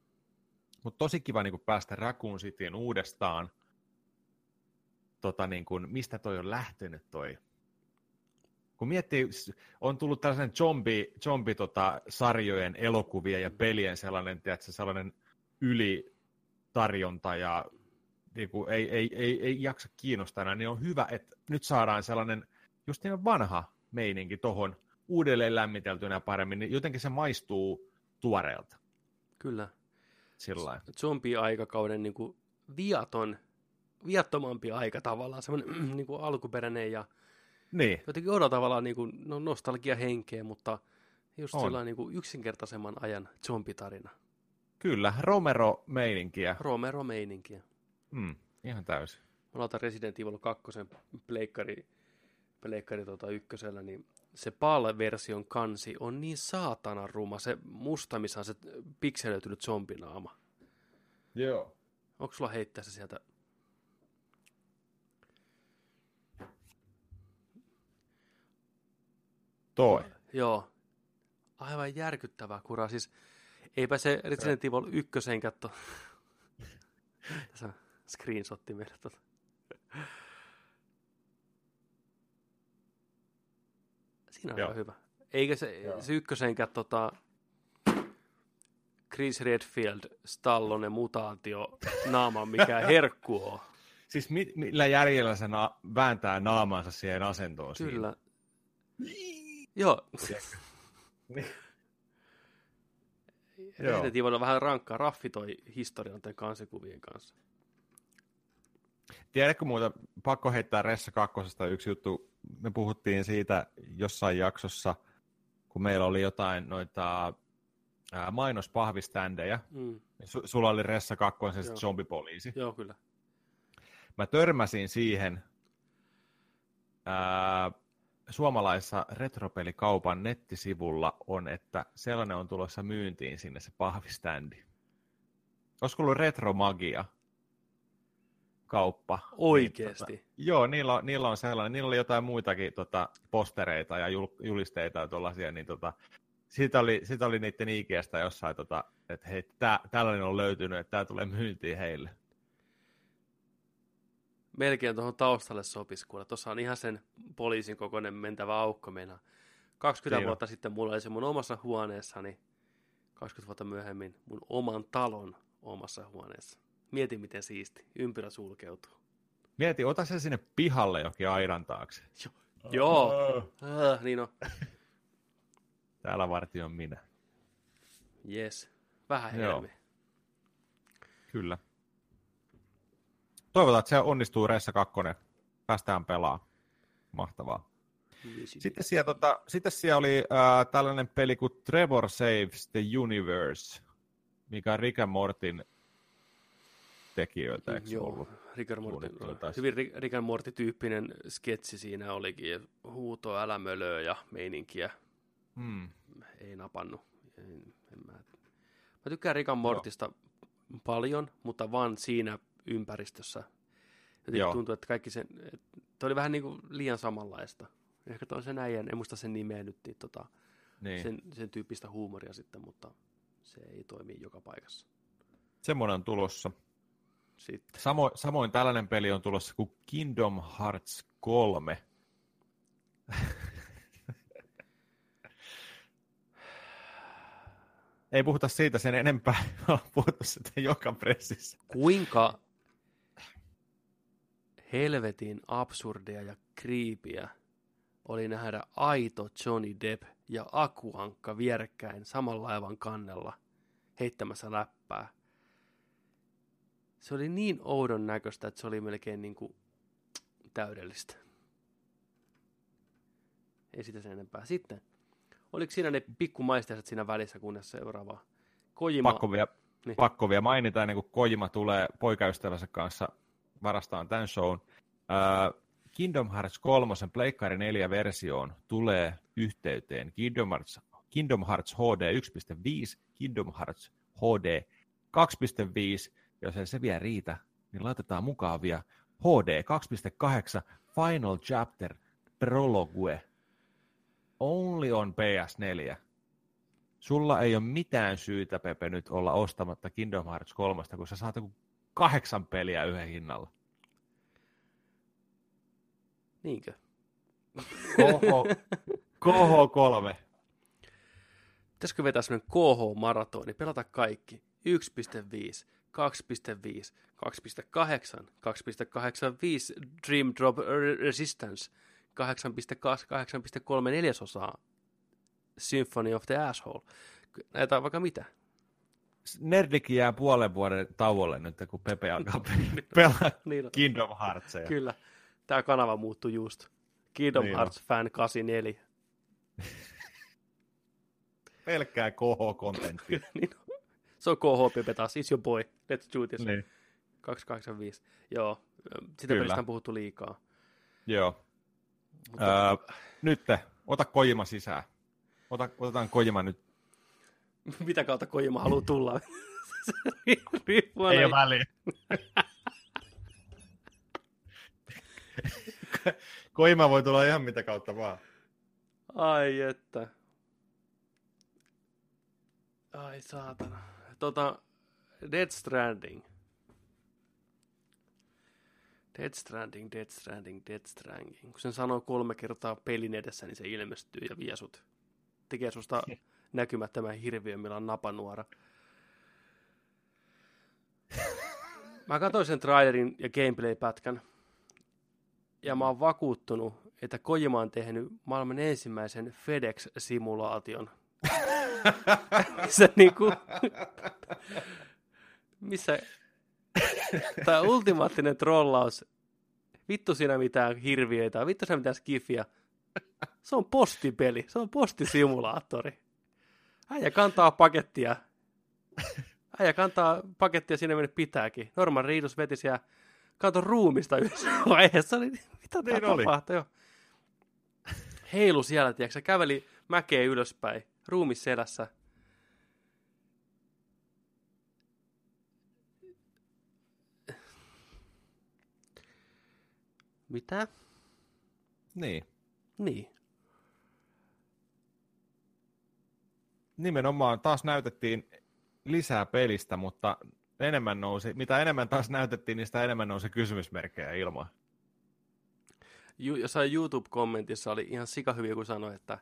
Mutta tosi kiva niin kuin päästä Raccoon Cityin uudestaan. Tota, niin kuin, mistä toi on lähtenyt toi kun miettii, on tullut tällaisen zombi, zombi tota, sarjojen elokuvia ja pelien sellainen, tiedätkö, sellainen ylitarjonta ja niin kuin, ei, ei, ei, ei, jaksa kiinnostaa niin on hyvä, että nyt saadaan sellainen just niin vanha meininki tuohon uudelleen lämmiteltynä paremmin, niin jotenkin se maistuu tuoreelta Kyllä. sillä Zombie-aikakauden niin kuin viaton, viattomampi aika tavallaan, semmoinen niin kuin alkuperäinen ja Niin, jotenkin odella tavallaan niin kuin, no, nostalgia henkeä, mutta just On. sillä niin kuin yksinkertaisemman ajan zombitarina. kyllä, Romero-meininkiä. Romero-meininkiä. Mm, ihan täysin. Mä laitan Resident Evil 2 pleikkari, pleikkari tota ykkösellä, niin se PAL-version kansi on niin saatana ruma. Se musta, missä on se pikselöitynyt zombinaama. Joo. Onko sulla heittää se sieltä? Toi. Joo. Aivan järkyttävää kuraa. Siis eipä se Resident Evil 1 katto. Tässä on screenshotti meille. Tota. Siinä on Joo. Hyvä. Eikä se, Joo. se ykkösenkään tota, Chris Redfield, Stallone, mutaatio, naama, mikä herkku on. Siis mit, millä järjellä se na- vääntää naamansa siihen asentoon siinä? Kyllä. Joo. Niin. Joo. Resident Evil on vähän rankkaa. Raffi toi historian tämän kansikuvien kanssa. Tiedätkö muuta, pakko heittää Ressa kakkosesta yksi juttu. Me puhuttiin siitä jossain jaksossa, kun meillä oli jotain noita ää, mainospahviständejä. Mm. Su- sulla oli Ressa kakkosen Joo. zombipoliisi. Joo, kyllä. Mä törmäsin siihen ää, suomalaisessa retropelikaupan nettisivulla on, että sellainen on tulossa myyntiin sinne se pahviständi. Olisiko ollut Retromagia kauppa? Oikeesti. Niin, tota, joo, niillä on, niillä on sellainen. Niillä oli jotain muitakin tota, postereita ja jul, julisteita ja tuollaisia, niin tota, siitä oli, siitä oli niiden IGstä jossain, tota, että hei, tää, tällainen on löytynyt, että tämä tulee myyntiin heille. Melkein tuohon taustalle sopisi, kuule. Tuossa on ihan sen poliisin kokoinen mentävä aukko meinaa. 20 Niin on. vuotta sitten mulla oli se mun omassa huoneessani, 20 vuotta myöhemmin mun oman talon omassa huoneessa. Mieti miten siisti. Ympyrä sulkeutuu. Mieti, ota se sinne pihalle jokin aidan taakse. Joo. Äh, niin on. Täällä vartio on minä. Yes. Vähän Joo. helmi. Kyllä. Toivotaan, että se onnistuu Ressa 2. Päästään pelaa. Mahtavaa. Sitten siellä, tota, sitten siellä oli äh, tällainen peli kuin Trevor Saves the Universe, mikä on Rick and Mortin tekijöiltä, eikö Joo, ollut? Rick and Morty, hyvin Rick and Morty-tyyppinen sketsi siinä olikin. Huuto, älämölöä ja meininkiä. Hmm. Ei napannut. En, en mä. mä tykkään Rick and Mortista paljon, mutta vaan siinä ympäristössä. Jotenkin Joo. tuntuu, että kaikki sen, että oli vähän niin kuin liian samanlaista. Ehkä toi sen äijän, en muista sen nimeä nyt, niin tota, Niin. sen, sen tyyppistä huumoria sitten, mutta se ei toimi joka paikassa. Semmoinen on tulossa. Sitten. Samo, samoin tällainen peli on tulossa kuin Kingdom Hearts 3. Ei puhuta siitä sen enempää, me ollaan puhuttu sitä joka pressissä. Kuinka helvetin absurdia ja kriipiä oli nähdä aito Johnny Depp ja Akuankka vierekkäin saman laivan kannella heittämässä läppää. Se oli niin oudon näköistä, että se oli melkein niin kuin täydellistä. Ei sitä sen enempää. Sitten, oliko siinä ne pikkumaisteiset siinä välissä, kunnes seuraava? Kojima, Pakko vielä, Niin. pakko vielä mainita, ennen kuin Kojima tulee poikaystävänsä kanssa varastaan tämän shown. Äh, Kingdom Hearts 3 Pleikkari 4 versioon tulee yhteyteen Kingdom Hearts, Kingdom Hearts HD 1.5, Kingdom Hearts HD 2.5, jos ei se vielä riitä, niin laitetaan mukaan vielä HD 2.8 Final Chapter Prologue. Only on PS4. Sulla ei ole mitään syytä, Pepe, nyt olla ostamatta Kingdom Hearts 3, kun sä saat joku kahdeksan peliä yhden hinnalla. niinkö? Koho, KH3. Pitäisikö vetää semmoinen KH-maratoni, pelata kaikki? 1.5, 2.5, 2.8, 2.85 Dream Drop Resistance, 8.2, 8.3 neljäsosaa Symphony of the Asshole. Näitä on vaikka mitä. Nerdikin jää puolen vuoden tauolle nyt, kun Pepe alkaa pe- pelaa Niin on. Kingdom Heartsia. Kyllä. Tämä kanava muuttui just. Kingdom Niin on. Hearts Fan 84. Pelkkää KH-kontenttia. niin on. Se on KHPP taas, is your boy. Let's do this. niin. 285. Joo, sitä Kyllä. pelistä on puhuttu liikaa. Joo. Mutta, Öö, nyt, ota Kojima sisään. Ota, otetaan Kojima nyt. mitä kautta Kojima haluaa tulla? Riippuu aina- väliä. Kojima voi tulla ihan mitä kautta vaan. Ai että. Ai saatana. Tota, Dead Stranding. Dead Stranding, Dead Stranding, Dead Stranding. Kun sen sanoo kolme kertaa pelin edessä, niin se ilmestyy ja vie sut. Tekee susta näkymättömän hirviön, millä on napanuora. Mä katsoin sen trailerin ja gameplay-pätkän. Ja mä oon vakuuttunut, että Kojima on tehnyt maailman ensimmäisen FedEx-simulaation. missä niinku... missä... Tämä ultimaattinen trollaus. Vittu siinä mitään hirviöitä, vittu siinä mitään skifiä. Se on postipeli, se on postisimulaattori. Äijä kantaa pakettia. Äijä kantaa pakettia sinne minne pitääkin. Norman Riidus veti siellä kato ruumista yhdessä vaiheessa. Oli, mitä Niin tapahtui? Heilu siellä, tiedätkö, käveli mäkeä ylöspäin, ruumis selässä. Mitä? Niin. Niin. Nimenomaan taas näytettiin lisää pelistä, mutta enemmän nousi, mitä enemmän taas näytettiin, niin sitä enemmän nousi kysymysmerkkejä ilmaan. Ju- jossain YouTube-kommentissa oli ihan sikahyviä, kun sanoi, että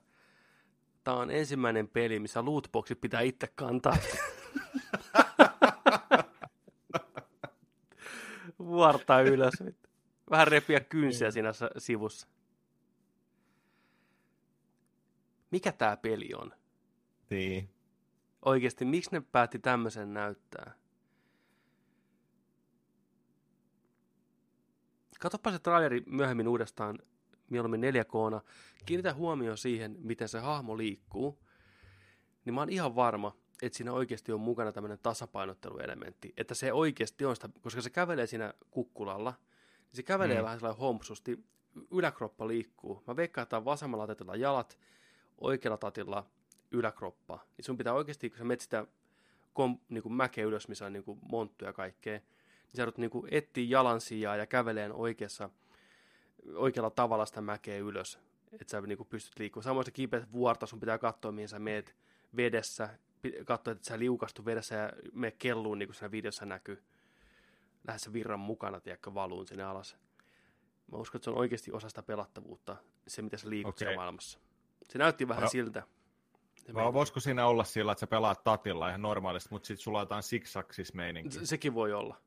tämä on ensimmäinen peli, missä lootboxit pitää itse kantaa. Vuortaa ylös. Vähän repiä kynsiä siinä s- sivussa. Mikä tämä peli on? Niin. Oikeasti, miksi ne päätti tämmöisen näyttää? Katsopa se traileri myöhemmin uudestaan, mieluummin 4 k Kiinnitä huomioon siihen, miten se hahmo liikkuu. Niin mä oon ihan varma, että siinä oikeasti on mukana tämmöinen tasapainotteluelementti, että se oikeasti on sitä, koska se kävelee siinä kukkulalla, niin se kävelee mm. vähän sellainen homsusti, yläkroppa liikkuu. Mä veikkaan, että vasemmalla tatilla jalat, oikealla tatilla yläkroppa. Niin sun pitää oikeasti, kun sä menet sitä kom, niin kuin mäkeä ylös, missä on niin kuin monttuja ja kaikkea, niin sä joudut niin kuin etsiä jalansijaa ja käveleen oikeassa, oikealla tavalla sitä mäkeä ylös, että sä niin kuin pystyt liikkumaan. Samoin se kipeät vuorta, sun pitää katsoa, mihin sä meet vedessä, katsoa, että sä liukastu vedessä ja me kelluun, niin kuin siinä videossa näkyy. Lähes virran mukana, tiedätkö, valuun sinne alas. Mä uskon, että se on oikeasti osa sitä pelattavuutta, se mitä sä liikut okay. maailmassa. Se näytti vähän no. siltä. Vai voisiko siinä olla sillä, että sä pelaat tatilla ihan normaalisti, mutta sitten sulla on jotain siksaksis meininki? Se, sekin voi olla.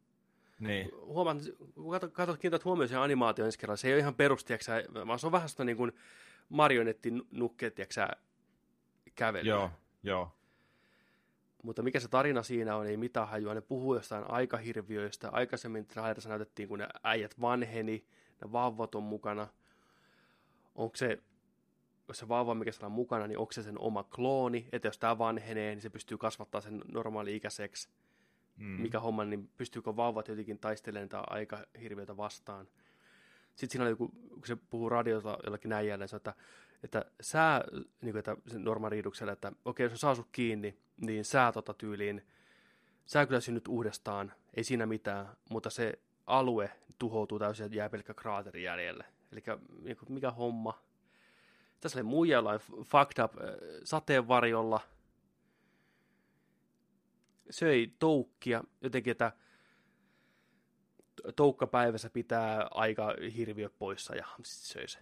Niin. Huomaat, kun katsot, katsot kiinnität huomioon siihen animaatioon ensi kerralla, se ei ole ihan perusti, vaan se on vähän sitä niin kuin marionettinukkeet, tiedätkö kävelyä. Joo, joo. Mutta mikä se tarina siinä on, ei mitään hajua. Ne puhuu jostain aikahirviöistä. Aikaisemmin trailerissa näytettiin, kun ne äijät vanheni, ne vauvat on mukana. Onko se, jos se vauva, mikä siellä on mukana, niin onko se sen oma klooni, että jos tämä vanhenee, niin se pystyy kasvattaa sen normaali-ikäiseksi. Mm. Mikä homma, niin pystyykö vauvat jotenkin taistelemaan tätä aikahirviötä vastaan. Sitten siinä oli joku, kun se puhuu radiolla jollakin näin jälleen, että, että sää, niin kuin, että normaaliiduksella, että okei, jos saa sut kiinni, niin sää tota tyyliin, sää kyllä synnyt uudestaan, ei siinä mitään, mutta se alue tuhoutuu täysin ja jää pelkkä kraateri jäljelle. Eli niinku, mikä homma. Tässä oli muija jollain fucked up äh, sateenvarjolla. Söi toukkia jotenkin, että toukkapäivässä pitää aika hirviö poissa ja sitten söi se.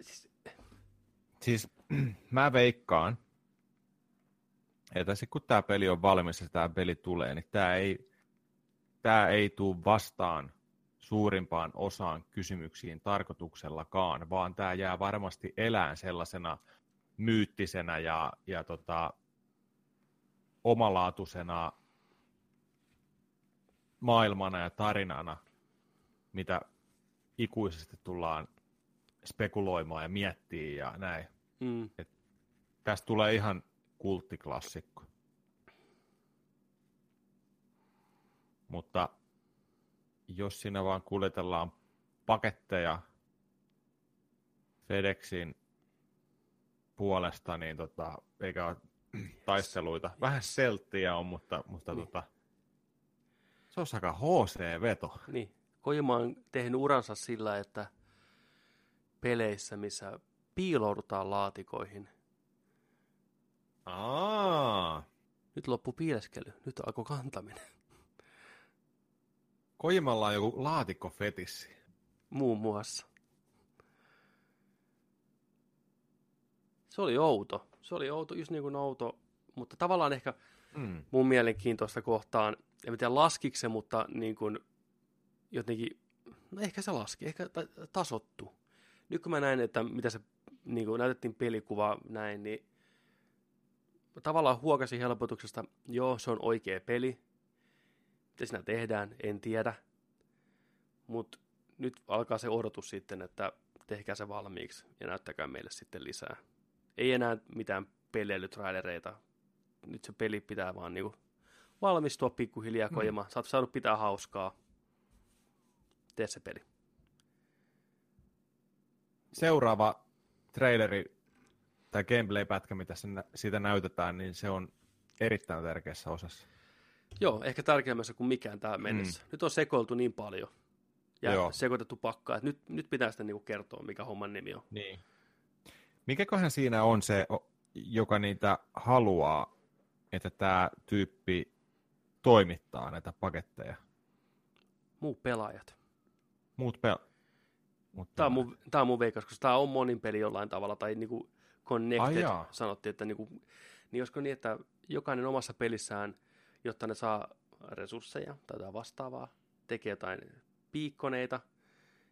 Siis, siis mä veikkaan, että sitten kun tämä peli on valmis ja tämä peli tulee, niin tämä ei, tää ei tule vastaan suurimpaan osaan kysymyksiin tarkoituksellakaan, vaan tämä jää varmasti elään sellaisena myyttisenä ja, ja tota, omalaatuisena maailmana ja tarinana, mitä ikuisesti tullaan spekuloimaan ja miettii ja näin. Mm. Et tästä tulee ihan kulttiklassikko. Mutta jos siinä vaan kuljetellaan paketteja FedExin puolesta, niin tota, eikä ole taisteluita. Vähän selttiä on, mutta, mutta niin. tota, se on aika HC-veto. Niin. Kojima on tehnyt uransa sillä, että peleissä, missä piiloudutaan laatikoihin. Aa. Nyt loppu piileskely, nyt alkoi kantaminen. Kojimalla on joku laatikkofetissi. Muun muassa. Se oli outo. Se oli outo, just niin kuin outo, mutta tavallaan ehkä mm. mun mielenkiintoista kohtaan, en tiedä laskiko se, mutta niin kuin jotenkin, no ehkä se laski, ehkä tasottu nyt kun mä näin, että mitä se niin kuin näytettiin pelikuva näin, niin tavallaan huokasin helpotuksesta, joo, se on oikea peli. Mitä siinä tehdään, en tiedä. Mutta nyt alkaa se odotus sitten, että tehkää se valmiiksi ja näyttäkää meille sitten lisää. Ei enää mitään peleilytrailereita. Nyt se peli pitää vaan niinku valmistua pikkuhiljaa, mm. kojima. Sä oot saanut pitää hauskaa. Tee se peli seuraava traileri tai gameplay-pätkä, mitä siitä näytetään, niin se on erittäin tärkeässä osassa. Joo, ehkä tärkeämmässä kuin mikään tähän mennessä. Mm. Nyt on sekoiltu niin paljon ja Joo. sekoitettu pakkaa, että nyt, nyt pitää sitten niinku kertoa, mikä homman nimi on. Niin. Mikäköhän siinä on se, joka niitä haluaa, että tämä tyyppi toimittaa näitä paketteja? Muut pelaajat. Muut. Mutta... Tämä, on mun, tämä on mun veikkaus, koska tämä on monin peli jollain tavalla, tai niin kuin connected Ai sanottiin, että niin, kuin, niin olisiko niin, että jokainen omassa pelissään, jotta ne saa resursseja tai jotain vastaavaa, tekee jotain piikkoneita,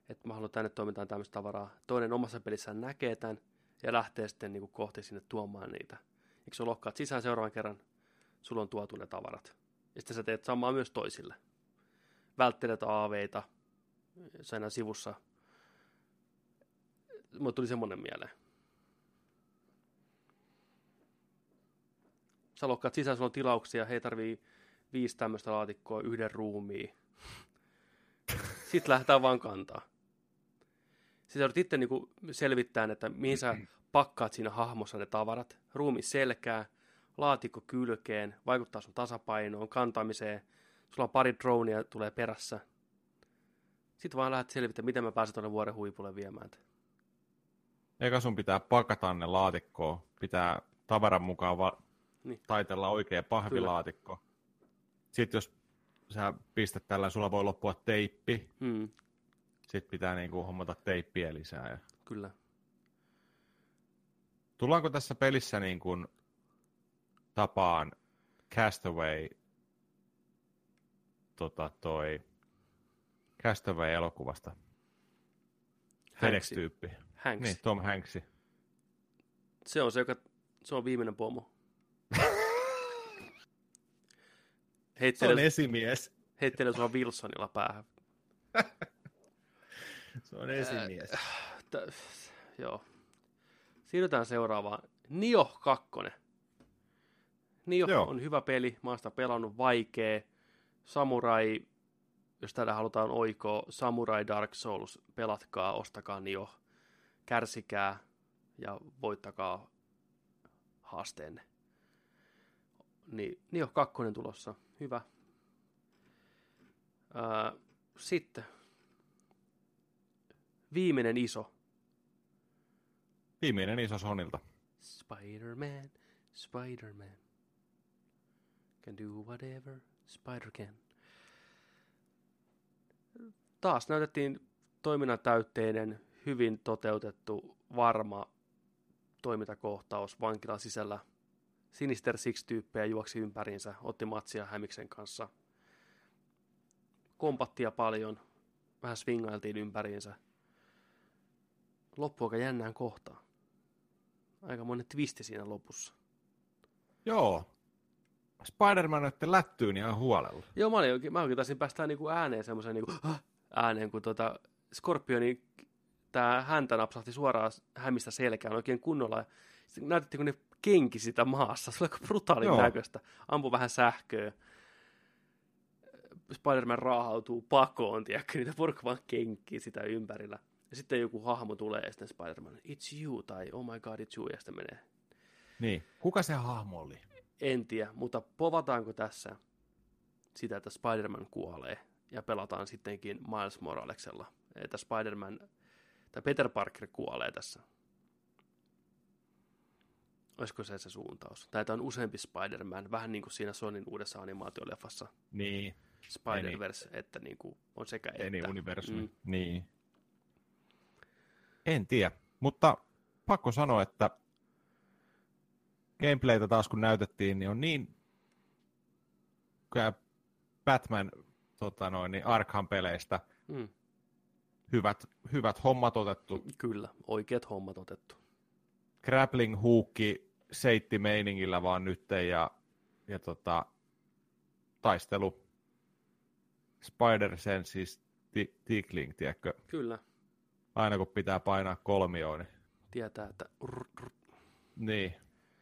että mä haluan tänne toimintaan tämmöistä tavaraa. Toinen omassa pelissään näkee tämän ja lähtee sitten niin kuin kohti sinne tuomaan niitä. Eikö se lokkaat sisään seuraavan kerran, sulla on tuotu ne tavarat. Ja sitten sä teet samaa myös toisille. välttelet aaveita siinä sivussa. Mulle tuli semmoinen mieleen. Sä lokkaat sisään, sulla on tilauksia, hei tarvii viisi tämmöistä laatikkoa yhden ruumiin. Sitten lähdetään vaan kantaa. Sitten joudut itse niinku selvittämään, että mihin sä pakkaat siinä hahmossa ne tavarat. Ruumi selkää, laatikko kylkeen, vaikuttaa sun tasapainoon, kantamiseen. Sulla on pari dronea tulee perässä. Sitten vaan lähdet selvittämään, miten mä pääsen tuonne vuoren huipulle viemään. Eikä sun pitää pakata ne laatikkoon, pitää tavaran mukaan niin. taitella oikea pahvilaatikko. Kyllä. Sitten jos sä pistät tällä, sulla voi loppua teippi. Hmm. Sitten pitää niinku hommata teippiä lisää. Ja... Kyllä. Tullaanko tässä pelissä niin kuin tapaan Castaway tota toi Castaway-elokuvasta. FedEx-tyyppi. Hanks. Niin, Tom Hanksi. Se on se, joka, se on viimeinen pomo. Heittelee, se on esimies. Heittelee sua Wilsonilla päähän. se on esimies. Äh, t- joo. Siirrytään seuraavaan. Nio 2. Nio joo. on hyvä peli. Mä oon sitä pelannut vaikee. Samurai, jos täällä halutaan oikoa, Samurai Dark Souls, pelatkaa, ostakaa Nio. Kärsikää ja voittakaa haasteenne. Niin, Nio 2 tulossa. Hyvä. Ää, sitten. Viimeinen iso. Viimeinen iso Sonilta. Spider-Man, Spider-Man. Can do whatever Spider can. Taas näytettiin toiminnan täytteinen, hyvin toteutettu, varma toimintakohtaus vankilan sisällä. Sinister Six-tyyppejä juoksi ympäriinsä, otti matsia Hämiksen kanssa. Kompattia paljon, vähän swingailtiin ympäriinsä. Loppu aika jännään kohtaan. Aika monen twisti siinä lopussa. Joo. Spider-Man otti lättyyn ihan huolella. Joo, mä, olin, mä oikein taisin päästä niinku ääneen semmoisen niinku, ääneen, kun tota Scorpioni tämä häntä napsahti suoraan hämistä selkään oikein kunnolla. Sitten näytettiin, kun ne kenki sitä maassa. Se oli aika brutaalin Joo. näköistä. Ampu vähän sähköä. Spider-Man raahautuu pakoon, tiedätkö, niitä porukka vaan kenkkii sitä ympärillä. Ja sitten joku hahmo tulee ja sitten Spider-Man, it's you, tai oh my god, it's you, ja sitten menee. Niin, kuka se hahmo oli? En tiedä, mutta povataanko tässä sitä, että Spider-Man kuolee ja pelataan sittenkin Miles Moralesella, että Spider-Man tai Peter Parker kuolee tässä. Olisiko se se suuntaus? Tai on useampi Spider-Man, vähän niin kuin siinä Sonin uudessa animaatioleffassa. Niin. Spider-Verse, Eni. että niin kuin on sekä Eni että. universumi, mm. niin. En tiedä, mutta pakko sanoa, että gameplaytä taas kun näytettiin, niin on niin Batman tota noin, niin Arkham-peleistä mm. hyvät, hyvät hommat otettu. Kyllä, oikeat hommat otettu. Grappling huukki seitti meiningillä vaan nyt ja, ja tota, taistelu Spider Senses Tickling, tiedätkö? Kyllä. Aina kun pitää painaa kolmioon, niin... Tietää, että... Niin.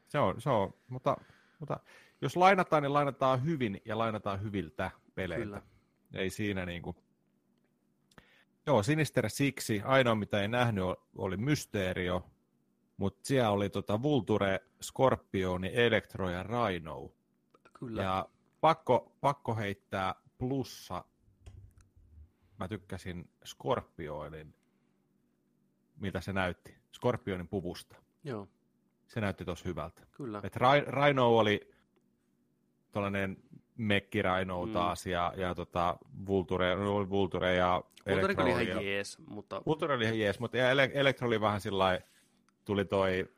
Se on, se on. Mutta, mutta jos lainataan, niin lainataan hyvin ja lainataan hyviltä peleiltä. Kyllä. Ei siinä niin kuin... Joo, Sinister Siksi, ainoa mitä ei nähnyt oli Mysteerio, mutta siellä oli tota Vulture, Scorpioni, Electro ja Rhino. Kyllä. Ja pakko, pakko heittää plussa. Mä tykkäsin Scorpionin, mitä se näytti. Scorpionin puvusta. Joo. Se näytti tosi hyvältä. Kyllä. Et Rhino oli tuollainen Mekki Rhino mm. taas ja, ja tota, Vulture, Vulture ja Vulture oli ihan jees, mutta... Vulture oli ihan jees, mutta Elektro oli vähän sillä tuli toi,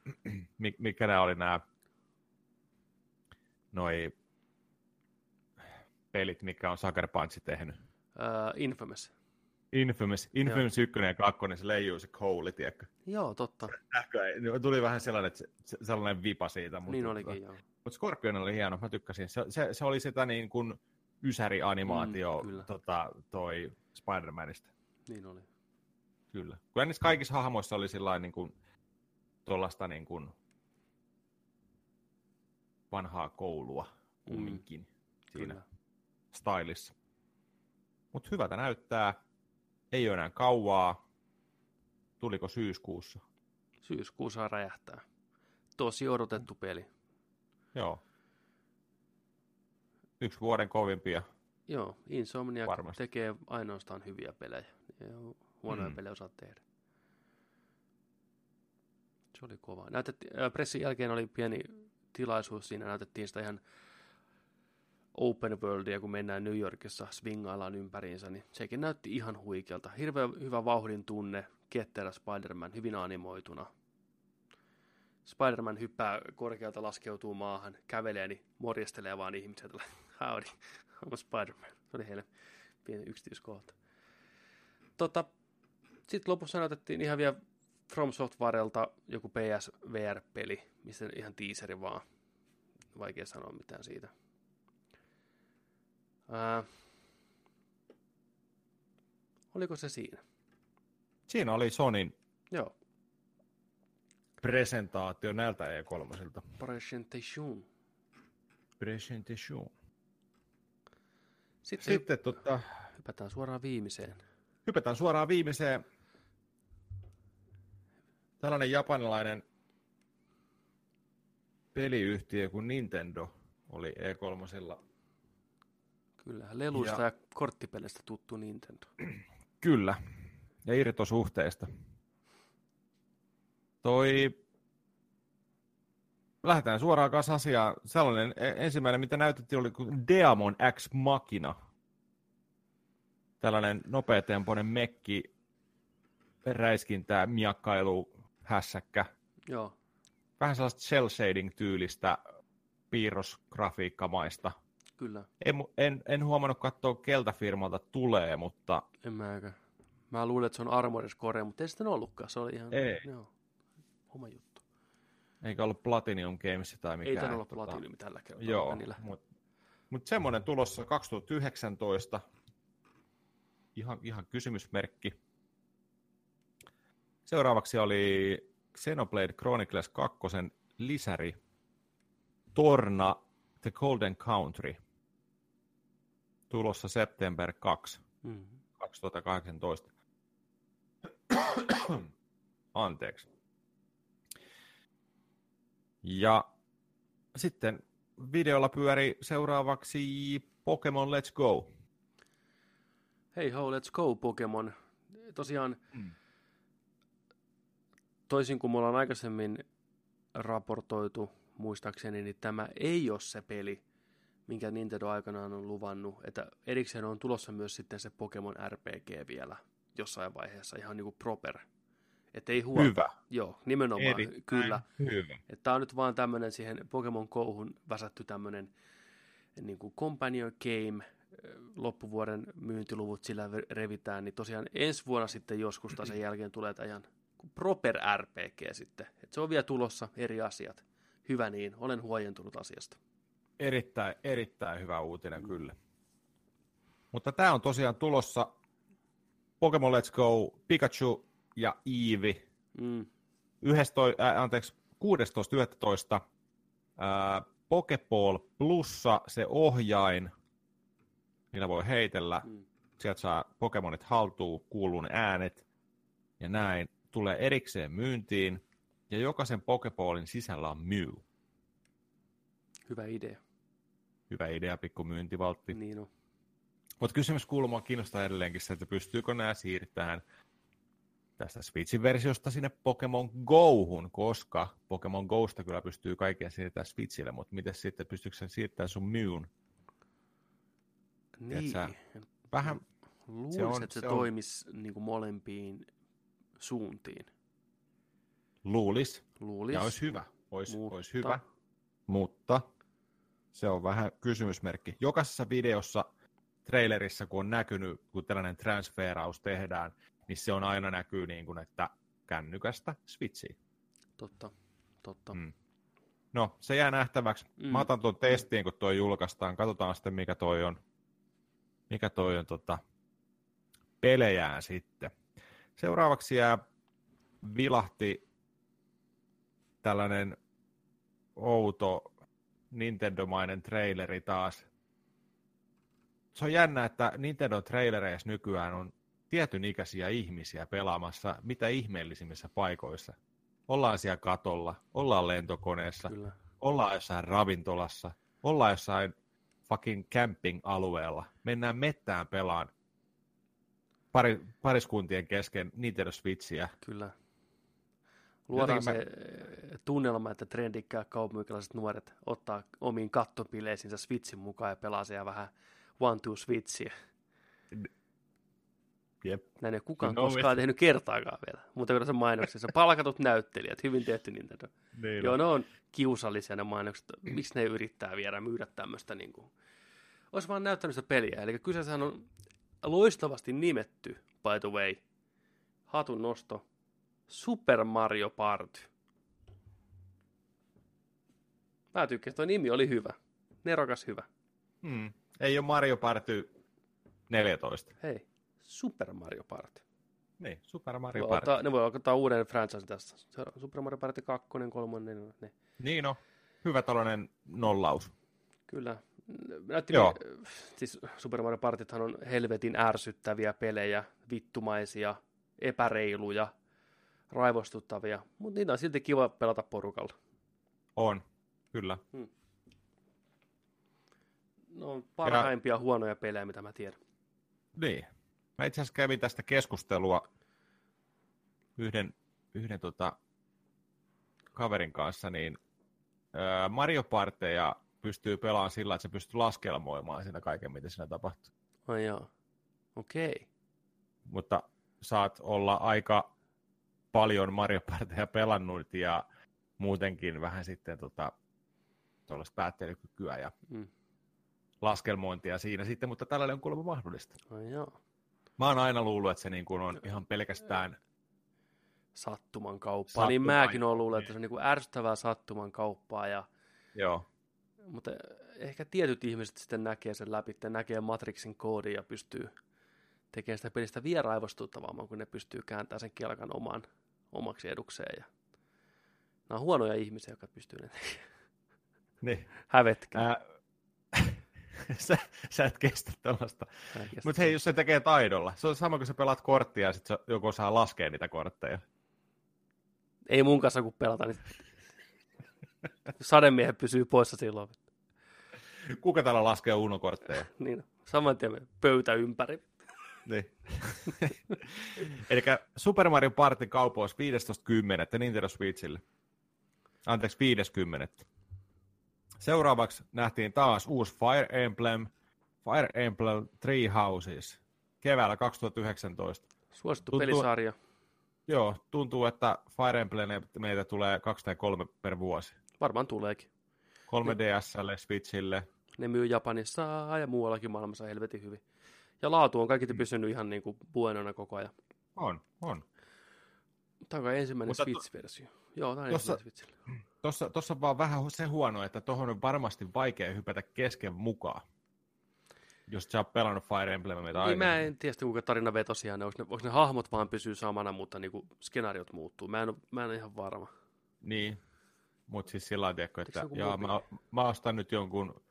mikä nämä oli nämä, noi pelit, mikä on Sucker Punch tehnyt? Uh, Infamous. Infamous, Infamous 1 ja 2, se leijuu se kouli, tiedätkö? Joo, totta. Tuli vähän sellainen, että se, sellainen vipa siitä. Mutta, niin olikin, tota, joo. Mutta Scorpion oli hieno, mä tykkäsin. Se, se, se oli sitä niin kuin ysäri-animaatio Mm, kyllä. tota, toi Spider-Manista. Niin oli. Kyllä. Kyllä niissä kaikissa hahmoissa oli sillä niin kuin, tuollaista niin kuin, vanhaa koulua kumminkin siinä Kyllä. stylissa. Mutta hyvältä näyttää. Ei ole enää kauaa. Tuliko syyskuussa? Syyskuussa räjähtää. Tosi odotettu peli. Joo. Yksi vuoden kovimpia. Joo, Insomniac Varmasti. tekee ainoastaan hyviä pelejä. Huonoja Mm. mm. pelejä osaa tehdä. Se oli kova. Pressin jälkeen oli pieni tilaisuus siinä. Näytettiin sitä ihan open worldia, kun mennään New Yorkissa, swingaillaan ympäriinsä, niin sekin näytti ihan huikealta. Hirveän hyvä vauhdin tunne, ketterä Spider-Man, hyvin animoituna. Spider-Man hyppää korkealta, laskeutuu maahan, kävelee, niin morjestelee vaan ihmiset. Howdy, I'm Spider-Man. Se oli heille pieni yksityiskohta. Tota, Sitten lopussa näytettiin ihan vielä From Softwarelta joku PSVR-peli, missä ihan teaseri vaan. Vaikea sanoa mitään siitä. Ää, oliko se siinä? Siinä oli Sonin Joo. presentaatio näiltä E3. Presentation. Presentation. Sitten, Sitten tota, hypätään suoraan viimeiseen. hypätään suoraan viimeiseen. Tällainen japanilainen peliyhtiö kuin Nintendo oli E E3. Kyllä, leluista Ja- ja, korttipeleistä tuttu Nintendo. Kyllä, ja irtosuhteista. Toi... Lähdetään suoraan kanssa asiaan. Sellainen e- ensimmäinen, mitä näytettiin, oli kuin Deamon X Machina. Tällainen nopeatempoinen mekki, räiskintää, miakkailu, hässäkkä. Joo, Vähän sellaista cel shading tyylistä piirrosgrafiikkamaista. kyllä. En, en, en huomannut katsoa keltä firmalta tulee, mutta En mäkään. Mä luulen, että se on Armored Core, mutta ei sitten ollutkaan. Se oli ihan Ei. Joo, oma juttu. eikä ollut Platinum Games tai mikään. ei tän olla tota, Platinum tällä kertaa. Joo, mutta mut semmoinen tulossa 2019. Ihan, ihan kysymysmerkki. Seuraavaksi oli Xenoblade Chronicles 2 lisäri Torna The Golden Country. Tulossa September 2, Mm. 2018. Anteeksi. Ja sitten videolla pyöri seuraavaksi Pokemon Let's Go. Hei ho, let's go Pokemon. Tosiaan, Mm. Toisin kuin mulla on aikaisemmin raportoitu, muistaakseni, niin tämä ei ole se peli, minkä Nintendo aikanaan on luvannut, että erikseen on tulossa myös sitten se Pokemon RPG vielä jossain vaiheessa, ihan niin kuin proper. Että ei huolta. Hyvä. Joo, nimenomaan, Erittäin kyllä. Hyvä. Että Tämä on nyt vaan tämmöinen siihen Pokemon Gohun väsätty tämmöinen niin kuin companion game, loppuvuoden myyntiluvut sillä revitään, niin tosiaan ensi vuonna sitten joskus tai sen jälkeen tulee tämä ihan proper RPG sitten. Et se on vielä tulossa eri asiat. Hyvä niin, olen huojentunut asiasta. Erittäin, erittäin hyvä uutinen kyllä. Mutta tämä on tosiaan tulossa Pokemon Let's Go, Pikachu ja Eevee Mm, 11, äh, anteeksi, 16.11. Äh, Pokeball plussa se ohjain, millä voi heitellä. mm. Sieltä saa Pokemonit haltuun, kuuluu ne äänet ja näin. Tulee erikseen myyntiin ja jokaisen Pokeballin sisällä on Mew. Hyvä idea. Hyvä idea, pikku myyntivaltti. Niin on. Mutta kysymys kuuluu, mua kiinnostaa edelleenkin se, että pystyykö nämä siirtämään tästä Switchin versiosta sinne Pokemon Gohun, koska Pokemon Gosta kyllä pystyy kaikkia siirtämään Switchille, mutta miten sitten, pystyykö sen siirtämään sun Mewn? Niin. Vähän, Luulisin, on- että se, se on- toimisi niin kuin molempiin suuntiin. luulis, Luulis. ja olisi hyvä, olisi, Mutta- olisi hyvä, mutta se on vähän kysymysmerkki. Jokaisessa videossa, trailerissa, kun on näkynyt, kun tällainen transferaus tehdään, niin se on aina näkyy niin kuin, että kännykästä Switchiin. Totta, totta. Mm. No, se jää nähtäväksi. Mm. Mä otan tuon testiin, kun tuo julkaistaan. Katsotaan sitten, mikä toi on. mikä toi on tota, pelejään sitten. Seuraavaksi jää vilahti tällainen outo Nintendo-mainen traileri taas. Se on jännä, että Nintendo-trailereissa nykyään on tietyn ikäisiä ihmisiä pelaamassa mitä ihmeellisimmissä paikoissa. Ollaan siellä katolla, ollaan lentokoneessa, Kyllä. ollaan jossain ravintolassa, ollaan jossain fucking camping-alueella. Mennään mettään pelaan pari, pariskuntien kesken Nintendo Switchiä. Kyllä. Luodaan se mä... tunnelma, että trendikkäät kaupunkilaiset nuoret ottaa omiin kattopileisinsä Switchin mukaan ja pelaa siellä vähän One Two Switchiä. Jep. Näin ei kukaan no, koskaan tehnyt kertaakaan vielä, mutta kun se mainoksessa. Palkatut näyttelijät, hyvin tehty Nintendo. Niin Joo, on. ne on kiusallisia ne mainokset. Miksi ne yrittää vielä myydä tämmöistä niin kuin... Olisi vaan näyttänyt sitä peliä. Eli kyseessähän on loistavasti nimetty, by the way, hatun nosto, Super Mario Party. Mä tykkäsin, tuo nimi oli hyvä. Nerokas hyvä. Hmm. Ei ole Mario Party 14. Hei, Super Mario Party. Niin, Super Mario voi Party. Ottaa, ne voi ottaa uuden franchise tästä. Super Mario Party 2, 3, 4. Ne. Niin no, hyvä tällainen nollaus. Kyllä. Näytti Joo. Siis Super Mario Partythan on helvetin ärsyttäviä pelejä, vittumaisia, epäreiluja, raivostuttavia, mutta niitä on silti kiva pelata porukalla. On, kyllä. Hmm. No on parhaimpia ja... huonoja pelejä, mitä mä tiedän. Niin. Mä itse asiassa kävin tästä keskustelua yhden, yhden tota, kaverin kanssa, niin ää, Mario Parteja pystyy pelaamaan sillä, että se pystyy laskelmoimaan siinä kaiken, mitä siinä tapahtuu. Ai joo. Okei. Okay. Mutta saat olla aika paljon Mario Parteja pelannut ja muutenkin vähän sitten tota, tuollaista päättelykykyä ja mm. laskelmointia siinä sitten, mutta tällainen on kuulemma mahdollista. Ai joo. Mä oon aina luullut, että se niin kuin on ihan pelkästään sattuman kauppaa. Sattuman. Niin mäkin olen luullut, että se on niin kuin ärsyttävää sattuman kauppaa. Ja... Joo. Mutta ehkä tietyt ihmiset sitten näkee sen läpi, että näkee Matrixin koodin ja pystyy tekemään sitä pelistä vielä raivostuttavamman, kun ne pystyy kääntämään sen kelkan oman, omaksi edukseen. Ja... Nämä on huonoja ihmisiä, jotka pystyy ne tekemään. Niin. Hävetkin. Ää, sä, sä et kestä tällaista. Mutta hei, jos se tekee taidolla, se on sama kuin sä pelaat korttia ja sitten joku saa laskea niitä kortteja. Ei mun kanssa kun pelata, niin sademiehet pysyy poissa silloin. Kuka täällä laskee unokortteja? niin, saman tien pöytä ympäri. niin. Eli Super Mario Party kaupoissa 15.10. Nintendo Switchille. Anteeksi, 50. Seuraavaksi nähtiin taas uusi Fire Emblem, Fire Emblem Three Houses, keväällä 2019. Suosittu tuntuu, pelisarja. Joo, tuntuu, että Fire Emblem meitä tulee kaksi tai kolme per vuosi. Varmaan tuleekin. 3DSlle, Switchille. Ne myy Japanissa ja muuallakin maailmassa helvetin hyvin. Ja laatu on kaikki pysynyt ihan niin kuin buenona koko ajan. On, on. Tämä on ensimmäinen Switch-versio. Joo, tämä on tossa, ensimmäinen Switchille. Tuossa on vaan vähän se huono, että tuohon on varmasti vaikea hypätä kesken mukaan. Jos sä oot pelannut Fire Emblemia niin mä en tiedä, kuinka tarina vetosia ne. Onko, ne. onko ne hahmot vaan pysyy samana, mutta niinku skenaariot muuttuu. Mä en, mä en ole ihan varma. Niin, mutta siis sillä tavalla, että jaa, mä, mä ostan nyt jonkun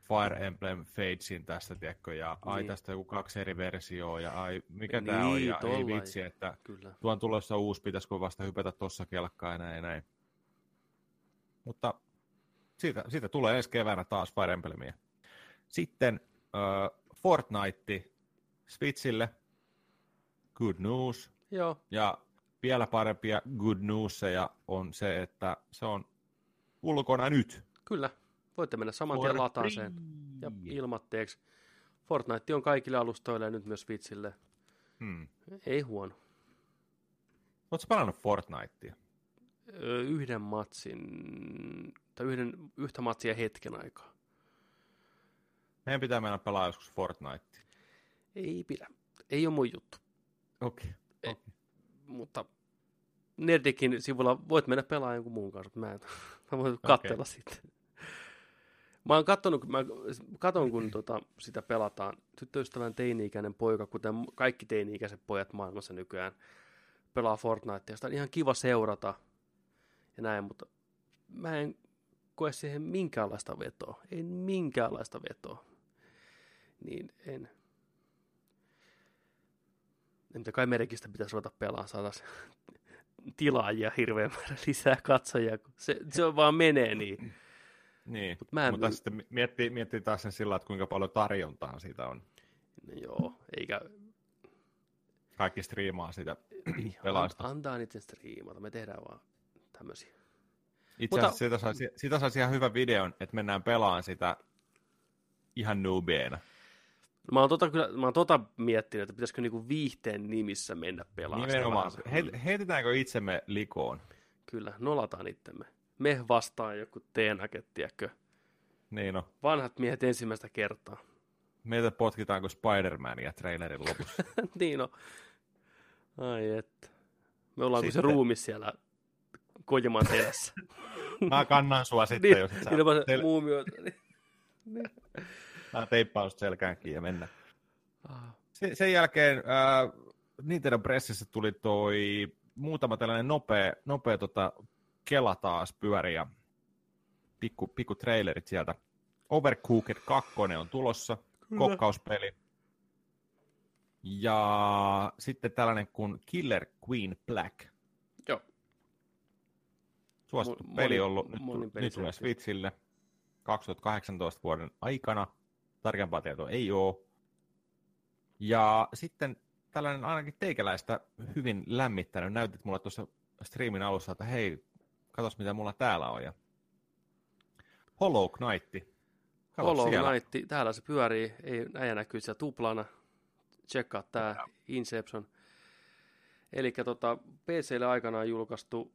Fire Emblem Fadesin tästä, tiedätkö, ja niin. ai tästä joku kaksi eri versioa, ja ai mikä niin, tämä on, ja ei vitsi, että Kyllä. tuon tulossa uusi, pitäisikö vasta hypätä tuossa kelkkaan ja näin, näin. Mutta siitä, siitä tulee ensi keväänä taas Fire Emblemia. Sitten uh, Fortnite Switchille. Good news. Joo. Ja vielä parempia good newsia on se, että se on ulkona nyt. Kyllä. Voitte mennä saman tien lataaseen ja ilmatteeksi. Fortnite on kaikille alustoille ja nyt myös Switchille. Hmm. Ei huono. Oletko pelannut Fortnitea? yhden matsin, tai yhden, yhtä matsia hetken aikaa. Meidän pitää mennä pelaa joskus Fortnite. Ei pidä. Ei ole mun juttu. Okei. Okay. Okay. Mutta Nerdikin sivulla voit mennä pelaamaan jonkun muun kanssa, mä, en, mä voin katsella okay. sitten. Mä oon kattonut, kun, mä katon, kun tota, sitä pelataan. Tyttöystävän teini-ikäinen poika, kuten kaikki teini-ikäiset pojat maailmassa nykyään, pelaa Fortnitea. Sitä on ihan kiva seurata ja näin, mutta mä en koe siihen minkäänlaista vetoa. En minkäänlaista vetoa. Niin en. Entä kai merkistä pitäisi ruveta pelaamaan, saataisiin tilaajia hirveän määrä lisää katsojia, kun se, se vaan menee niin. Niin, Mut mä en... mutta sitten miettii, miettii taas sen sillä, että kuinka paljon tarjontaa siitä on. No joo, eikä... Kaikki striimaa sitä pelaista. Antaa niiden striimata, me tehdään vaan tämmöisiä. Itse asiassa siitä, saisi, siitä saisi ihan hyvä videon, että mennään pelaan sitä ihan noobieina. Mä oon tota, kyllä, mä oon tota miettinyt, että pitäisikö niinku viihteen nimissä mennä pelaamaan. Nimenomaan. He, heitetäänkö itsemme likoon? Kyllä, nolataan itsemme. Me vastaan joku teenaket, tiedätkö? Niin no. Vanhat miehet ensimmäistä kertaa. Meitä potkitaan kuin Spider-Mania trailerin lopussa. niin no. Ai että. Me ollaan sitten... kuin se ruumis siellä Kojimaan terässä. Mä kannan sua sitten, niin, jos et sä... Niin, muumioita. Niin. Mä teippaus selkäänkin ja mennä. Ah. Sen, sen jälkeen äh, Nintendo Pressissä tuli toi muutama tällainen nopea, nopea tota, kela taas pyöri ja pikku, pikku trailerit sieltä. Overcooked 2 on tulossa, Kyllä. kokkauspeli. Ja sitten tällainen kuin Killer Queen Black. Joo. Suosittu Mo- peli on ollut, nyt, nyt tulee Switchille 2018 vuoden aikana. Tarkempaa tietoa ei ole. Ja sitten tällainen ainakin teikäläistä hyvin lämmittänyt. Näytit mulle tuossa striimin alussa, että hei, katos mitä mulla täällä on. Ja Hollow Knight. Hollow siellä. Knight, täällä se pyörii, ei äijä näkyy siellä tuplana. Tsekkaa tää Inception. Eli tota, PClle aikanaan julkaistu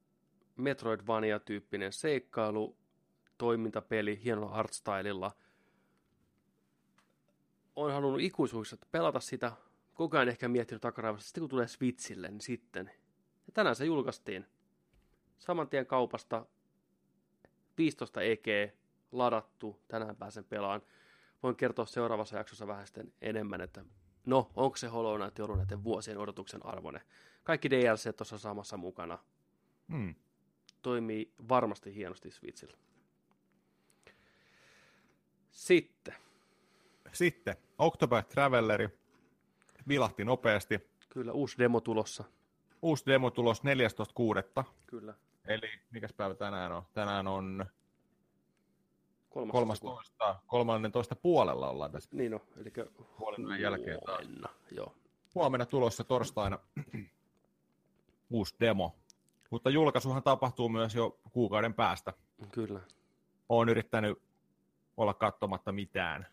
Metroidvania-tyyppinen seikkailu, toimintapeli hienolla artstylella. Olen halunnut ikuisuudessa pelata sitä, koko ajan ehkä miettinyt takaraivossa, sitten kun tulee Switchille, niin sitten. Ja tänään se julkaistiin saman tien kaupasta 15 EG ladattu, tänään pääsen pelaan. Voin kertoa seuraavassa jaksossa vähän sitten enemmän, että no, onko se Hollow Knight ollut näiden vuosien odotuksen arvone. Kaikki DLC tuossa samassa mukana. Hmm. Toimii varmasti hienosti Switchillä. Sitten. Sitten. Octopath Traveleri vilahti nopeasti. Kyllä, uusi demo tulossa. Uusi demo tulos 14.6. Kyllä. Eli mikäs päivä tänään on? Tänään on 13. 13. puolella ollaan tässä. Niin on, eli huomenna jälkeen taas. joo. Huomenna tulossa torstaina uusi demo. Mutta julkaisuhan tapahtuu myös jo kuukauden päästä. Kyllä. Olen yrittänyt olla katsomatta mitään.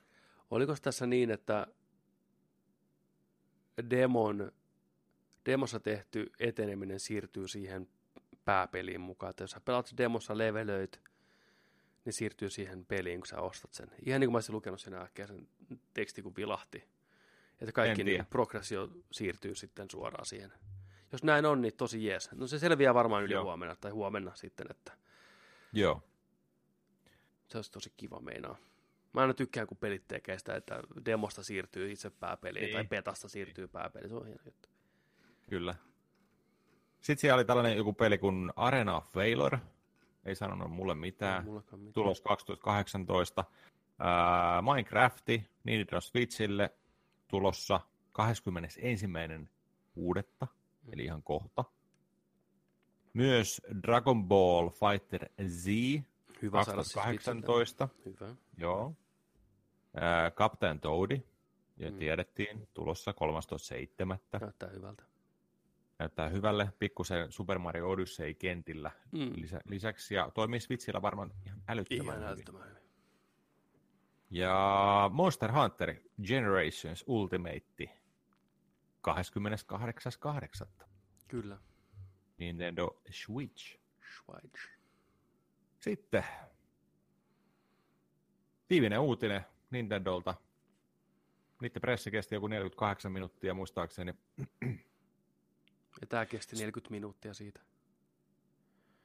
Oliko tässä niin, että demon, demossa tehty eteneminen siirtyy siihen pääpeliin mukaan. Että jos sä pelaat demossa levelöit, niin siirtyy siihen peliin, kun sä ostat sen. Ihan niin kuin mä olisin lukenut sen äkkiä sen teksti, kun vilahti. Että kaikki niin progressio siirtyy sitten suoraan siihen. Jos näin on, niin tosi jees. No se selviää varmaan yli Joo. huomenna tai huomenna sitten, että... Joo. Se olisi tosi kiva meinaa. Mä aina tykkään, kun pelit tekee sitä, että demosta siirtyy itse pääpeliin niin. tai petasta siirtyy pääpeliin. Se on hieno juttu. Kyllä. Sitten siellä oli tällainen joku peli kuin Arena of Valor. Ei sanonut mulle mitään. mitään. Tulos 2018. Uh, Minecrafti Nintendo Switchille tulossa 21. uudetta, mm. eli ihan kohta. Myös Dragon Ball Fighter Z Hyvä 2018. Siis Hyvä. Joo. Uh, Captain Toadi, ja mm. tiedettiin, tulossa 13.7. Näyttää hyvältä näyttää hyvälle, pikkusen Super Mario Odyssey kentillä mm. lisä, lisäksi, ja toimii Switchillä varmaan ihan älyttömän ihan hyvin. hyvin. Ja Monster Hunter Generations Ultimate 28.8. Kyllä. Nintendo Switch. Switch. Sitten viimeinen uutinen Nintendolta. Niiden pressi kesti joku 48 minuuttia muistaakseni. Ja tämä kesti 40 minuuttia siitä.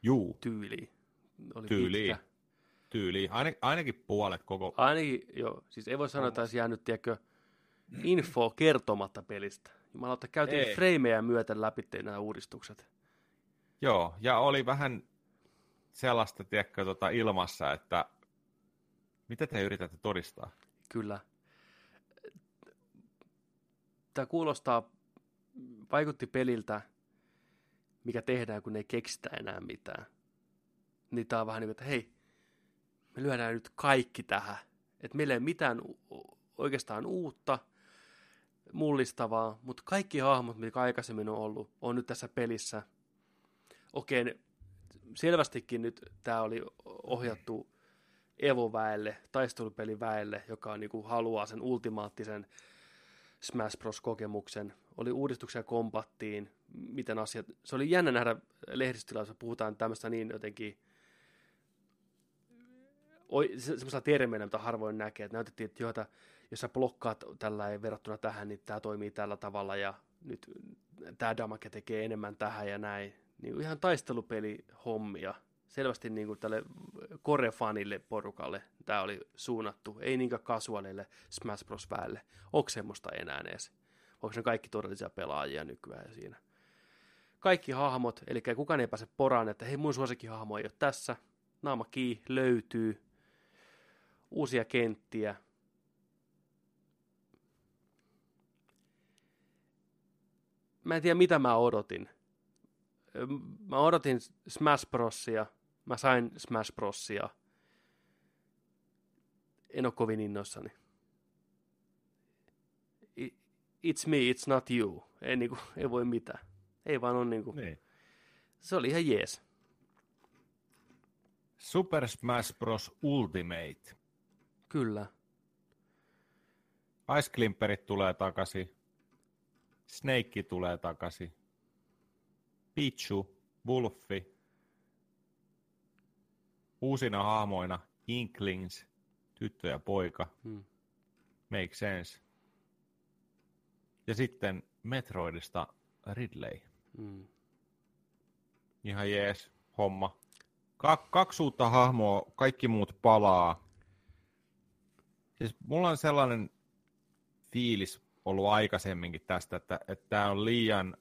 Juu. Tyyli. Oli Tyyli. Pitkä. tyyliin. Ain, ainakin puolet koko... Ainakin, joo. Siis ei voi sanoa, että olisi jäänyt, tiedätkö, info kertomatta pelistä. Jumalauta, käytiin Ei. freimejä myöten läpi nämä uudistukset. Joo, ja oli vähän sellaista, tiedätkö, tota ilmassa, että mitä te yritätte todistaa? Kyllä. Tämä kuulostaa, vaikutti peliltä, mikä tehdään, kun ei keksitä enää mitään. Niin tämä on vähän niin että hei, me lyödään nyt kaikki tähän. Että meillä ei ole mitään oikeastaan uutta, mullistavaa, mutta kaikki hahmot, mitkä aikaisemmin on ollut, on nyt tässä pelissä. Okei, selvästikin nyt tämä oli ohjattu Evo-väelle, taistelupeliväelle, joka niinku haluaa sen ultimaattisen Smash Bros-kokemuksen. Oli uudistuksia kompattiin, miten asiat... Se oli jännä nähdä lehdistötilaisuudessa, puhutaan tämmöistä niin jotenkin oi, se, semmoisella termeillä, mitä harvoin näkee, että näytettiin, että joita, jos sä blokkaat tällä verrattuna tähän, niin tämä toimii tällä tavalla ja nyt tämä damake tekee enemmän tähän ja näin. Niin ihan taistelupeli hommia. Selvästi niin kuin tälle korefanille porukalle tämä oli suunnattu, ei niinkään kasuaalille Smash Bros. väelle. Onko semmoista enää edes? Onko ne kaikki todellisia pelaajia nykyään siinä? Kaikki hahmot, eli kukaan ei pääse poraan, että hei mun suosikkihahmo ei ole tässä. Naama kii löytyy. Uusia kenttiä. Mä en tiedä mitä mä odotin. Mä odotin Smash Brosia. Mä sain Smash Brosia. En ole kovin innoissani. It's me, it's not you. Ei, niinku, ei voi mitään. Ei vaan on niinku, Niin. se oli ihan jees. Super Smash Bros. Ultimate. Kyllä. Ice Climperit tulee takaisin. Snake tulee takaisin. Pichu, Wolfi. Uusina hahmoina Inklings, tyttö ja poika. Hmm. Make sense. Ja sitten Metroidista Ridley. Mm. Ihan jees homma. Ka- kaksi uutta hahmoa, kaikki muut palaa. Siis mulla on sellainen fiilis ollut aikaisemminkin tästä, että että tämä on liian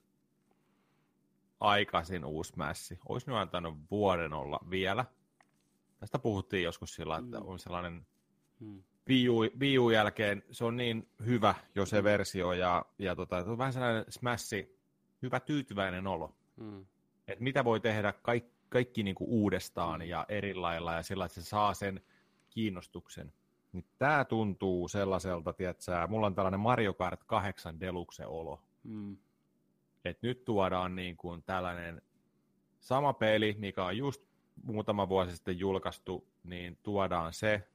aikaisin uusi mässi. Olisi nyt antanut vuoden olla vielä. Tästä puhuttiin joskus sillä, että Mm. on sellainen Mm. Jälkeen, se on niin hyvä jo se versio, ja, ja tota, on vähän sellainen smassi, hyvä tyytyväinen olo Mm. että mitä voi tehdä kaikki, kaikki niin kuin uudestaan ja eri lailla ja sillä, että se saa sen kiinnostuksen. Niin tämä tuntuu sellaiselta, tiedätkö, mulla on tällainen Mario Kart 8 Deluxe-olo. Mm. Että nyt tuodaan niin kuin tällainen sama peli, mikä on just muutama vuosi sitten julkaistu, niin tuodaan se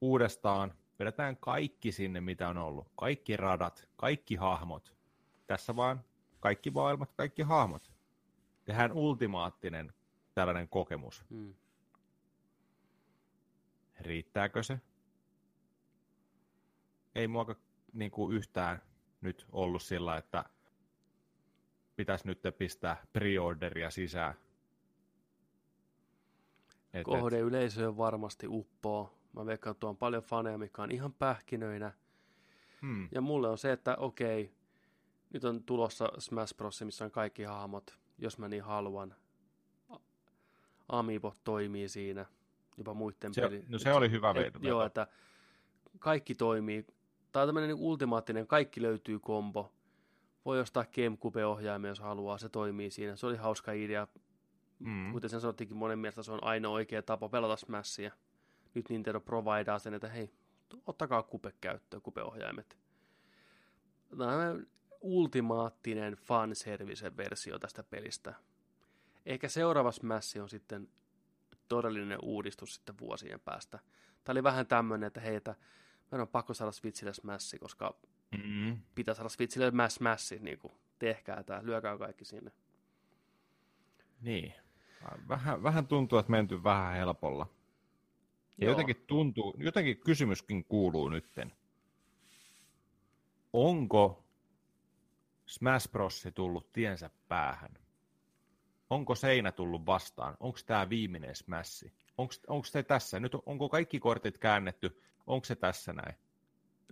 uudestaan. Vedetään kaikki sinne, mitä on ollut. Kaikki radat, kaikki hahmot. Tässä vaan kaikki maailmat, kaikki hahmot. Tehdään ultimaattinen tällainen kokemus. Mm. Riittääkö se? Ei mua niin kuin yhtään nyt ollut sillä, että pitäisi nyt pistää preorderia sisään. Et, et, Kohdeyleisöön varmasti uppoo. Mä veikkaan, että on paljon faneja, mikä on ihan pähkinöinä. hmm, Ja mulle on se, että okei, nyt on tulossa Smash Bros, missä on kaikki hahmot, jos mä niin haluan. Amiibo toimii siinä, jopa muiden se, peli. no se oli hyvä Et, veto. joo, että kaikki toimii. Tämä on tämmöinen niin ultimaattinen, kaikki löytyy kombo. Voi ostaa Gamecube-ohjaimia, jos haluaa, se toimii siinä. Se oli hauska idea. Mm. Kuten sen sanottiinkin monen mielestä, se on ainoa oikea tapa pelata Smashia. Nyt Nintendo providaa sen, että hei, ottakaa kupe käyttöön, kupeohjaimet. Tämä on ultimaattinen fanservice-versio tästä pelistä. Ehkä seuraava Smash on sitten todellinen uudistus sitten vuosien päästä. Tämä oli vähän tämmöinen, että hei, että meidän on pakko saada Switchille Smash, koska Mm. pitää saada Switchille Smash, Smash niin kuin, tehkää tämä, lyökää kaikki sinne. Niin. Vähän, vähän tuntuu, että menty vähän helpolla. Ja Joo. jotenkin tuntuu, jotenkin kysymyskin kuuluu nytten. Onko Smash Bros. tullut tiensä päähän? Onko seinä tullut vastaan? Onko tämä viimeinen Smash? Onko se tässä? Nyt onko kaikki kortit käännetty? Onko se tässä näin?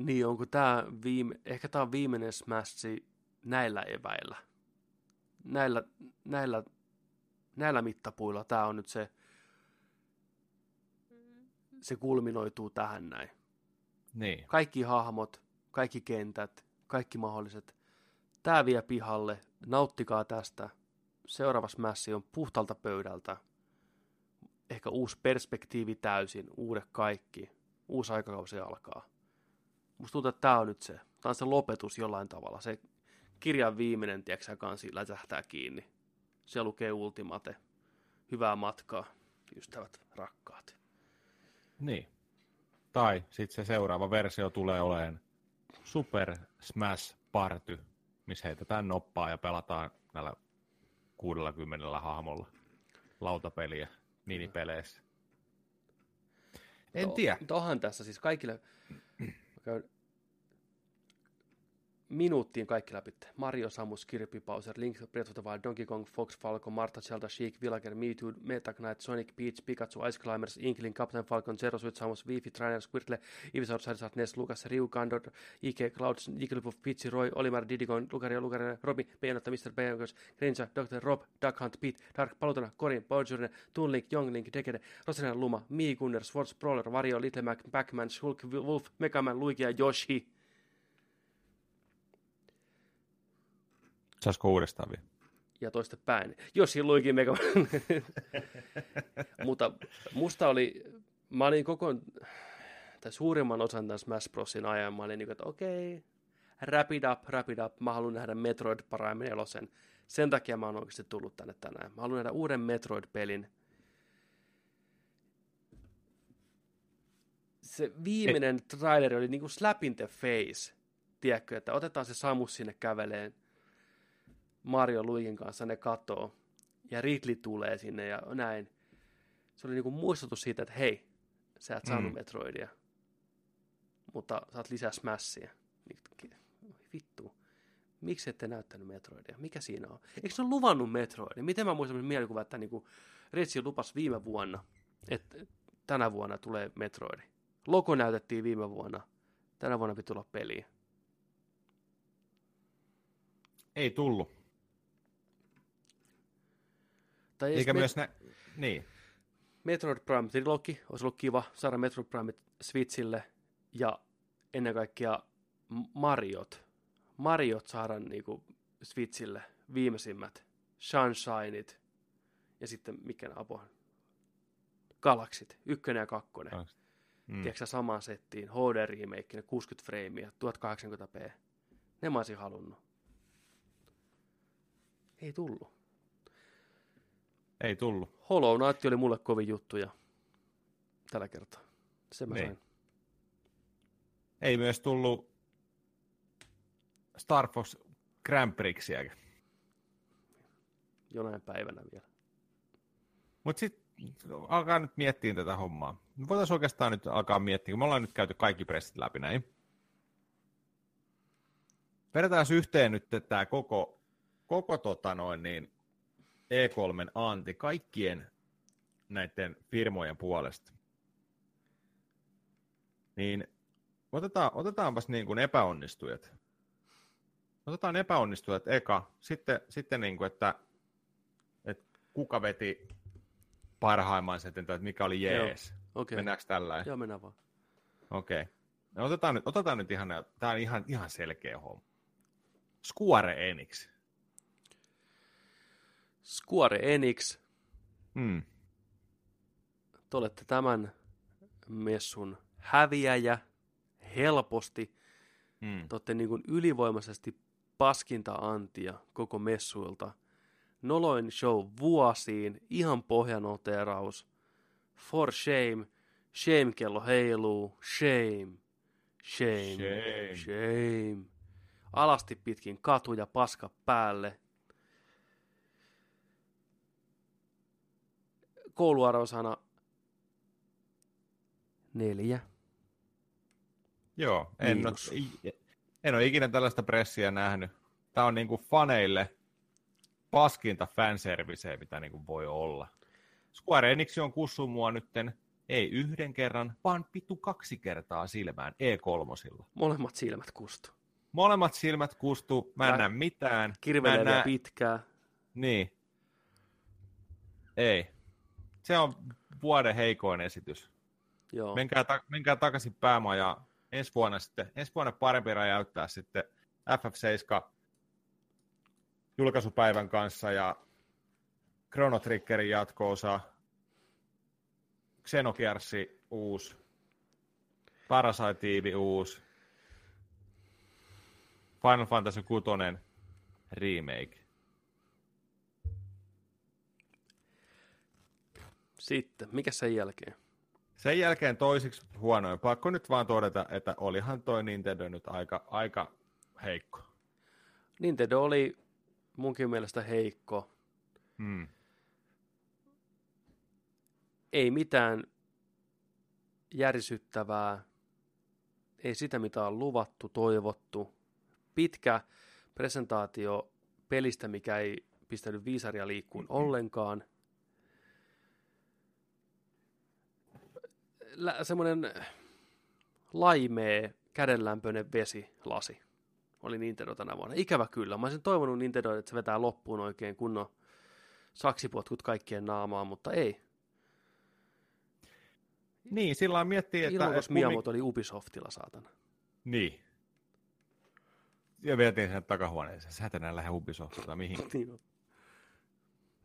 Niin, onko tämä viime, ehkä tämä on viimeinen smashi näillä eväillä. Näillä, näillä, näillä mittapuilla tämä on nyt se, se kulminoituu tähän näin. Niin. Kaikki hahmot, kaikki kentät, kaikki mahdolliset. Tämä vie pihalle, nauttikaa tästä. Seuraava smässi on puhtalta pöydältä. Ehkä uusi perspektiivi täysin, uudet kaikki. Uusi aikakausi alkaa. Musta tuntuu, että tämä on nyt se. Tämä on se lopetus jollain tavalla. Se kirjan viimeinen, tiedätkö kansi lätähtää kiinni. Se lukee Ultimate. Hyvää matkaa, ystävät, rakkaat. Niin. Tai sitten se seuraava versio tulee olemaan Super Smash Party, missä heitetään noppaa ja pelataan näillä 60 hahmolla lautapeliä minipeleissä. En to, tiedä. Tohan tässä siis kaikille, Go minuuttiin kaikki läpi. Mario, Samus, Kirby, Bowser, Link, Breath of the Wild, Donkey Kong, Fox, Falcon, Martha, Zelda, Sheik, Villager, Mewtwo, Meta Knight, Sonic, Peach, Pikachu, Ice Climbers, Inkling, Captain Falcon, Zero Suit, Samus, Vivi, Trainer, Squirtle, Ivysaur, Charizard, Ness, Lucas, Ryu, Gandor, Ike, Clouds, Jigglypuff, Peachy, Roy, Olimar, Diddygon, Lucario, Lucario, Robin, Bayonetta, Mr. Bayonetta, Greninja, Dr. Rob, Duck Hunt, Pete, Dark, Palutena, Corin, Bowser, Toon Link, Young Link, Decade, Rosalina, Luma, Mii, Gunner, Swords, Brawler, Wario, Little Mac, Pac-Man, Shulk, Wolf, Megaman, Luigi ja Yoshi. Saisiko uudestaan vielä? Ja toista päin. Jos Luigi Mega Mutta musta oli, mä olin koko, tai suurimman osan tämän Smash Brosin ajan, mä olin niin että okei, okay, wrap it up, wrap it up, mä haluan nähdä Metroid Prime 4. Sen takia mä oon oikeasti tullut tänne tänään. Mä haluan nähdä uuden Metroid-pelin. Se viimeinen Et... traileri oli niin kuin slap in the face. Tiedätkö, että otetaan se Samus sinne käveleen Mario Luikin kanssa ne katoo, ja Ridley tulee sinne ja näin. Se oli niinku muistutus siitä, että hei, sä et saanut mm. Metroidia, mutta saat lisää Smashia. Niin, vittu. Miksi ette näyttänyt Metroidia? Mikä siinä on? Eikö se ole luvannut Metroidia? Miten mä muistan mielikuva, että niinku Retsi lupas viime vuonna, että tänä vuonna tulee Metroidi. Logo näytettiin viime vuonna. Tänä vuonna pitää tulla peliä. Ei tullut. Tai Eikä myös nä... Niin. Metroid Prime Trilogy olisi ollut kiva saada Metroid Prime Switchille ja ennen kaikkea Mariot. Mariot saada niinku Switchille viimeisimmät. Sunshineit ja sitten mikä apo Galaxit, ykkönen ja kakkonen. Mm. Tiedätkö samaan settiin, HD remake, 60 freimiä, 1080p. Ne mä olisin halunnut. Ei tullut. Ei tullut. Hollow Knight oli mulle kovin juttuja tällä kertaa. Se mä niin. sain. Ei myös tullut Star Fox Grand Prixia. Jonain päivänä vielä. Mutta sitten alkaa nyt miettiä tätä hommaa. Voitaisiin oikeastaan nyt alkaa miettiä, kun me ollaan nyt käyty kaikki pressit läpi näin. Vedetään yhteen nyt tämä koko, koko tota noin, niin, E3 anti kaikkien näiden firmojen puolesta. Niin otetaan, otetaanpas niin kuin epäonnistujat. Otetaan epäonnistujat eka, sitten, sitten niin kuin, että, että kuka veti parhaimman setin, että mikä oli jees. Okay. Mennäänkö tällä? Joo, mennään vaan. Okei. Okay. No otetaan, nyt, otetaan nyt ihan, tämä on ihan, ihan selkeä homma. Square Enix. Square Enix. Hmm. Te olette tämän messun häviäjä helposti. Hmm. Te olette niin kuin ylivoimaisesti paskinta antia koko messuilta. Noloin show vuosiin, ihan pohjanoteraus. For shame, shame-kello heiluu, shame, shame, shame, shame. Alasti pitkin katuja paska päälle, kouluarvosana neljä. Joo, en ole, en ole ikinä tällaista pressiä nähnyt. Tämä on niinku faneille paskinta fanserviceä, mitä niinku voi olla. Square Enix on kussu mua nytten ei yhden kerran, vaan pittu kaksi kertaa silmään E3. Molemmat silmät kustu. Molemmat silmät kustu, mä en näe mitään. Kirvelee Mä en vielä näe- pitkää. Niin. Ei. Se on vuoden heikoin esitys. Joo. Menkää, ta- menkää takaisin päämajaan. Ensi vuonna sitten, ensi vuonna parempi räjäyttää sitten FF7 julkaisupäivän kanssa ja Chrono Triggerin jatko-osa, Xenogearsi uusi, Parasite uusi, Final Fantasy 6 remake. Sitten, mikä sen jälkeen? Sen jälkeen toisiksi huonoin. Pakko nyt vaan todeta, että olihan toi Nintendo nyt aika, aika heikko. Nintendo oli munkin mielestä heikko. Hmm. Ei mitään järisyttävää. Ei sitä, mitä on luvattu, toivottu. Pitkä presentaatio pelistä, mikä ei pistänyt viisaria liikkuun ollenkaan. Semmoinen laimee, kädenlämpöinen vesilasi oli Nintendo tänä vuonna. Ikävä kyllä. Mä olisin toivonut Nintendo, että se vetää loppuun oikein kunnon saksipotkut kaikkien naamaan, mutta ei. Niin, sillä miettii, että... Ilmoitus että Miyamoto oli Ubisoftilla, saatana. Niin. Ja vietiin sen takahuoneeseen. Sä et enää lähde Ubisoftilta mihin. Niin.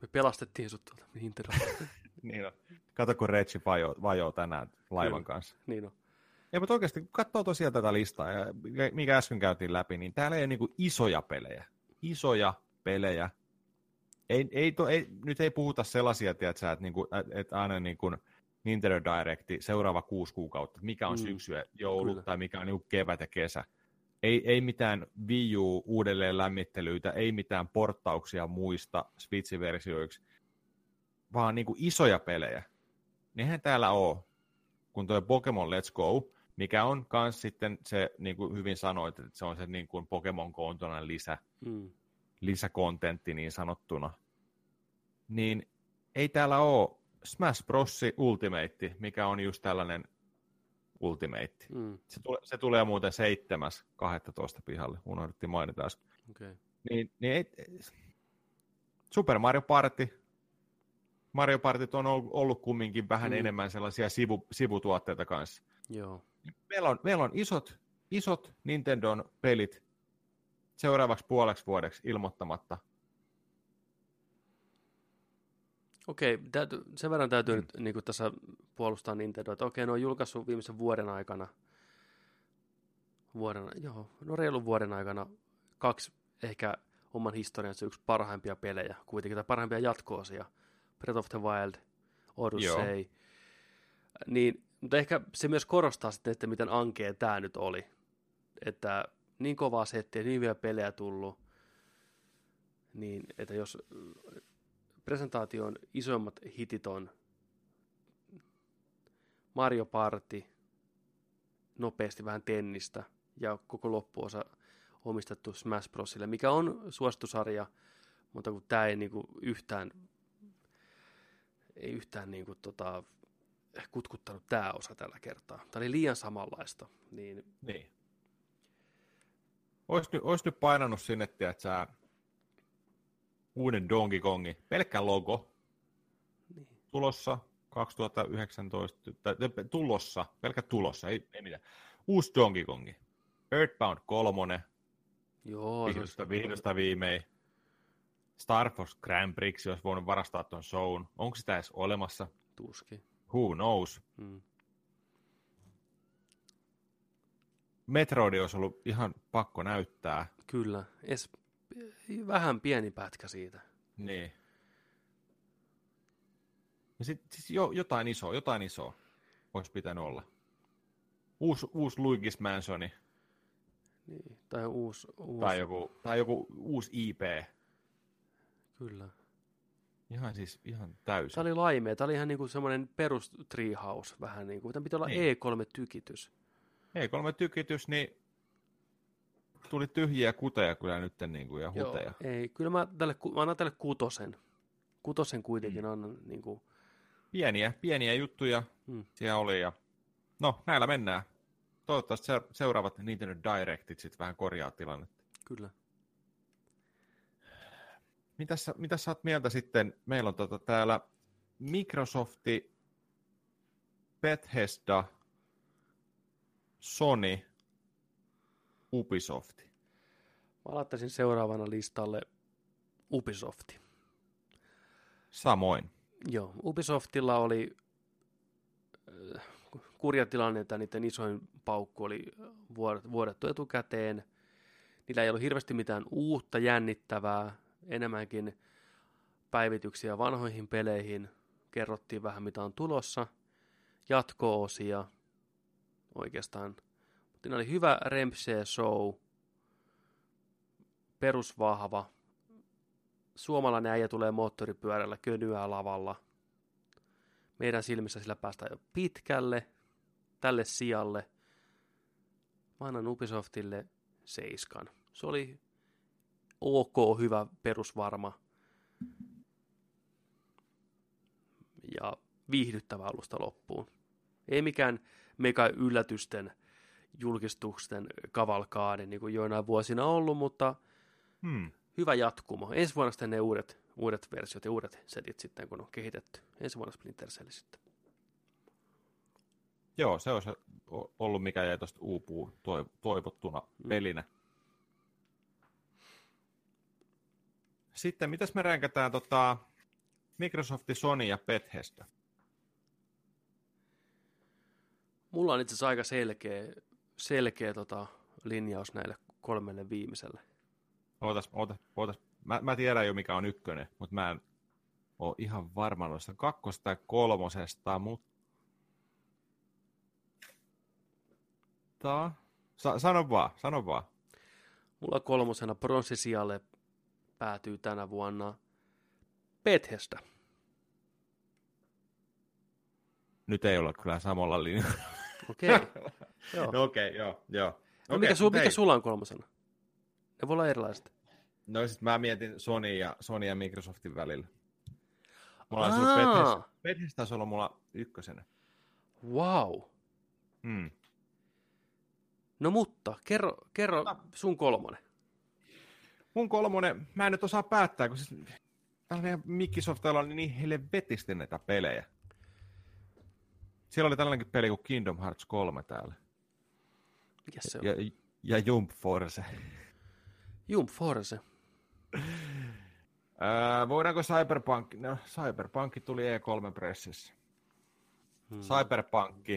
Me pelastettiin sut tuolta Nintendo. niin on. Kato, kun Reggie vajoo, vajoo tänään laivan Kyllä. kanssa. niin on. Ei, mutta oikeasti, kun katsoo tosiaan tätä listaa, ja mikä äsken käytiin läpi, niin täällä ei ole niinku isoja pelejä. Isoja pelejä. Ei, ei, to, ei, nyt ei puhuta sellaisia, tiedätkö, että, niinku, että aina niin kuin Nintendo Directi seuraava kuusi kuukautta, mikä on Mm. syksy ja joulu Kyllä. tai mikä on niinku kevät ja kesä. Ei, ei mitään Wii U uudelleen lämmittelyitä, ei mitään porttauksia muista Switch-versioiksi, vaan niinku isoja pelejä. Niinhän täällä on, kun tuo Pokemon Let's Go, mikä on kans sitten se, niin kuin hyvin sanoit, että se on se niin kuin Pokemon kontonan lisä, Mm. lisäkontentti niin sanottuna, niin ei täällä ole Smash Bros. Ultimate, mikä on just tällainen Ultimate. Mm. Se, tule, se tulee muuten 7.12. pihalle, unohdettiin mainita äsken. Okay. Niin, niin ei, Super Mario Party, Mario Partit on ollut, kumminkin vähän Mm. mm. enemmän sellaisia sivu, sivutuotteita kanssa. Joo. Meillä on, meillä on isot, isot Nintendon pelit seuraavaksi puoleksi vuodeksi ilmoittamatta. Okei, täytyy, sen verran täytyy Mm. nyt niin kuin tässä puolustaa Nintendo, että okei, ne on julkaissut viimeisen vuoden aikana, vuoden, joo, no reilun vuoden aikana kaksi ehkä oman historiansa yksi parhaimpia pelejä, kuitenkin, tai parhaimpia jatko-osia, Breath of the Wild, Odyssey, niin, mutta ehkä se myös korostaa sitten, että miten ankea tämä nyt oli, että niin kovaa settiä, niin hyviä pelejä tullut, niin että jos presentaation isoimmat hitit on Mario Party, nopeasti vähän tennistä ja koko loppuosa omistettu Smash Brosille, mikä on suostusarja, mutta kun tämä ei niinku yhtään, ei yhtään niinku tota, kutkuttanut tämä osa tällä kertaa. Tämä oli liian samanlaista, niin Niin. Ois nyt, ois nyt painanut sinne, että sä uuden Donkey Kongi, pelkkä logo, Niin. tulossa 2019, tai tulossa, pelkkä tulossa, ei, ei mitään. Uusi Donkey Kongi, Earthbound 3, joo, vihdosta, olisi- vihdosta viimein. Star Force Grand Prix, jos voinut varastaa tuon shown. Onko sitä edes olemassa? tuskin. Who knows? Mm. Metroid olisi ollut ihan pakko näyttää. Kyllä, es, vähän pieni pätkä siitä. Niin. Ja sit, siis jo, jotain isoa, jotain isoa olisi pitänyt olla. Uusi, uusi Luigi's Mansioni Niin, tai uusi, uusi tai joku, tai joku uusi IP. Kyllä. Ihan siis ihan täysin. Tämä oli laimea. Tämä oli ihan niinku semmoinen perus treehouse vähän niin kuin. Tämä pitää olla Niin. E3-tykitys. Ei kolme tykitys, niin tuli tyhjiä kuteja kyllä nyt niin kuin, ja huteja. ei, kyllä mä, tälle, mä annan tälle kutosen. Kutosen kuitenkin mm. annan niin kuin, pieniä, pieniä juttuja Hmm. siellä oli. Ja... No, näillä mennään. Toivottavasti se- seuraavat Nintendo Directit sitten vähän korjaa tilannetta. Kyllä. Mitäs, sä- mitäs sä oot mieltä sitten? Meillä on tota täällä Microsofti, Bethesda, Sony, Ubisofti. Mä laittaisin seuraavana listalle Ubisofti. Samoin. Joo, Ubisoftilla oli äh, kurja tilanne, että niiden isoin paukku oli vuod- vuodettu etukäteen. Niillä ei ollut hirveästi mitään uutta jännittävää, enemmänkin päivityksiä vanhoihin peleihin. Kerrottiin vähän mitä on tulossa, jatko-osia oikeastaan. Mutta oli hyvä rempsee show, perusvahva, suomalainen äijä tulee moottoripyörällä könyää lavalla. Meidän silmissä sillä päästään jo pitkälle, tälle sijalle. Mä annan Ubisoftille seiskan. Se oli ok, hyvä, perusvarma ja viihdyttävä alusta loppuun. Ei mikään mega yllätysten julkistusten kavalkaade, niin kuin joinain vuosina ollut, mutta Hmm. hyvä jatkumo. Ensi vuonna sitten ne uudet, uudet versiot ja uudet setit sitten, kun on kehitetty. Ensi vuonna Splinter Cell sitten. Joo, se on se o- ollut, mikä jäi tuosta uupuu toi- toivottuna Mm. Sitten, mitäs me ränkätään tota, Microsoft, Sony ja Bethesda? Mulla on itse asiassa aika selkeä, selkeä tota, linjaus näille kolmelle viimeiselle. Ootas, ootas, ootas. Mä, mä tiedän jo, mikä on ykkönen, mutta mä en ole ihan varma noista kakkosta ja kolmosesta, mutta... Sa- sano vaan, sano vaan. Mulla kolmosena pronssisijalle päätyy tänä vuonna Bethesda. Nyt ei olla kyllä samalla linjalla. Okei. Okay. Joo. No okei, okay, joo, joo. No, Okei, mikä, su, mikä sulla on kolmosena? Ne voi olla erilaiset. No sit mä mietin Sony ja, Sony ja Microsoftin välillä. Mulla on ollut Bethesda. Bethesda olla mulla ykkösenä. Wow. Hmm. No mutta, kerro, kerro No. sun kolmonen. Mun kolmonen, mä en nyt osaa päättää, kun siis täällä meidän Microsoftilla on niin helvetisti näitä pelejä. Siellä oli tällainenkin peli kuin Kingdom Hearts 3 täällä. Mikä se on? Ja, ja Jump Force. Jump Force. Ää, voidaanko Cyberpunk, no Cyberpunk tuli E3-pressissä. Hmm. Cyberpunk,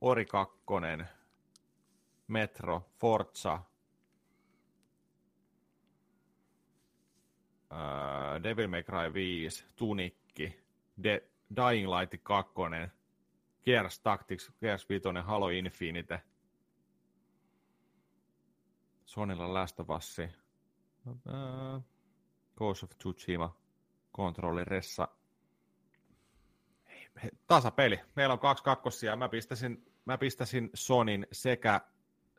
Ori 2, Metro, Forza, ää, Devil May Cry 5, Tunikki, De- Dying Light 2, Gears Tactics, Gears 5, Halo Infinite, Sonylla Last of Us, ää, Ghost of Tsushima, Controlli Ressa, tasapeli. Meillä on kaksi kakkosia. Mä pistäisin, mä pistäisin Sonin sekä,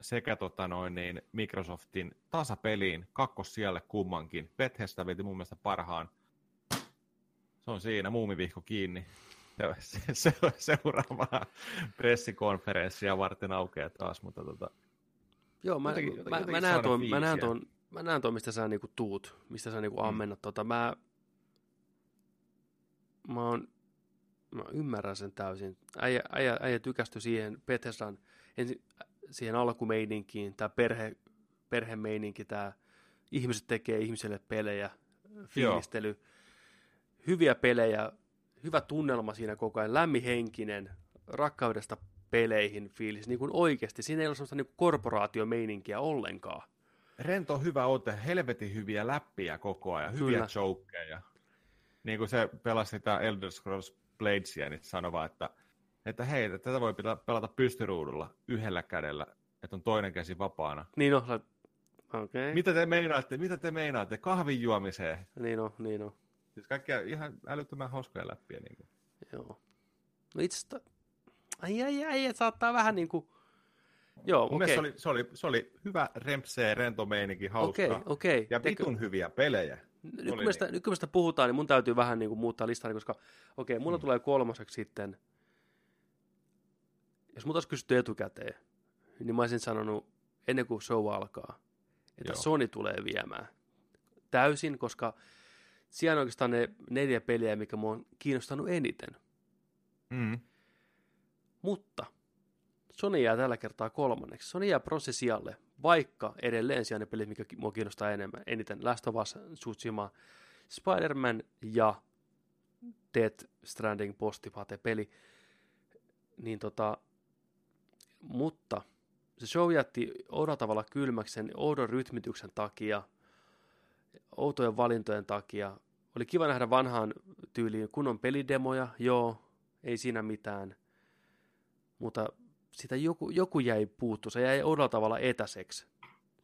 sekä tota noin, niin Microsoftin tasapeliin kakkossijalle kummankin. Bethesda veti mun mielestä parhaan. Se on siinä, muumivihko kiinni. Se, se, seuraavaa pressikonferenssia varten aukeaa taas, mutta tota, Joo, mä, Jotenkin- mä, jotenkin mä, näen tuon, mä, näen tuon, mä näen tuon, mistä sä niinku tuut, mistä sä niinku Mm. ammennat. Tota, mä, mä, on, mä ymmärrän sen täysin. Äijä, äijä, äijä tykästyi siihen Bethesdan, ensin, siihen alkumeininkiin, tämä perhe, perhemeininki, tämä ihmiset tekee ihmiselle pelejä, fiilistely, hyviä pelejä, hyvä tunnelma siinä koko ajan, lämmihenkinen, rakkaudesta peleihin fiilis, niin kuin oikeasti. Siinä ei ole sellaista niin korporaatiomeininkiä ollenkaan. rento hyvä ote, helvetin hyviä läppiä koko ajan, hyviä Kyllä. jokeja. Niin kuin se pelasi sitä Elder Scrolls Bladesia, niin sanoi vaan, että, että hei, että tätä voi pela- pelata pystyruudulla yhdellä kädellä, että on toinen käsi vapaana. Niin on, okei, okay. Mitä te meinaatte? Mitä te meinaatte? Kahvin juomiseen. niin on, niin on, Siis kaikkia ihan älyttömän hauskoja läppiä. Niin kuin. joo. No itse asiassa, ai ai ai, et saattaa vähän niin kuin, joo, Mun mielestä se oli, se, oli, se oli hyvä rempsee, rento meininki, hauska. okei, okei, Ja Tekö- vitun hyviä pelejä. Nyt kun, me sitä, nyt kun me sitä puhutaan, niin mun täytyy vähän niin kuin muuttaa listaa, koska okei, okay, mulla Mm. tulee kolmoseksi sitten, jos mut olisi kysytty etukäteen, niin mä olisin sanonut ennen kuin show alkaa, että Joo. Sony tulee viemään täysin, koska siellä on oikeastaan ne neljä peliä, mikä mua on kiinnostanut eniten. Mm. Mutta Sony jää tällä kertaa kolmanneksi. Sony jää prosessialle, vaikka edelleen siellä ne pelit, mikä mua kiinnostaa enemmän. Eniten Last of Us, Tsushima, Spider-Man ja Death Stranding postipate-peli. Niin tota, mutta se show jätti oudolla tavalla kylmäksi sen oudon rytmityksen takia, outojen valintojen takia. Oli kiva nähdä vanhaan tyyliin kunnon pelidemoja, joo, ei siinä mitään. Mutta sitä joku, joku jäi puuttu, se jäi oudolla tavalla etäiseksi,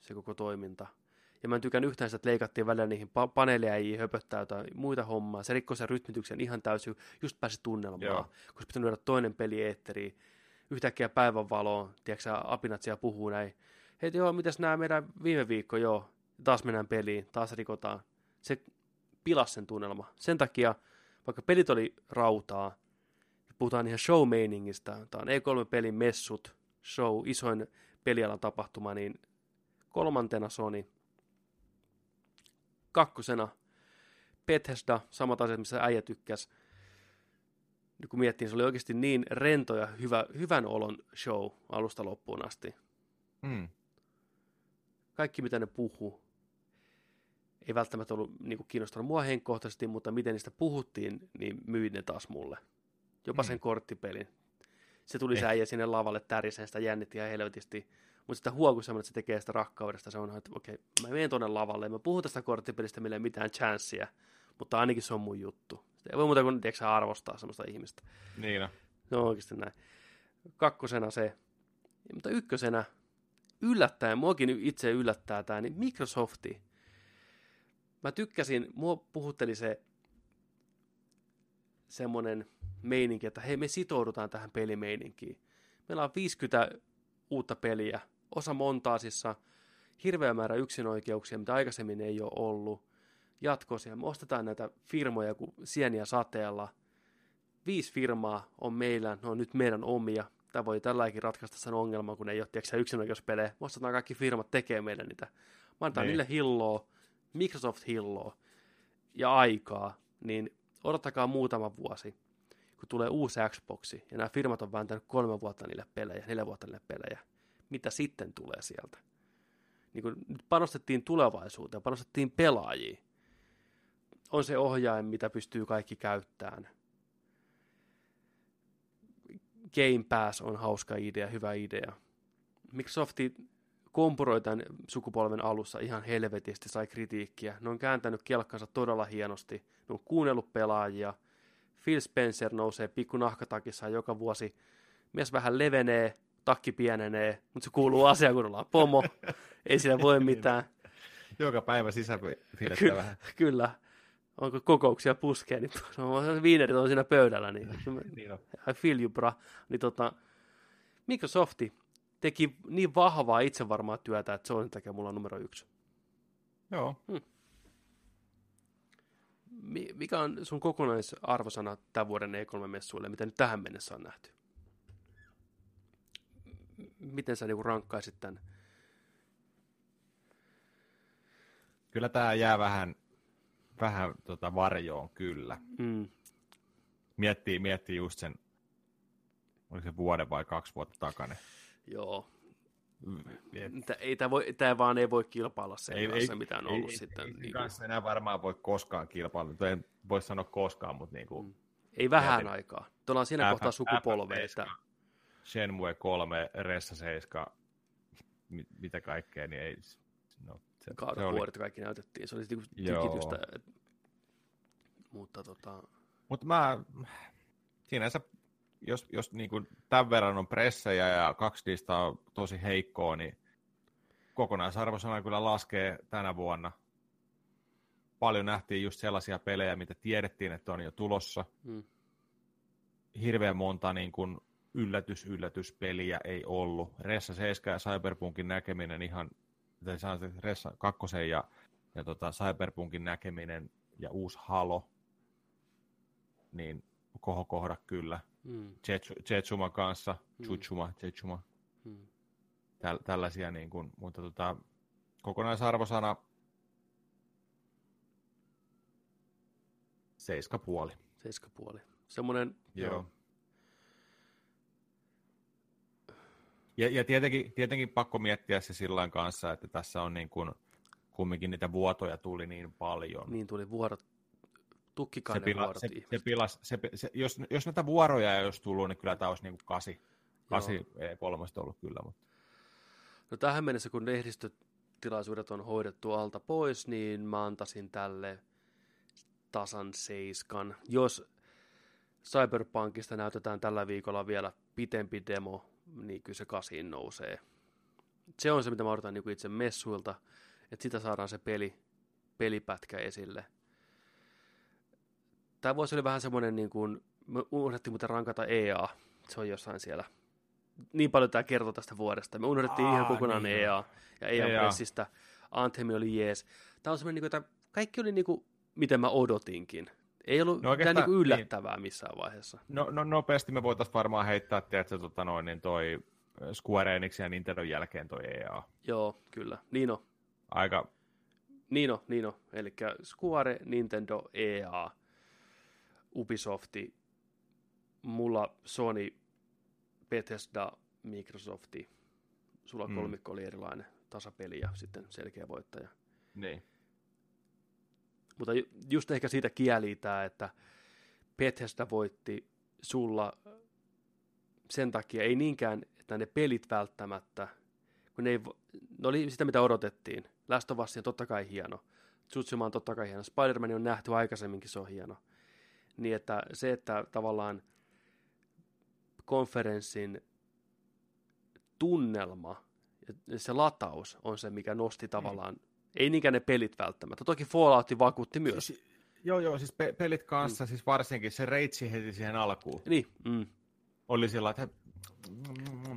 se koko toiminta. Ja mä en tykännyt yhtään sitä, että leikattiin välillä niihin pa- paneeleja höpöttää jotain muita hommaa. Se rikkoi sen rytmityksen ihan täysin, just pääsi tunnelmaan. Joo. Kun se pitänyt lyödä toinen peli eetteriin. Yhtäkkiä päivänvaloon, tiedätkö apinat siellä puhuu näin. Hei, joo, mitäs nämä meidän viime viikko, joo. Taas mennään peliin, taas rikotaan. Se pilasi sen tunnelma. Sen takia, vaikka pelit oli rautaa, puhutaan ihan show-meiningistä. Tämä on E3-pelin messut, show, isoin pelialan tapahtuma, niin kolmantena Sony. Kakkosena Bethesda, samat asiat, missä äijä tykkäs. Nyt kun miettii, se oli oikeasti niin rento ja hyvä, hyvän olon show alusta loppuun asti. Mm. Kaikki, mitä ne puhuu, ei välttämättä ollut niin kuin, kiinnostanut mua henkkohtaisesti, mutta miten niistä puhuttiin, niin myi ne taas mulle. Jopa Mm. sen korttipelin. Se tuli se Eh. äijä sinne lavalle täriseen, sitä jännitti ihan helvetisti. Mutta sitä huokui semmoinen, että se tekee sitä rakkaudesta. Se on, että okei, mä menen tuonne lavalle. Mä puhun tästä korttipelistä, millä ei mitään chanssiä. Mutta ainakin se on mun juttu. Sitä ei voi muuta kuin tiedätkö, arvostaa semmoista ihmistä. Niin no. Se on oikeasti näin. Kakkosena se. Mutta ykkösenä, yllättäen, muakin itse yllättää tämä, niin Microsofti. Mä tykkäsin, mua puhutteli se semmoinen meininki, että hei me sitoudutaan tähän pelimeininkiin. Meillä on 50 uutta peliä, osa montaasissa, hirveä määrä yksinoikeuksia, mitä aikaisemmin ei ole ollut. Jatkoisia, me ostetaan näitä firmoja kuin sieniä sateella. Viisi firmaa on meillä, ne on nyt meidän omia. Tämä voi tälläkin ratkaista sen ongelman, kun ei ole tiedätkö, yksinoikeuspelejä. Me ostetaan kaikki firmat tekee meille niitä. Mä annetaan Niin. niille hilloa, Microsoft hilloa ja aikaa, niin odottakaa muutama vuosi, kun tulee uusi Xboxi, ja nämä firmat on vääntänyt kolme vuotta niille pelejä, neljä vuotta niille pelejä. Mitä sitten tulee sieltä? Niin kun nyt panostettiin tulevaisuuteen, panostettiin pelaajiin. On se ohjain, mitä pystyy kaikki käyttämään. Game Pass on hauska idea, hyvä idea. Microsofti kompuroi tämän sukupolven alussa ihan helvetisti, sai kritiikkiä. Ne on kääntänyt kelkkansa todella hienosti. Ne on kuunnellut pelaajia. Phil Spencer nousee pikku nahkatakissa joka vuosi. Mies vähän levenee, takki pienenee, mutta se kuuluu asiaan, kun ollaan pomo. Ei siinä voi mitään. Joka päivä sisäpiirrettä Kyllä, vähän. kyllä. Onko kokouksia puskee, niin viinerit on siinä pöydällä, niin Niin on. I feel you, bra. Niin tota, Microsofti teki niin vahvaa itsevarmaa työtä, että se on takia mulla on numero yksi. Joo. Mi- Mikä on sun kokonaisarvosana tämän vuoden E3-messuille, mitä nyt tähän mennessä on nähty? Miten sä niinku rankkaisit tämän? Kyllä tämä jää vähän, vähän tota varjoon kyllä. Mm. Miettii, miettii just sen, oliko se vuoden vai kaksi vuotta takainen. Joo. Tää, ei, tää, voi, tää vaan ei voi kilpailla sen Ei- kanssa, ei- mitä on ei- ollut ei- sitten. Ei, niin kanssa enää varmaan voi koskaan kilpailla. Tai En voi sanoa koskaan, mutta niin kuin Mm. ei vähän Mietin. aikaa. Tuolla on siinä F- kohtaa sukupolve, F7, että Shenmue 3, Ressa 7, mit, mitä kaikkea, niin ei... No, se, se oli, kaikki näytettiin. Se oli niinku tykitystä. Mutta tota, Mutta mä, sinänsä, jos, jos niin kuin tämän verran on pressejä ja kaksi niistä on tosi heikkoa, niin kokonaisarvosana kyllä laskee tänä vuonna. Paljon nähtiin just sellaisia pelejä, mitä tiedettiin, että on jo tulossa. mm, Hirveän monta niin kuin yllätys, yllätyspeliä ei ollut. Ressa 7 ja Cyberpunkin näkeminen ihan, Ressa 2 ja ja tota Cyberpunkin näkeminen ja uusi Halo, niin kohokohda kyllä. Mm. Jetsuma kanssa, Mm. Chuchuma, Jetsuma, Mm. täl, tällaisia, niin kuin, mutta tota, kokonaisarvosana seiska puoli. Seiskapuoli. Semmoinen, Joo. joo. Ja, ja tietenkin, tietenkin pakko miettiä se sillä kanssa, että tässä on niin kuin, kumminkin niitä vuotoja tuli niin paljon. niin tuli vuorot, se tukkikainen pila, vuorot se, ihmiset. se pilas, se, se, jos, jos näitä vuoroja ei olisi tullut, niin kyllä tämä olisi niin kuin kasi. Kasi ei kolmesta ollut kyllä, mutta No tähän mennessä, kun lehdistötilaisuudet on hoidettu alta pois, niin mä antaisin tälle tasan seiskan. Jos Cyberpunkista näytetään tällä viikolla vielä pitempi demo, niin kyllä se kasiin nousee. Se on se, mitä mä odotan niin itse messuilta, että sitä saadaan se peli, pelipätkä esille. Tämä voisi olla vähän semmoinen, niin kuin, me unohdettiin muuten rankata EA, se on jossain siellä. Niin paljon tämä kertoo tästä vuodesta. Me unohdettiin Aa, ihan kokonaan niin EA ja EA EA. Pressistä. Anthem oli jees. Tämä on semmoinen, niin kuin, että kaikki oli niin kuin, miten mä odotinkin. Ei ollut No mitään niin yllättävää missään vaiheessa. no, no, nopeasti me voitaisiin varmaan heittää, tiedätkö, tota noin, niin toi Square Enix ja Nintendo jälkeen toi EA. Joo, kyllä. Niin on. Aika, Niin on, niin on. Eli Square, Nintendo, EA, Ubisofti, mulla Sony, Bethesda, Microsofti. Sulla Mm. kolmikko oli erilainen tasapeli ja sitten selkeä voittaja. niin. Mutta ju- just ehkä siitä kieli tämä, että Bethesda voitti sulla sen takia, ei niinkään, että ne pelit välttämättä, kun ne, ei, ne oli sitä, mitä odotettiin. Last of Us on totta kai hieno. Tsutsuma on totta kai hieno. Spider-Man on nähty aikaisemminkin, se on hieno. Niin että se, että tavallaan konferenssin tunnelma ja se lataus on se, mikä nosti tavallaan, ei niinkään ne pelit välttämättä. Toki Fallout vakuutti myös. Siis, joo, joo, siis pe- pelit kanssa, mm. siis varsinkin se reitsi heti siihen alkuun. Niin, mm. Oli sillä että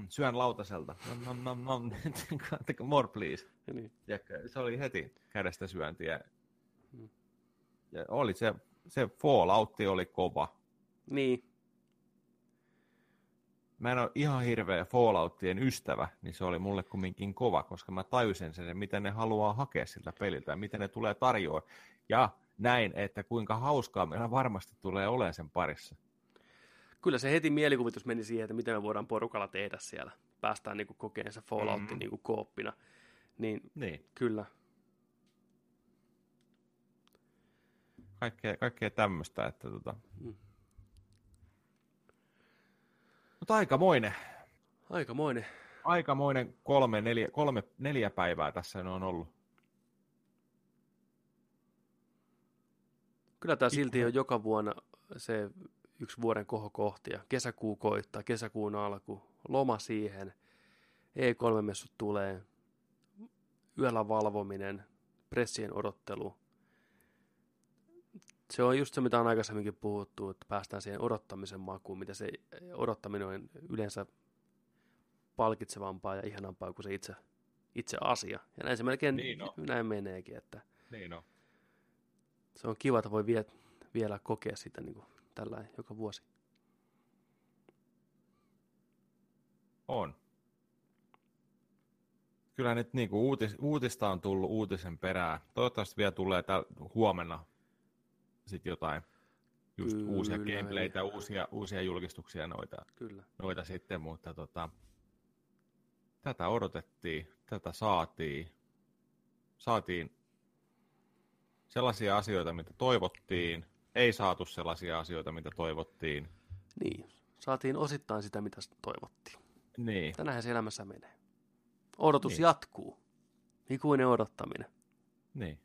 syön lautaselta. Nom, nom, nom, nom. Take more please. niin. Ja se oli heti kädestä syöntiä. Mm. Ja oli se, se Falloutti oli kova. Niin, Mä en ole ihan hirveä Falloutien ystävä, niin se oli mulle kumminkin kova, koska mä tajusin sen, miten ne haluaa hakea siltä peliltä ja miten ne tulee tarjoa. Ja näin, että kuinka hauskaa meillä varmasti tulee olemaan sen parissa. kyllä se heti mielikuvitus meni siihen, että miten me voidaan porukalla tehdä siellä. Päästään niin kokeen se Falloutin Mm. niin kooppina. Niin Niin, kyllä, kaikkea, kaikkea tämmöistä. Että tota. Mm. Mutta aikamoinen, aikamoinen. aikamoinen kolme, neljä, kolme, neljä päivää tässä on ollut. Kyllä tämä silti on joka vuonna se yksi vuoden. Ja kesäkuu koittaa, kesäkuun alku, loma siihen, E3-messut tulee, yöllä valvominen, pressien odottelu. Se on just se, mitä on aikaisemminkin puhuttu, että päästään siihen odottamisen makuun, mitä se odottaminen on yleensä palkitsevampaa ja ihanampaa kuin se itse, itse asia. Ja näin se melkein Niin on. näin meneekin, että Niin on. se on kiva, että voi vie, vielä kokea sitä niin kuin tällä joka vuosi. On. Kyllä nyt niinku uutis, uutista on tullut uutisen perään. Toivottavasti vielä tulee täl, huomenna sit jotain just Kyllä, uusia gameplaytä, uusia, uusia julkistuksia noita, Kyllä. noita sitten, mutta tota, tätä odotettiin, tätä saatiin. Saatiin sellaisia asioita, mitä toivottiin, ei saatu sellaisia asioita, mitä toivottiin. Niin, saatiin osittain sitä, mitä toivottiin. Niin, Tänähän se elämässä menee. Odotus niin. jatkuu. Ikuinen odottaminen. niin.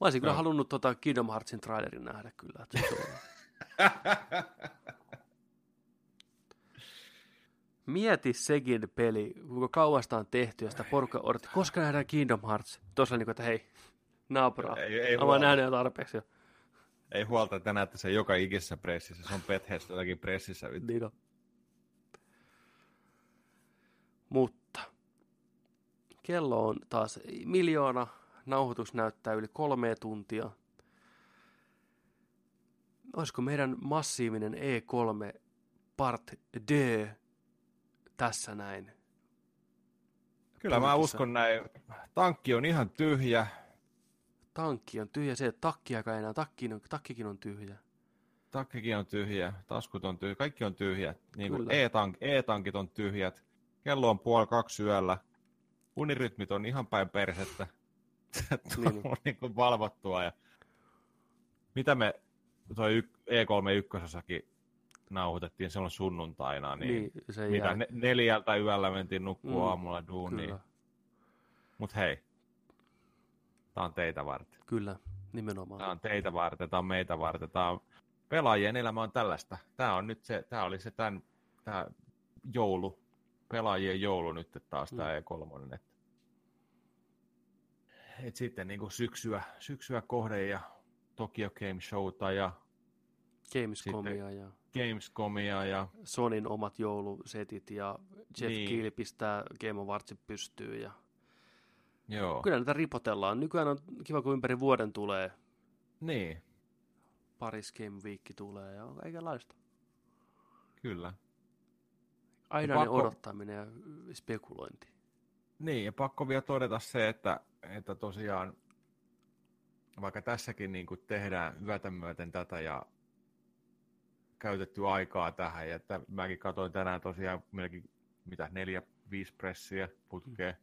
Olisin kyllä Joo. halunnut tota Kingdom Heartsin trailerin nähdä kyllä. Että se on... Mieti sekin peli, kuinka kauasta on tehty ja sitä porukka odotti, koska nähdään Kingdom Hearts. Tuossa niin kuin, että hei, naapura, Ei, ei mä nähnyt jo tarpeeksi jo. Ei huolta, että näette sen joka ikisessä pressissä. Se on Bethesdallakin pressissä. vittu. Niin on. Mutta Kello on taas miljoona. Nauhoitus näyttää yli kolme tuntia. Olisiko meidän massiivinen E3 Part D tässä näin? Kyllä mä Purkissa. uskon näin. Tankki on ihan tyhjä. Tankki on tyhjä, se takkiakaan enää, takkikin on, takkikin on tyhjä. Takkikin on tyhjä, taskut on tyhjä, kaikki on tyhjä. Niin kuin e-tank, e-tankit on tyhjät. Kello on puoli kaksi yöllä. Unirytmit on ihan päin persettä. Niin. niin. on niin kuin valvottua. Ja... Mitä me toi y- E3 ykkösossakin nauhoitettiin silloin sunnuntaina, niin, Niin, se mitä ne, neljältä yöllä mentiin nukkua Mm, mm, aamulla duuniin. Kyllä, Mut hei, tää on teitä varten. kyllä, nimenomaan. Tää on teitä varten, tää on meitä varten, tää on pelaajien elämä on tällaista. Tää on nyt se, tää oli se tän, tää joulu, pelaajien joulu nyt taas tää E3. Et, et sitten niinku syksyä, syksyä kohde ja Tokyo Game Showta ja Gamescomia ja Gamescomia ja Sonin omat joulusetit ja Jeff Niin. Keighley pistää Game Awardsit pystyyn. Ja... joo, Kyllä näitä ripotellaan. Nykyään on kiva, kun ympäri vuoden tulee. niin, Paris Game Week tulee ja kaikenlaista. kyllä. Aina pakko- odottaminen ja spekulointi. Niin, ja pakko vielä todeta se, että, että tosiaan vaikka tässäkin niin kuin tehdään yötä myöten tätä ja käytetty aikaa tähän, ja että mäkin katsoin tänään tosiaan melkein mitä, neljä, viisi pressiä putkeen,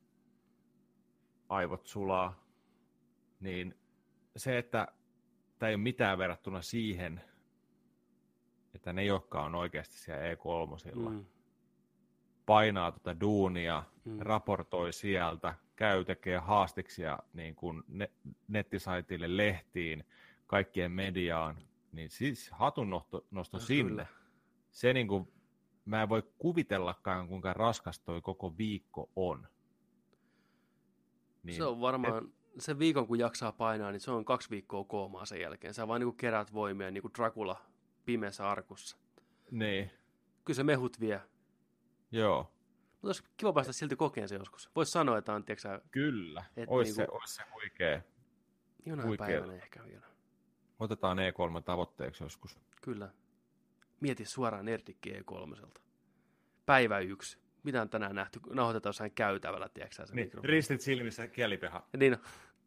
aivot sulaa, niin se, että tämä ei ole mitään verrattuna siihen, että ne, jotka on oikeasti siellä E3, mm. Mm. painaa tuota duunia, Mm. mm. raportoi sieltä, käy tekee haastiksia niin kuin ne, nettisaitille, lehtiin, kaikkien mediaan, niin siis hatun nosto, nosto No sinne. kyllä. Se niin kuin, mä en voi kuvitellakaan, kuinka raskas toi koko viikko on. Niin, se on varmaan, sen viikon kun jaksaa painaa, niin se on kaksi viikkoa koomaa sen jälkeen. Sä vaan niin kuin keräät voimia, niin kuin Dracula pimeässä arkussa. Niin, Kyllä se mehut vie. joo, Mutta olisi kiva päästä silti kokeen se joskus. Voisi sanoa, että on, tiedätkö, kyllä. Et Ois, niinku- se, ois se huikea. jonain Huikea. päivänä ehkä vielä. Otetaan E3 tavoitteeksi joskus. Kyllä. Mieti suoraan Nerdikki E3. Päivä yksi. Mitä on tänään nähty? Nauhoitetaan jossain käytävällä, tiedätkö Niin, mikrofoni. ristit silmissä, kielipeha. Niin,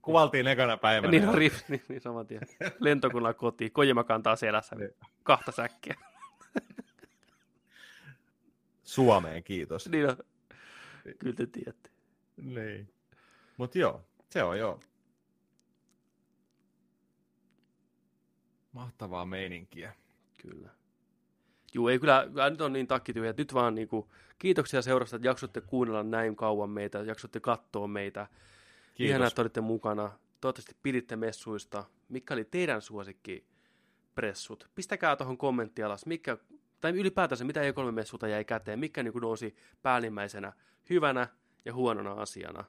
Kuvaltiin ekana päivänä. niin, on rif, niin, niin saman tien. Lentokunnan kotiin. Kojima kantaa selässä Niin. kahta säkkiä. Suomeen, kiitos. niin on. Kyllä te tiedätte. Niin. Mutta joo, se on joo. Mahtavaa meininkiä. Kyllä. Juu, ei kyllä, kyllä nyt on niin takkityhjä, että nyt vaan niinku, kiitoksia seurasta, että jaksoitte kuunnella näin kauan meitä, jaksoitte katsoa meitä. Kiitos. Ihanaa, että olitte mukana. Toivottavasti piditte messuista. Mikä oli teidän suosikki pressut? Pistäkää tuohon kommentti alas, mikä, tai ylipäätänsä mitä E3-messulta jäi käteen, mikä niin nousi päällimmäisenä hyvänä ja huonona asiana.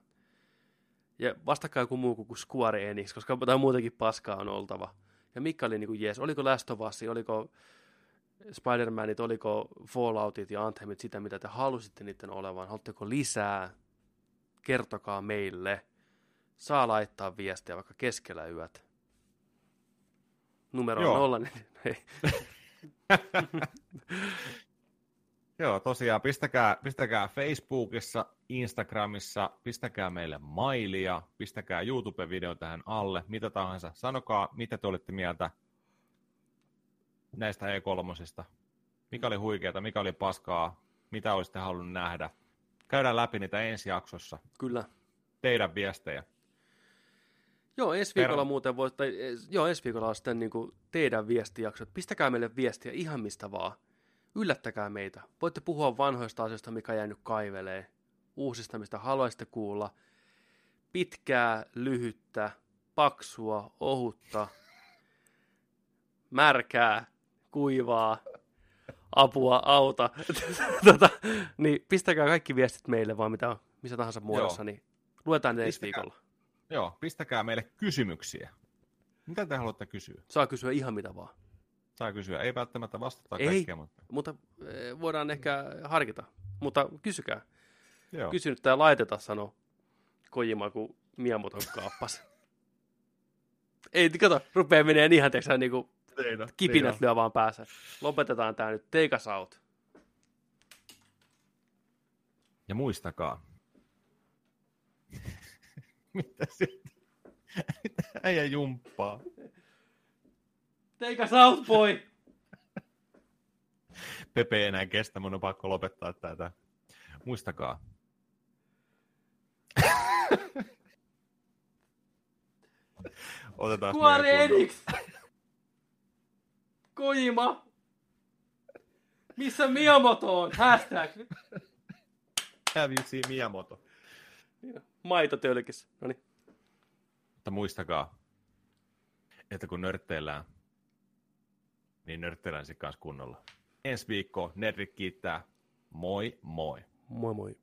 Ja vastakaa joku muu kuin Square Enix, koska tai muutenkin paskaa on oltava. Ja mikä oli niin kuin jees, oliko Last of Us, oliko Spider-Manit, oliko Falloutit ja Anthemit sitä, mitä te halusitte niiden olevan? Haluatteko lisää? Kertokaa meille. Saa laittaa viestiä vaikka keskellä yöt. Numero on nolla. Joo, tosiaan pistäkää, pistäkää Facebookissa, Instagramissa, pistäkää meille mailia, pistäkää YouTube-video tähän alle, mitä tahansa. Sanokaa, mitä te olette mieltä näistä E3. Mikä oli huikeata, mikä oli paskaa, mitä olisitte halunnut nähdä. Käydään läpi niitä ensi jaksossa. Kyllä. Teidän viestejä. Joo, ensi viikolla Per- muuten voi, tai, eh, joo, ensi viikolla on sitten niin kuin teidän viestijaksot. Pistäkää meille viestiä ihan mistä vaan. Yllättäkää meitä. Voitte puhua vanhoista asioista, mikä jäänyt kaivelee. Uusista, mistä haluaisitte kuulla. Pitkää, lyhyttä, paksua, ohutta, märkää, kuivaa, apua, auta. tota, niin pistäkää kaikki viestit meille vaan mitä on, missä tahansa muodossa, Joo. niin luetaan ne ensi Pistäkää. viikolla. Joo, pistäkää meille kysymyksiä. Mitä te haluatte kysyä? Saa kysyä ihan mitä vaan. Saa kysyä. Ei välttämättä vastata Ei. kaikkea, mutta Mutta eh, voidaan ehkä harkita. Mutta kysykää. joo. Kysy nyt tämä laiteta sano. Kojima, kun Miyamoton kaappas. Ei, kato, rupeaa menee ihan, teksä, niinku Teino, kipinät lyö vaan päässä. Lopetetaan tää nyt. Take us out. Ja muistakaa. Mitä sitten? Äijä jumppaa. Take us out, boy! Pepe ei enää kestä, mun on pakko lopettaa tätä. Muistakaa. Otetaan Kuore Enix! Kojima! Missä Miyamoto on? Hashtag. Have you seen Miyamoto? Maitotölkis maitotölkissä. Noniin. Mutta muistakaa, että kun nörtteillään, niin nörtteillään sitten kanssa kunnolla. Ensi viikko Nedrik kiittää. Moi moi. Moi moi.